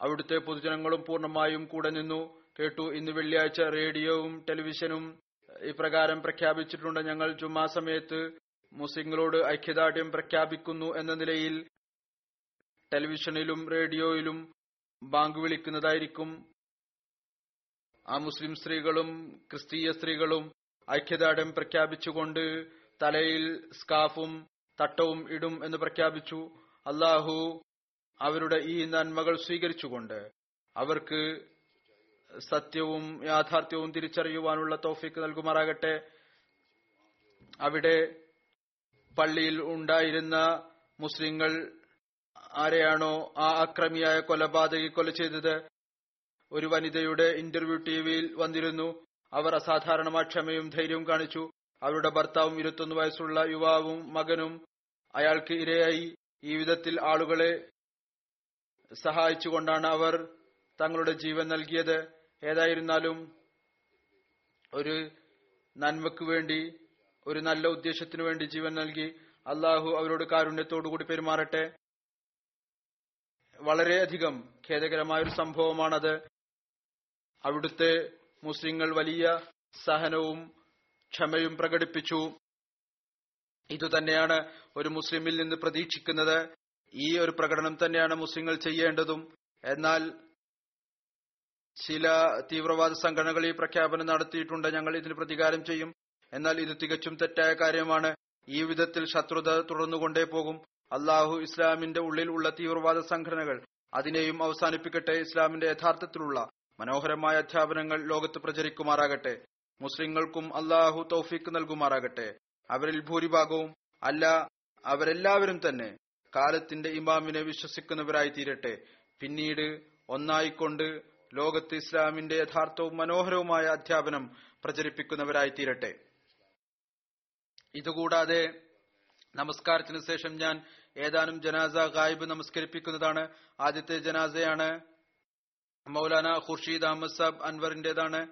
അവിടുത്തെ പൊതുജനങ്ങളും പൂർണമായും കൂടെ നിന്നു. കേട്ടു. ഇന്ന് വെള്ളിയാഴ്ച റേഡിയോവും ടെലിവിഷനും ഇപ്രകാരം പ്രഖ്യാപിച്ചിട്ടുണ്ട്. ഞങ്ങൾ ജുമാ സമയത്ത് മുസ്ലിങ്ങളോട് ഐക്യദാർഢ്യം പ്രഖ്യാപിക്കുന്നു എന്ന നിലയിൽ ടെലിവിഷനിലും റേഡിയോയിലും ബാങ്ക് വിളിക്കുന്നതായിരിക്കും. ആ മുസ്ലിം സ്ത്രീകളും ക്രിസ്തീയ സ്ത്രീകളും ഐക്യദാർഢ്യം പ്രഖ്യാപിച്ചുകൊണ്ട് തലയിൽ സ്കാഫും തട്ടവും ഇടും എന്ന് പ്രഖ്യാപിച്ചു. അള്ളാഹു അവരുടെ ഈ നന്മകൾ സ്വീകരിച്ചുകൊണ്ട് അവർക്ക് സത്യവും യാഥാർത്ഥ്യവും തിരിച്ചറിയുവാനുള്ള തോഫിക്ക് നൽകുമാറാകട്ടെ. അവിടെ പള്ളിയിൽ ഉണ്ടായിരുന്ന മുസ്ലിങ്ങൾ ആരെയാണോ ആ അക്രമിയായ കൊലപാതകി കൊല ചെയ്തത്? ഒരു വനിതയുടെ ഇന്റർവ്യൂ ടിവിയിൽ വന്നിരുന്നു. അവർ അസാധാരണമായ ക്ഷമയും ധൈര്യവും കാണിച്ചു. അവരുടെ ഭർത്താവും ഇരുപത്തൊന്ന് വയസ്സുള്ള യുവാവും മകനും അയാൾക്ക് ഇരയായി. ഈ വിധത്തിൽ ആളുകളെ സഹായിച്ചുകൊണ്ടാണ് അവർ തങ്ങളുടെ ജീവൻ നൽകിയത്. ഏതായിരുന്നാലും ഒരു നന്മക്ക് വേണ്ടി ഒരു നല്ല ഉദ്ദേശത്തിനു വേണ്ടി ജീവൻ നൽകി അള്ളാഹു അവരോട് കാരുണ്യത്തോടുകൂടി പെരുമാറട്ടെ. വളരെയധികം ഖേദകരമായ ഒരു സംഭവമാണത്. അവിടുത്തെ മുസ്ലിങ്ങൾ വലിയ സഹനവും ക്ഷമയും പ്രകടിപ്പിച്ചു. ഇതുതന്നെയാണ് ഒരു മുസ്ലിമിൽ നിന്ന് പ്രതീക്ഷിക്കുന്നത്. ഈ ഒരു പ്രകടനം തന്നെയാണ് മുസ്ലിങ്ങൾ ചെയ്യേണ്ടതും. എന്നാൽ ചില തീവ്രവാദ സംഘടനകൾ ഈ പ്രഖ്യാപനം നടത്തിയിട്ടുണ്ട്. ഞങ്ങൾ ഇതിന് പ്രതികാരം ചെയ്യും. എന്നാൽ ഇത് തികച്ചും തെറ്റായ കാര്യമാണ്. ഈ വിധത്തിൽ ശത്രുത തുടർന്നുകൊണ്ടേ പോകും. അള്ളാഹു ഇസ്ലാമിന്റെ ഉള്ളിൽ ഉള്ള തീവ്രവാദ സംഘടനകൾ അതിനെയും അവസാനിപ്പിക്കട്ടെ. ഇസ്ലാമിന്റെ യഥാർത്ഥത്തിലുള്ള മനോഹരമായ അധ്യാപനങ്ങൾ ലോകത്ത് പ്രചരിക്കുമാറാകട്ടെ. മുസ്ലിങ്ങൾക്കും അള്ളാഹു തൗഫീക്ക് നൽകുമാറാകട്ടെ. അവരിൽ ഭൂരിഭാഗവും അല്ല അവരെല്ലാവരും തന്നെ കാലത്തിന്റെ ഇമാമിനെ വിശ്വസിക്കുന്നവരായി തീരട്ടെ പിന്നീട് ഒന്നായിക്കൊണ്ട് ലോകത്ത് ഇസ്ലാമിന്റെ യഥാർത്ഥവും മനോഹരവുമായ അധ്യാപനം പ്രചരിപ്പിക്കുന്നവരായി തീരട്ടെ ഇതുകൂടാതെ നമസ്കാരത്തിന് ശേഷം ഞാൻ ഏതാനും ജനാസ ഗായിബ് നമസ്കരിപ്പിക്കുന്നതാണ്. ആദ്യത്തെ ജനാസയാണ് മൗലാന ഖുർഷീദ് അഹമ്മദ് സാബ് അൻവറിന്റേതാണ്.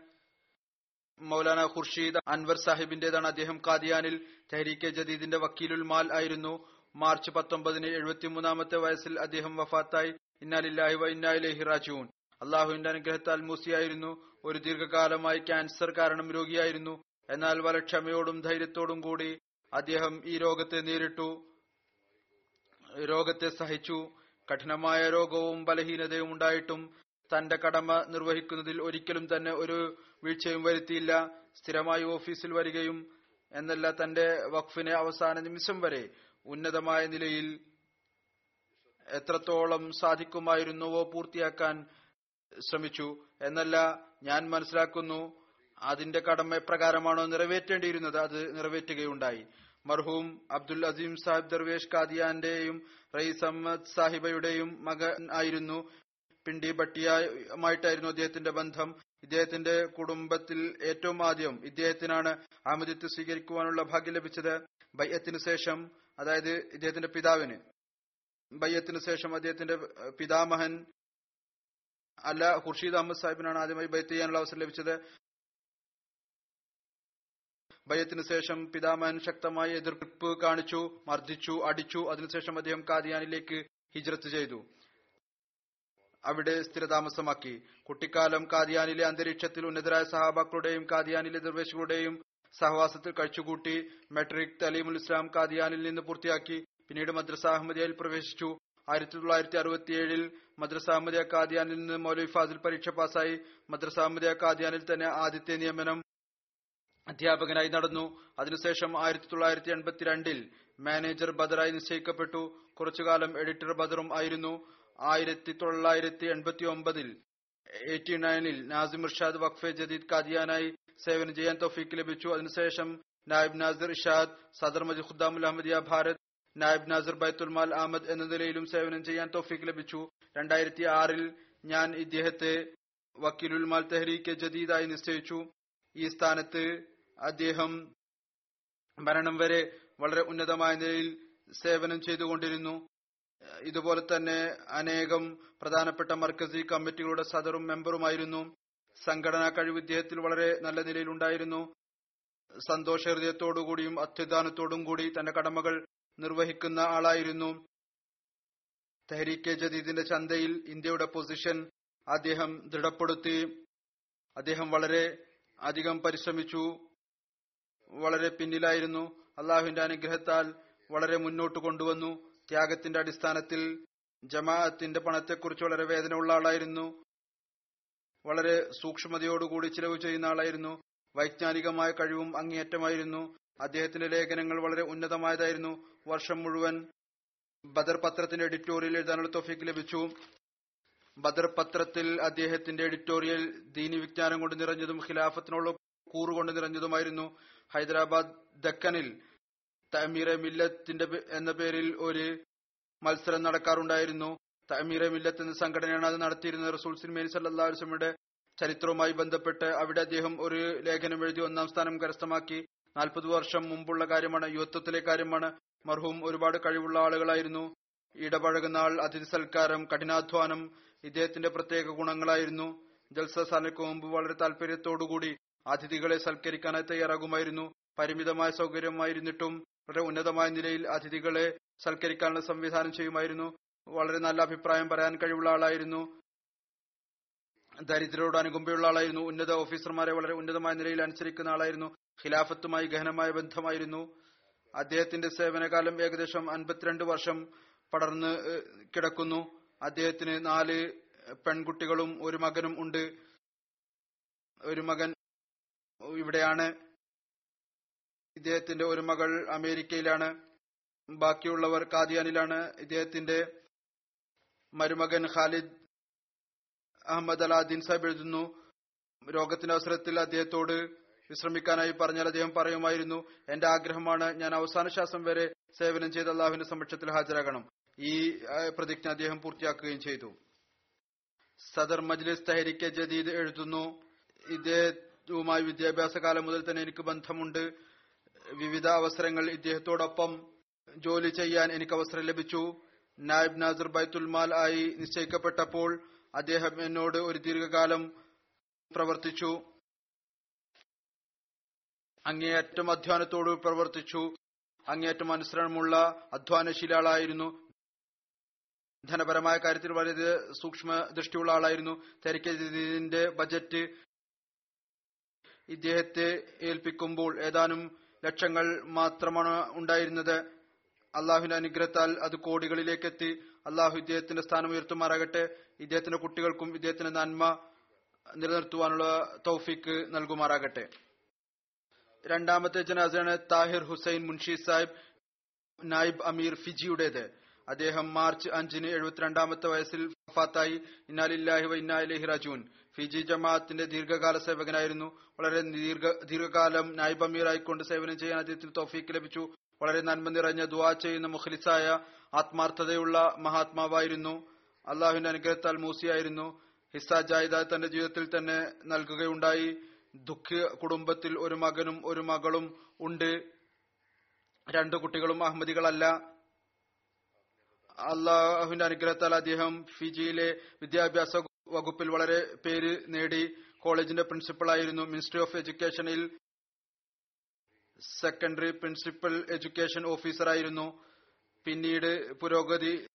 മൗലാന ഖുർഷീദ് അൻവർ സാഹിബിന്റേതാണ്. അദ്ദേഹം കാദിയാനിൽ തെഹരീക്കെ ജദീദിന്റെ വക്കീലുൽ മാൽ ആയിരുന്നു. മാർച്ച് പത്തൊമ്പതിന് എഴുപത്തിമൂന്നാമത്തെ വയസ്സിൽ അദ്ദേഹം വഫാത്തായി. ഇന്നാലില്ലാഹി വ ഇന്നായിലേഹി റാജുവും അള്ളാഹുവിന്റെ അനുഗ്രഹത്താൽ മൂസിയായിരുന്നു. ഒരു ദീർഘകാലമായി ക്യാൻസർ കാരണം രോഗിയായിരുന്നു. എന്നാൽ വളരെ ക്ഷമയോടും ധൈര്യത്തോടും കൂടി അദ്ദേഹം ഈ രോഗത്തെ നേരിട്ടു. രോഗത്തെ സഹിച്ചു. കഠിനമായ രോഗവും ബലഹീനതയും ഉണ്ടായിട്ടും തന്റെ കടമ നിർവഹിക്കുന്നതിൽ ഒരിക്കലും തന്നെ ഒരു വീഴ്ചയും വരുത്തിയില്ല. സ്ഥിരമായി ഓഫീസിൽ വരികയും എന്നല്ല തന്റെ വഖഫിനെ അവസാന നിമിഷം വരെ ഉന്നതമായ നിലയിൽ എത്രത്തോളം സാധിക്കുമായിരുന്നുവോ പൂർത്തിയാക്കാൻ ശ്രമിച്ചു. എന്നല്ല ഞാൻ മനസ്സിലാക്കുന്നു അതിന്റെ കടമ എപ്രകാരമാണോ നിറവേറ്റേണ്ടിയിരുന്നത് അത് നിറവേറ്റുകയുണ്ടായി. മർഹൂം അബ്ദുൽ അസീം സാഹിബ് ദർവേഷ് കാദിയാന്റെയും റയീസ് അഹമ്മദ് സാഹിബയുടെയും മകൻ ആയിരുന്നു. പിണ്ടി ഭട്ടിയുമായിട്ടായിരുന്നു അദ്ദേഹത്തിന്റെ ബന്ധം. ഇദ്ദേഹത്തിന്റെ കുടുംബത്തിൽ ഏറ്റവും ആദ്യം ഇദ്ദേഹത്തിനാണ് അഹമ്മദിത്ത് സ്വീകരിക്കുവാനുള്ള ഭാഗ്യം ലഭിച്ചത് ബയ്യത്തിന് ശേഷം അതായത് ഇദ്ദേഹത്തിന്റെ പിതാവിന്. ബയ്യത്തിന് ശേഷം അദ്ദേഹത്തിന്റെ പിതാമഹൻ അല്ല ഖുർഷീദ് അഹമ്മദ് സാഹിബിനാണ് ആദ്യമായി ബൈത്ത് ചെയ്യാനുള്ള അവസരം ലഭിച്ചത്. ബയത്തിന് ശേഷം പിതാമഹൻ ശക്തമായി എതിർപ്പ് കാണിച്ചു മർദ്ദിച്ചു അടിച്ചു. അതിനുശേഷം അദ്ദേഹം കാദിയാനിലേക്ക് ഹിജ്രത്ത് ചെയ്തു. അവിടെ സ്ഥിരതാമസമാക്കി. കുട്ടിക്കാലം കാദിയാനിലെ അന്തരീക്ഷത്തിൽ ഉന്നതരായ സഹാബാക്കളുടെയും കാദിയാനിലെ ദർവേശുകളുടെയും സഹവാസത്തിൽ കഴിച്ചുകൂട്ടി. മെട്രിക് തലീമുൽ ഇസ്ലാം കാദിയാനിൽ നിന്ന് പൂർത്തിയാക്കി. പിന്നീട് മദ്രസ അഹമ്മദിയയിൽ പ്രവേശിച്ചു. ആയിരത്തി തൊള്ളായിരത്തി അറുപത്തിയേഴിൽ മദ്രസ അഹമ്മദിയ കാദിയാനിൽ നിന്ന് മൗലവി ഫാസിൽ പരീക്ഷ പാസായി മദ്രസ അഹമ്മദിയ കാദിയാനിൽ തന്നെ ആദ്യത്തെ നിയമനം അധ്യാപകനായി നടന്നു. അതിനുശേഷം ആയിരത്തി തൊള്ളായിരത്തി എൺപത്തിരണ്ടിൽ മാനേജർ ബദറായി നിശ്ചയിക്കപ്പെട്ടു. കുറച്ചുകാലം എഡിറ്റർ ബദറും ആയിരുന്നു. ആയിരത്തി തൊള്ളായിരത്തി എൺപത്തി ഒമ്പതിൽ എയ്റ്റി നയനിൽ നാസിം ഇർഷാദ് വഖഫെ ജദീദ് കാദിയാനായി സേവനം ചെയ്യാൻ തൗഫീക്ക് ലഭിച്ചു. അതിനുശേഷം നായബ് നാസിർ ഇഷാദ് സദർ മജി ഖുദ്ദാമുൽ അഹമ്മദിയ ഭാരത് നായിബ് നാസർ ബൈത്തുൽ മാൽ അഹമ്മദ് എന്ന നിലയിലും സേവനം ചെയ്യാൻ തൗഫീക്ക് ലഭിച്ചു. രണ്ടായിരത്തി ആറിൽ ഞാൻ ഇദ്ദേഹത്തെ വക്കീലുൽ മാൽ തെഹരീക്ക് ജദീദായി നിശ്ചയിച്ചു. ഈ സ്ഥാനത്ത് അദ്ദേഹം മരണം വരെ വളരെ ഉന്നതമായ നിലയിൽ സേവനം ചെയ്തുകൊണ്ടിരുന്നു. ഇതുപോലെ തന്നെ അനേകം പ്രധാനപ്പെട്ട മർക്കസി കമ്മിറ്റികളുടെ സദറും മെമ്പറുമായിരുന്നു. സംഘടനാ കഴിവ് ഇദ്ദേഹത്തിൽ വളരെ നല്ല നിലയിലുണ്ടായിരുന്നു സന്തോഷ ഹൃദയത്തോടുകൂടിയും അത്യുദാനത്തോടും കൂടി തന്റെ കടമകൾ നിർവഹിക്കുന്ന ആളായിരുന്നു. തെഹരീക്കെ ജദീദിന്റെ ചന്തയിൽ ഇന്ത്യയുടെ പൊസിഷൻ അദ്ദേഹം ദൃഢപ്പെടുത്തി. അദ്ദേഹം വളരെ അധികം പരിശ്രമിച്ചു. വളരെ പിന്നിലായിരുന്നു. അള്ളാഹുവിന്റെ അനുഗ്രഹത്താൽ വളരെ മുന്നോട്ട് കൊണ്ടുവന്നു. ത്യാഗത്തിന്റെ അടിസ്ഥാനത്തിൽ ജമാഅത്തിന്റെ പണത്തെക്കുറിച്ച് വളരെ വേദന ഉള്ള ആളായിരുന്നു. വളരെ സൂക്ഷ്മതയോടുകൂടി ചിലവ് ചെയ്യുന്ന ആളായിരുന്നു. വൈജ്ഞാനികമായ കഴിവും അങ്ങേയറ്റമായിരുന്നു. അദ്ദേഹത്തിന്റെ ലേഖനങ്ങൾ വളരെ ഉന്നതമായതായിരുന്നു. വർഷം മുഴുവൻ ബദർ പത്രത്തിന്റെ എഡിറ്റോറിയൽ എഴുതാനുള്ള തോഫിക്ക് ലഭിച്ചു. ബദർ പത്രത്തിൽ അദ്ദേഹത്തിന്റെ എഡിറ്റോറിയൽ ദീനി വിജ്ഞാനം കൊണ്ട് നിറഞ്ഞതും ഖിലാഫത്തിനുള്ള കൂറുകൊണ്ട് നിറഞ്ഞതുമായിരുന്നു. ഹൈദരാബാദ് ദക്കനിൽ തമീറെ മില്ലത്തിന്റെ എന്ന പേരിൽ ഒരു മത്സരം നടക്കാറുണ്ടായിരുന്നു. തമീറെ മില്ലത്ത് എന്ന സംഘടനയാണ് അത് നടത്തിയിരുന്നത്. റസൂൽ സിൻമേനി സല്ലാ വസ്ലമിയുടെ ചരിത്രവുമായി ബന്ധപ്പെട്ട് അവിടെ അദ്ദേഹം ഒരു ലേഖനം എഴുതി ഒന്നാം സ്ഥാനം കരസ്ഥമാക്കി. നാൽപ്പത് വർഷം മുമ്പുള്ള കാര്യമാണ് യുവത്വത്തിലെ കാര്യമാണ്. മർഹൂം ഒരുപാട് കഴിവുള്ള ആളുകളായിരുന്നു. ഇടപഴകുന്ന ആൾ അതിഥി സൽക്കാരം കഠിനാധ്വാനം ഇദ്ദേഹത്തിന്റെ പ്രത്യേക ഗുണങ്ങളായിരുന്നു. ജൽസ സാലയ്ക്ക് മുമ്പ് വളരെ താല്പര്യത്തോടുകൂടി അതിഥികളെ സൽക്കരിക്കാനായി തയ്യാറാകുമായിരുന്നു. പരിമിതമായ സൗകര്യമായിരുന്നിട്ടും വളരെ ഉന്നതമായ നിലയിൽ അതിഥികളെ സൽക്കരിക്കാനുള്ള സംവിധാനം ചെയ്യുമായിരുന്നു. വളരെ നല്ല അഭിപ്രായം പറയാൻ കഴിവുള്ള ആളായിരുന്നു. ദരിദ്രരോട് അനുകമ്പയുള്ള ആളായിരുന്നു. ഉന്നത ഓഫീസർമാരെ വളരെ ഉന്നതമായ നിലയിൽ അനുസരിക്കുന്ന ആളായിരുന്നു. ഖിലാഫത്തുമായി ഗഹനമായ ബന്ധമായിരുന്നു. അദ്ദേഹത്തിന്റെ സേവനകാലം ഏകദേശം അൻപത്തിരണ്ട് വർഷം പടർന്ന് കിടക്കുന്നു. അദ്ദേഹത്തിന് നാല് പെൺകുട്ടികളും ഒരു മകനും ഉണ്ട്. ഒരു മകൻ ഇവിടെയാണ്. ഇദ്ദേഹത്തിന്റെ ഒരു മകൾ അമേരിക്കയിലാണ്. ബാക്കിയുള്ളവർ കാദിയാനിലാണ് ഇദ്ദേഹത്തിന്റെ മരുമകൻ ഖാലിദ് അഹമ്മദ് അലാദ്ദീൻ സാഹിബ് എഴുതുന്നു. രോഗത്തിന്റെ അവസരത്തിൽ അദ്ദേഹത്തോട് വിശ്രമിക്കാനായി പറഞ്ഞാൽ അദ്ദേഹം പറയുമായിരുന്നു എന്റെ ആഗ്രഹമാണ് ഞാൻ അവസാന ശ്വാസം വരെ സേവനം ചെയ്ത് അള്ളാഹുവിന്റെ സമക്ഷത്തിൽ ഹാജരാകണം. ഈ പ്രതിജ്ഞ അദ്ദേഹം പൂർത്തിയാക്കുകയും ചെയ്തു. സദർ മജ്ലിസ് തഹരിക്ക ജദീദ് എഴുതുന്നു ഇദ്ദേഹവുമായി വിദ്യാഭ്യാസ കാലം മുതൽ തന്നെ എനിക്ക് ബന്ധമുണ്ട്. വിവിധ അവസരങ്ങൾ ഇദ്ദേഹത്തോടൊപ്പം ജോലി ചെയ്യാൻ എനിക്ക് അവസരം ലഭിച്ചു. നായബ് നാസർ ബൈത്തുൽമാൽ ആയി നിശ്ചയിക്കപ്പെട്ടപ്പോൾ അദ്ദേഹം എന്നോട് ഒരു ദീർഘകാലം പ്രവർത്തിച്ചു. അങ്ങേയറ്റം അധ്വാനത്തോട് പ്രവർത്തിച്ചു. അങ്ങേയറ്റം അനുസരണമുള്ള അധ്വാനശീല ആളായിരുന്നു ധനപരമായ കാര്യത്തിൽ വളരെ സൂക്ഷ്മ ദൃഷ്ടിയുള്ള ആളായിരുന്നു. തിരക്കേതിന്റെ ബജറ്റ് ഇദ്ദേഹത്തെ ഏൽപ്പിക്കുമ്പോൾ ഏതാനും ലക്ഷങ്ങൾ മാത്രമാണ് ഉണ്ടായിരുന്നത്. അള്ളാഹുവിന്റെ അനുഗ്രഹത്താൽ അത് കോടികളിലേക്ക് എത്തി അള്ളാഹു ഇദ്ദേഹത്തിന്റെ സ്ഥാനം ഉയർത്തുമാറാകട്ടെ. ഇദ്ദേഹത്തിന്റെ കുട്ടികൾക്കും ഇദ്ദേഹത്തിന്റെ നന്മ നിലനിർത്തുവാനുള്ള തൗഫീക്ക് നൽകുമാറാകട്ടെ. രണ്ടാമത്തെ ജനാസയാണ് താഹിർ ഹുസൈൻ മുൻഷി സാഹിബ് നായിബ് അമീർ ഫിജിയുടേത്. അദ്ദേഹം മാർച്ച് അഞ്ചിന് എഴുപത്തിരണ്ടാമത്തെ വയസ്സിൽ ഫാത്തായി ഇന്നാലില്ലാഹി വ ഇന്നാലിഹി റജൂൻ ഫിജി ജമാഅത്തിന്റെ ദീർഘകാല സേവകനായിരുന്നു. വളരെ ദീർഘ ദീർഘകാലം നായിബ് അമീറായിക്കൊണ്ട് സേവനം ചെയ്യാൻ അദ്ദേഹത്തിന് തോഫീക്ക് ലഭിച്ചു. വളരെ നന്മ നിറഞ്ഞ ദുവാ ചെയ്യുന്ന മുഖലിസായ ആത്മാർത്ഥതയുള്ള മഹാത്മാവായിരുന്നു. അള്ളാഹുവിന്റെ അനുഗ്രഹത്താൽ മൂസിയായിരുന്നു. ഹിസ്സ ജായിദ തന്റെ ജീവിതത്തിൽ തന്നെ നൽകുകയുണ്ടായി. ദുഃഖ കുടുംബത്തിൽ ഒരു മകനും ഒരു മകളും ഉണ്ട്. രണ്ടു കുട്ടികളും അഹമ്മദികളല്ല. അള്ളാഹുവിന്റെ അനുഗ്രഹത്താൽ അദ്ദേഹം ഫിജിയിലെ വിദ്യാഭ്യാസ വകുപ്പിൽ വളരെ പേര് നേടി. കോളേജിന്റെ പ്രിൻസിപ്പളായിരുന്നു. മിനിസ്ട്രി ഓഫ് എഡ്യൂക്കേഷനിൽ സെക്കൻഡറി പ്രിൻസിപ്പൽ എഡ്യൂക്കേഷൻ ഓഫീസറായിരുന്നു പിന്നീട് പുരോഗതി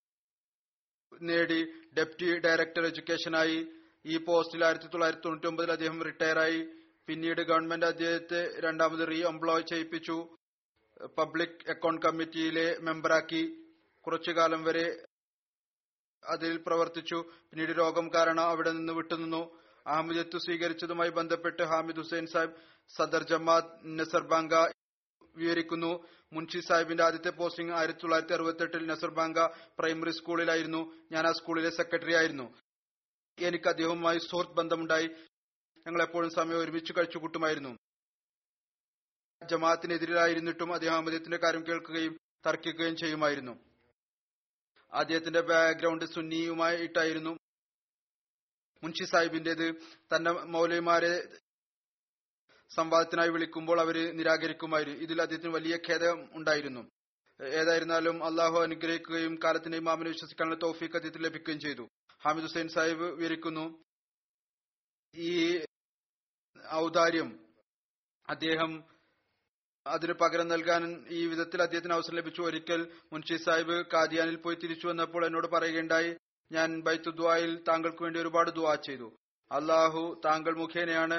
നേടി ഡെപ്യൂട്ടി ഡയറക്ടർ എഡ്യൂക്കേഷനായി ഈ പോസ്റ്റിൽ ആയിരത്തി തൊള്ളായിരത്തി തൊണ്ണൂറ്റി ഒമ്പതിൽ അദ്ദേഹം റിട്ടയറായി പിന്നീട് ഗവൺമെന്റ് അദ്ദേഹത്തെ രണ്ടാമത് റീ എംപ്ലോയ് ചെയ്യിപ്പിച്ചു പബ്ലിക് അക്കൗണ്ട് കമ്മിറ്റിയിലെ മെമ്പറാക്കി കുറച്ചു കാലം വരെ അതിൽ പ്രവർത്തിച്ചു. പിന്നീട് രോഗം കാരണം അവിടെ നിന്ന് വിട്ടുനിന്നു. അഹമ്മദിയത്ത് സ്വീകരിച്ചതുമായി ബന്ധപ്പെട്ട് ഹാമിദ് ഹുസൈൻ സാഹിബ് സദർ ജമാഅത്ത് നസർബാങ്ക വിവരിക്കുന്നു. മുൻഷി സാഹിബിന്റെ ആദ്യത്തെ പോസ്റ്റിംഗ് ആയിരത്തി തൊള്ളായിരത്തി അറുപത്തെട്ടിൽ നസർബാങ്ക പ്രൈമറി സ്കൂളിലായിരുന്നു. ഞാൻ ആ സ്കൂളിലെ സെക്രട്ടറി ആയിരുന്നു. എനിക്ക് അദ്ദേഹവുമായി സുഹൃത്ത് ബന്ധമുണ്ടായി. ഞങ്ങൾ എപ്പോഴും സമയം ഒരുമിച്ച് കഴിച്ചു കൂട്ടുമായിരുന്നു ജമാഅത്തിനെതിരായിരുന്നിട്ടും അദ്ദേഹം അഹമ്മദത്തിന്റെ കാര്യം കേൾക്കുകയും തർക്കിക്കുകയും ചെയ്യുമായിരുന്നു. അദ്ദേഹത്തിന്റെ ബാക്ക്ഗ്രൗണ്ട് സുന്നിയുമായിട്ടായിരുന്നു മുൻഷി സാഹിബിന്റേത് തന്റെ മൗലവിമാരെ സംവാദത്തിനായി വിളിക്കുമ്പോൾ അവർ നിരാകരിക്കുമായിരുന്നു. ഇതിൽ അദ്ദേഹത്തിന് വലിയ ഖേദം ഉണ്ടായിരുന്നു. ഏതായിരുന്നാലും അള്ളാഹു അനുഗ്രഹിക്കുകയും കാലത്തിന്റെ ഇമാമിനെ വിശ്വസിക്കാനുള്ള തൗഫീഖ് അദ്ദേഹത്തിന് ലഭിക്കുകയും ചെയ്തു. ഹാമിദ് ഹുസൈൻ സാഹിബ് വിവരിക്കുന്നു ഈ ഔദാര്യം അദ്ദേഹം അതിന് പകരം നൽകാൻ ഈ വിധത്തിൽ അദ്ദേഹത്തിന് അവസരം ലഭിച്ചു. ഒരിക്കൽ മുൻഷി സാഹിബ് കാദിയാനിൽ പോയി തിരിച്ചു വന്നപ്പോൾ എന്നോട് പറയുകയുണ്ടായി ഞാൻ ബൈത്തു ദുആയിൽ താങ്കൾക്ക് വേണ്ടി ഒരുപാട് ദുആ ചെയ്തു. അള്ളാഹു താങ്കൾ മുഖേനയാണ്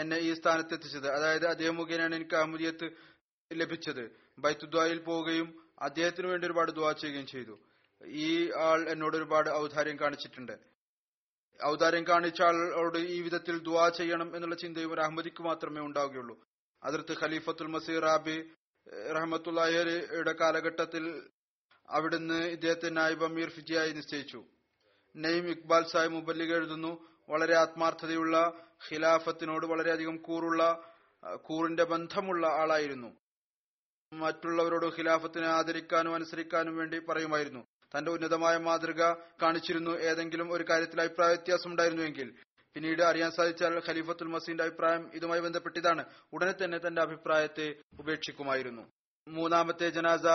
എന്നെ ഈ സ്ഥാനത്ത് എത്തിച്ചത്. അതായത് അദ്ദേഹം മുഖേനയാണ് എനിക്ക് അഹമ്മദിയത്ത് ലഭിച്ചത്. ബൈത്തു ദുആയിൽ പോവുകയും അദ്ദേഹത്തിന് വേണ്ടി ഒരുപാട് ദുആ ചെയ്യുകയും ചെയ്തു. ഈ ആൾ എന്നോട് ഒരുപാട് ഔദാര്യം കാണിച്ചിട്ടുണ്ട്. ഔദാര്യം കാണിച്ച ആളോട് ഈ വിധത്തിൽ ദുആ ചെയ്യണം എന്നുള്ള ചിന്തയും ഒരു അഹമ്മദിക്ക് മാത്രമേ ഉണ്ടാവുകയുള്ളൂ. അതിർത്ത് ഖലീഫത്തുൽ മസീർ റാബി റഹമത്തുല്ലാഹിയുടെ കാലഘട്ടത്തിൽ അവിടുന്ന് ഇദ്ദേഹത്തെ നായിബ് അമീർ ഫിജിയായി നിശ്ചയിച്ചു. നയിം ഇക്ബാൽ സാഹിബ് മുബല്ലിഗ് എഴുതുന്നു. വളരെ ആത്മാർത്ഥതയുള്ള ഖിലാഫത്തിനോട് വളരെയധികം കൂറുള്ള കൂറിന്റെ ബന്ധമുള്ള ആളായിരുന്നു. മറ്റുള്ളവരോട് ഖിലാഫത്തിനെ ആദരിക്കാനും അനുസരിക്കാനും വേണ്ടി പറയുമായിരുന്നു. തന്റെ ഉന്നതമായ മാതൃക കാണിച്ചിരുന്നു. ഏതെങ്കിലും ഒരു കാര്യത്തിൽ അഭിപ്രായ വ്യത്യാസം ഉണ്ടായിരുന്നുവെങ്കിൽ പിന്നീട് അറിയാൻ സാധിച്ചാൽ ഖലീഫത്തുൽ മസീന്റെ അഭിപ്രായം ഇതുമായി ബന്ധപ്പെട്ടിതാണ്. ഉടനെ തന്നെ തന്റെ അഭിപ്രായത്തെ ഉപേക്ഷിക്കുമായിരുന്നു. മൂന്നാമത്തെ ജനാസ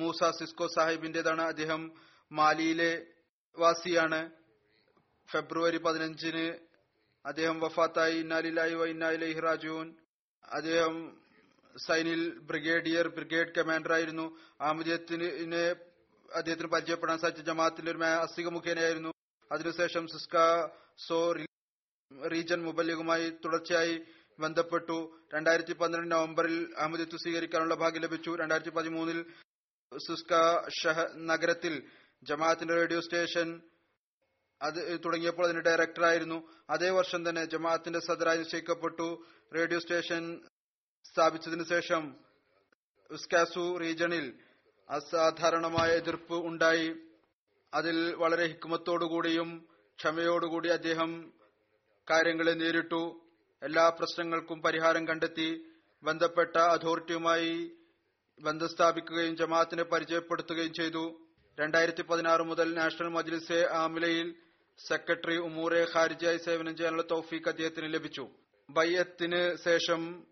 മൂസ സിസ്കോ സാഹിബിന്റേതാണ്. അദ്ദേഹം മാലിയിലെ വാസിയാണ്. ഫെബ്രുവരി പതിനഞ്ചിന് അദ്ദേഹം വഫാത്തായി. ഇന്നാലിലായി വ ഇന്നാലിലൈഹി റാജുൻ അദ്ദേഹം സൈനിൽ ബ്രിഗേഡിയർ ബ്രിഗേഡ് കമാൻഡർ ആയിരുന്നു ആമുദിയത്തിന് അദ്ദേഹത്തിന് പരിചയപ്പെടാൻ സാധിച്ച ജമാഅത്തിന്റെ ഒരു അസിക മുഖേനയായിരുന്നു. അതിനുശേഷം സിസ്ക സോ റീജൻ മുബല്ലിഗുമായി തുടർച്ചയായി ബന്ധപ്പെട്ടു. രണ്ടായിരത്തി പന്ത്രണ്ട് നവംബറിൽ അഹമ്മദിത്വ സ്വീകരിക്കാനുള്ള ഭാഗ്യം ലഭിച്ചു. രണ്ടായിരത്തി പതിമൂന്നിൽ സുസ്ക നഗരത്തിൽ ജമാഅത്തിന്റെ റേഡിയോ സ്റ്റേഷൻ അത് തുടങ്ങിയപ്പോൾ അതിന്റെ ഡയറക്ടറായിരുന്നു അതേ വർഷം തന്നെ ജമാഅത്തിന്റെ സദറായി നിശ്ചയിക്കപ്പെട്ടു. റേഡിയോ സ്റ്റേഷൻ സ്ഥാപിച്ചതിനു ശേഷം ഉസ്കാസു റീജിയണിൽ അസാധാരണമായ എതിർപ്പ് ഉണ്ടായി. അതിൽ വളരെ ഹിക്മത്തോടുകൂടിയും ക്ഷമയോടുകൂടി അദ്ദേഹം കാര്യങ്ങളെ നേരിട്ടു. എല്ലാ പ്രശ്നങ്ങൾക്കും പരിഹാരം കണ്ടെത്തി. ബന്ധപ്പെട്ട അതോറിറ്റിയുമായി ബന്ധം സ്ഥാപിക്കുകയും ജമാഅത്തിനെ പരിചയപ്പെടുത്തുകയും ചെയ്തു. രണ്ടായിരത്തി പതിനാറ് മുതൽ നാഷണൽ മജ്ലിസെ ആമിലയിൽ സെക്രട്ടറി ഉമൂറെ ഖാരിജായി സേവനം ചെയ്യാനുള്ള തൗഫീഖ് അദ്ദേഹത്തിന് ലഭിച്ചു. ബയ്യത്തിന് ശേഷം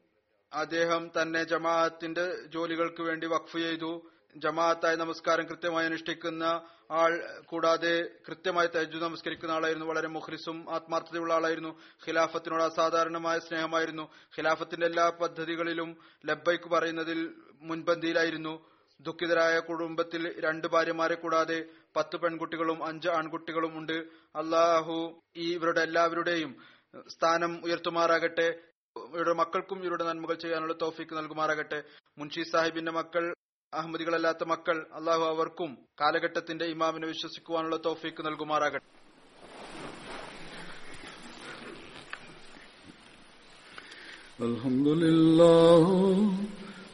അദ്ദേഹം തന്നെ ജമാഅത്തിന്റെ ജോലികൾക്ക് വേണ്ടി വഖഫ് ചെയ്തു. ജമാഅത്തായ നമസ്കാരം കൃത്യമായി അനുഷ്ഠിക്കുന്ന ആൾ കൂടാതെ കൃത്യമായി തജ്ജു നമസ്കരിക്കുന്ന ആളായിരുന്നു. വളരെ മുഖ്ലിസും ആത്മാർത്ഥതയുള്ള ആളായിരുന്നു. ഖിലാഫത്തിനോട് അസാധാരണമായ സ്നേഹമായിരുന്നു. ഖിലാഫത്തിന്റെ എല്ലാ പദ്ധതികളിലും ലബ്ബൈക്ക് പറയുന്നതിൽ മുൻപന്തിയിലായിരുന്നു. ദുഃഖിതരായ കുടുംബത്തിൽ രണ്ട് ഭാര്യമാരെ കൂടാതെ പത്ത് പെൺകുട്ടികളും അഞ്ച് ആൺകുട്ടികളും ഉണ്ട് അള്ളാഹു ഈ ഇവരുടെ എല്ലാവരുടെയും സ്ഥാനം ഉയർത്തുമാറാകട്ടെ ഇവരുടെ മക്കൾക്കും ഇവരുടെ നന്മകൾ ചെയ്യാനുള്ള തോഫിക്ക് നൽകുമാറാകട്ടെ മുൻഷി സാഹിബിന്റെ മക്കൾ അഹമ്മദികളല്ലാത്ത മക്കൾ അള്ളാഹു അവർക്കും കാലഘട്ടത്തിന്റെ ഇമാമിനെ വിശ്വസിക്കുവാനുള്ള തോഫിക്ക് നൽകുമാറാകട്ടെ الحمد لله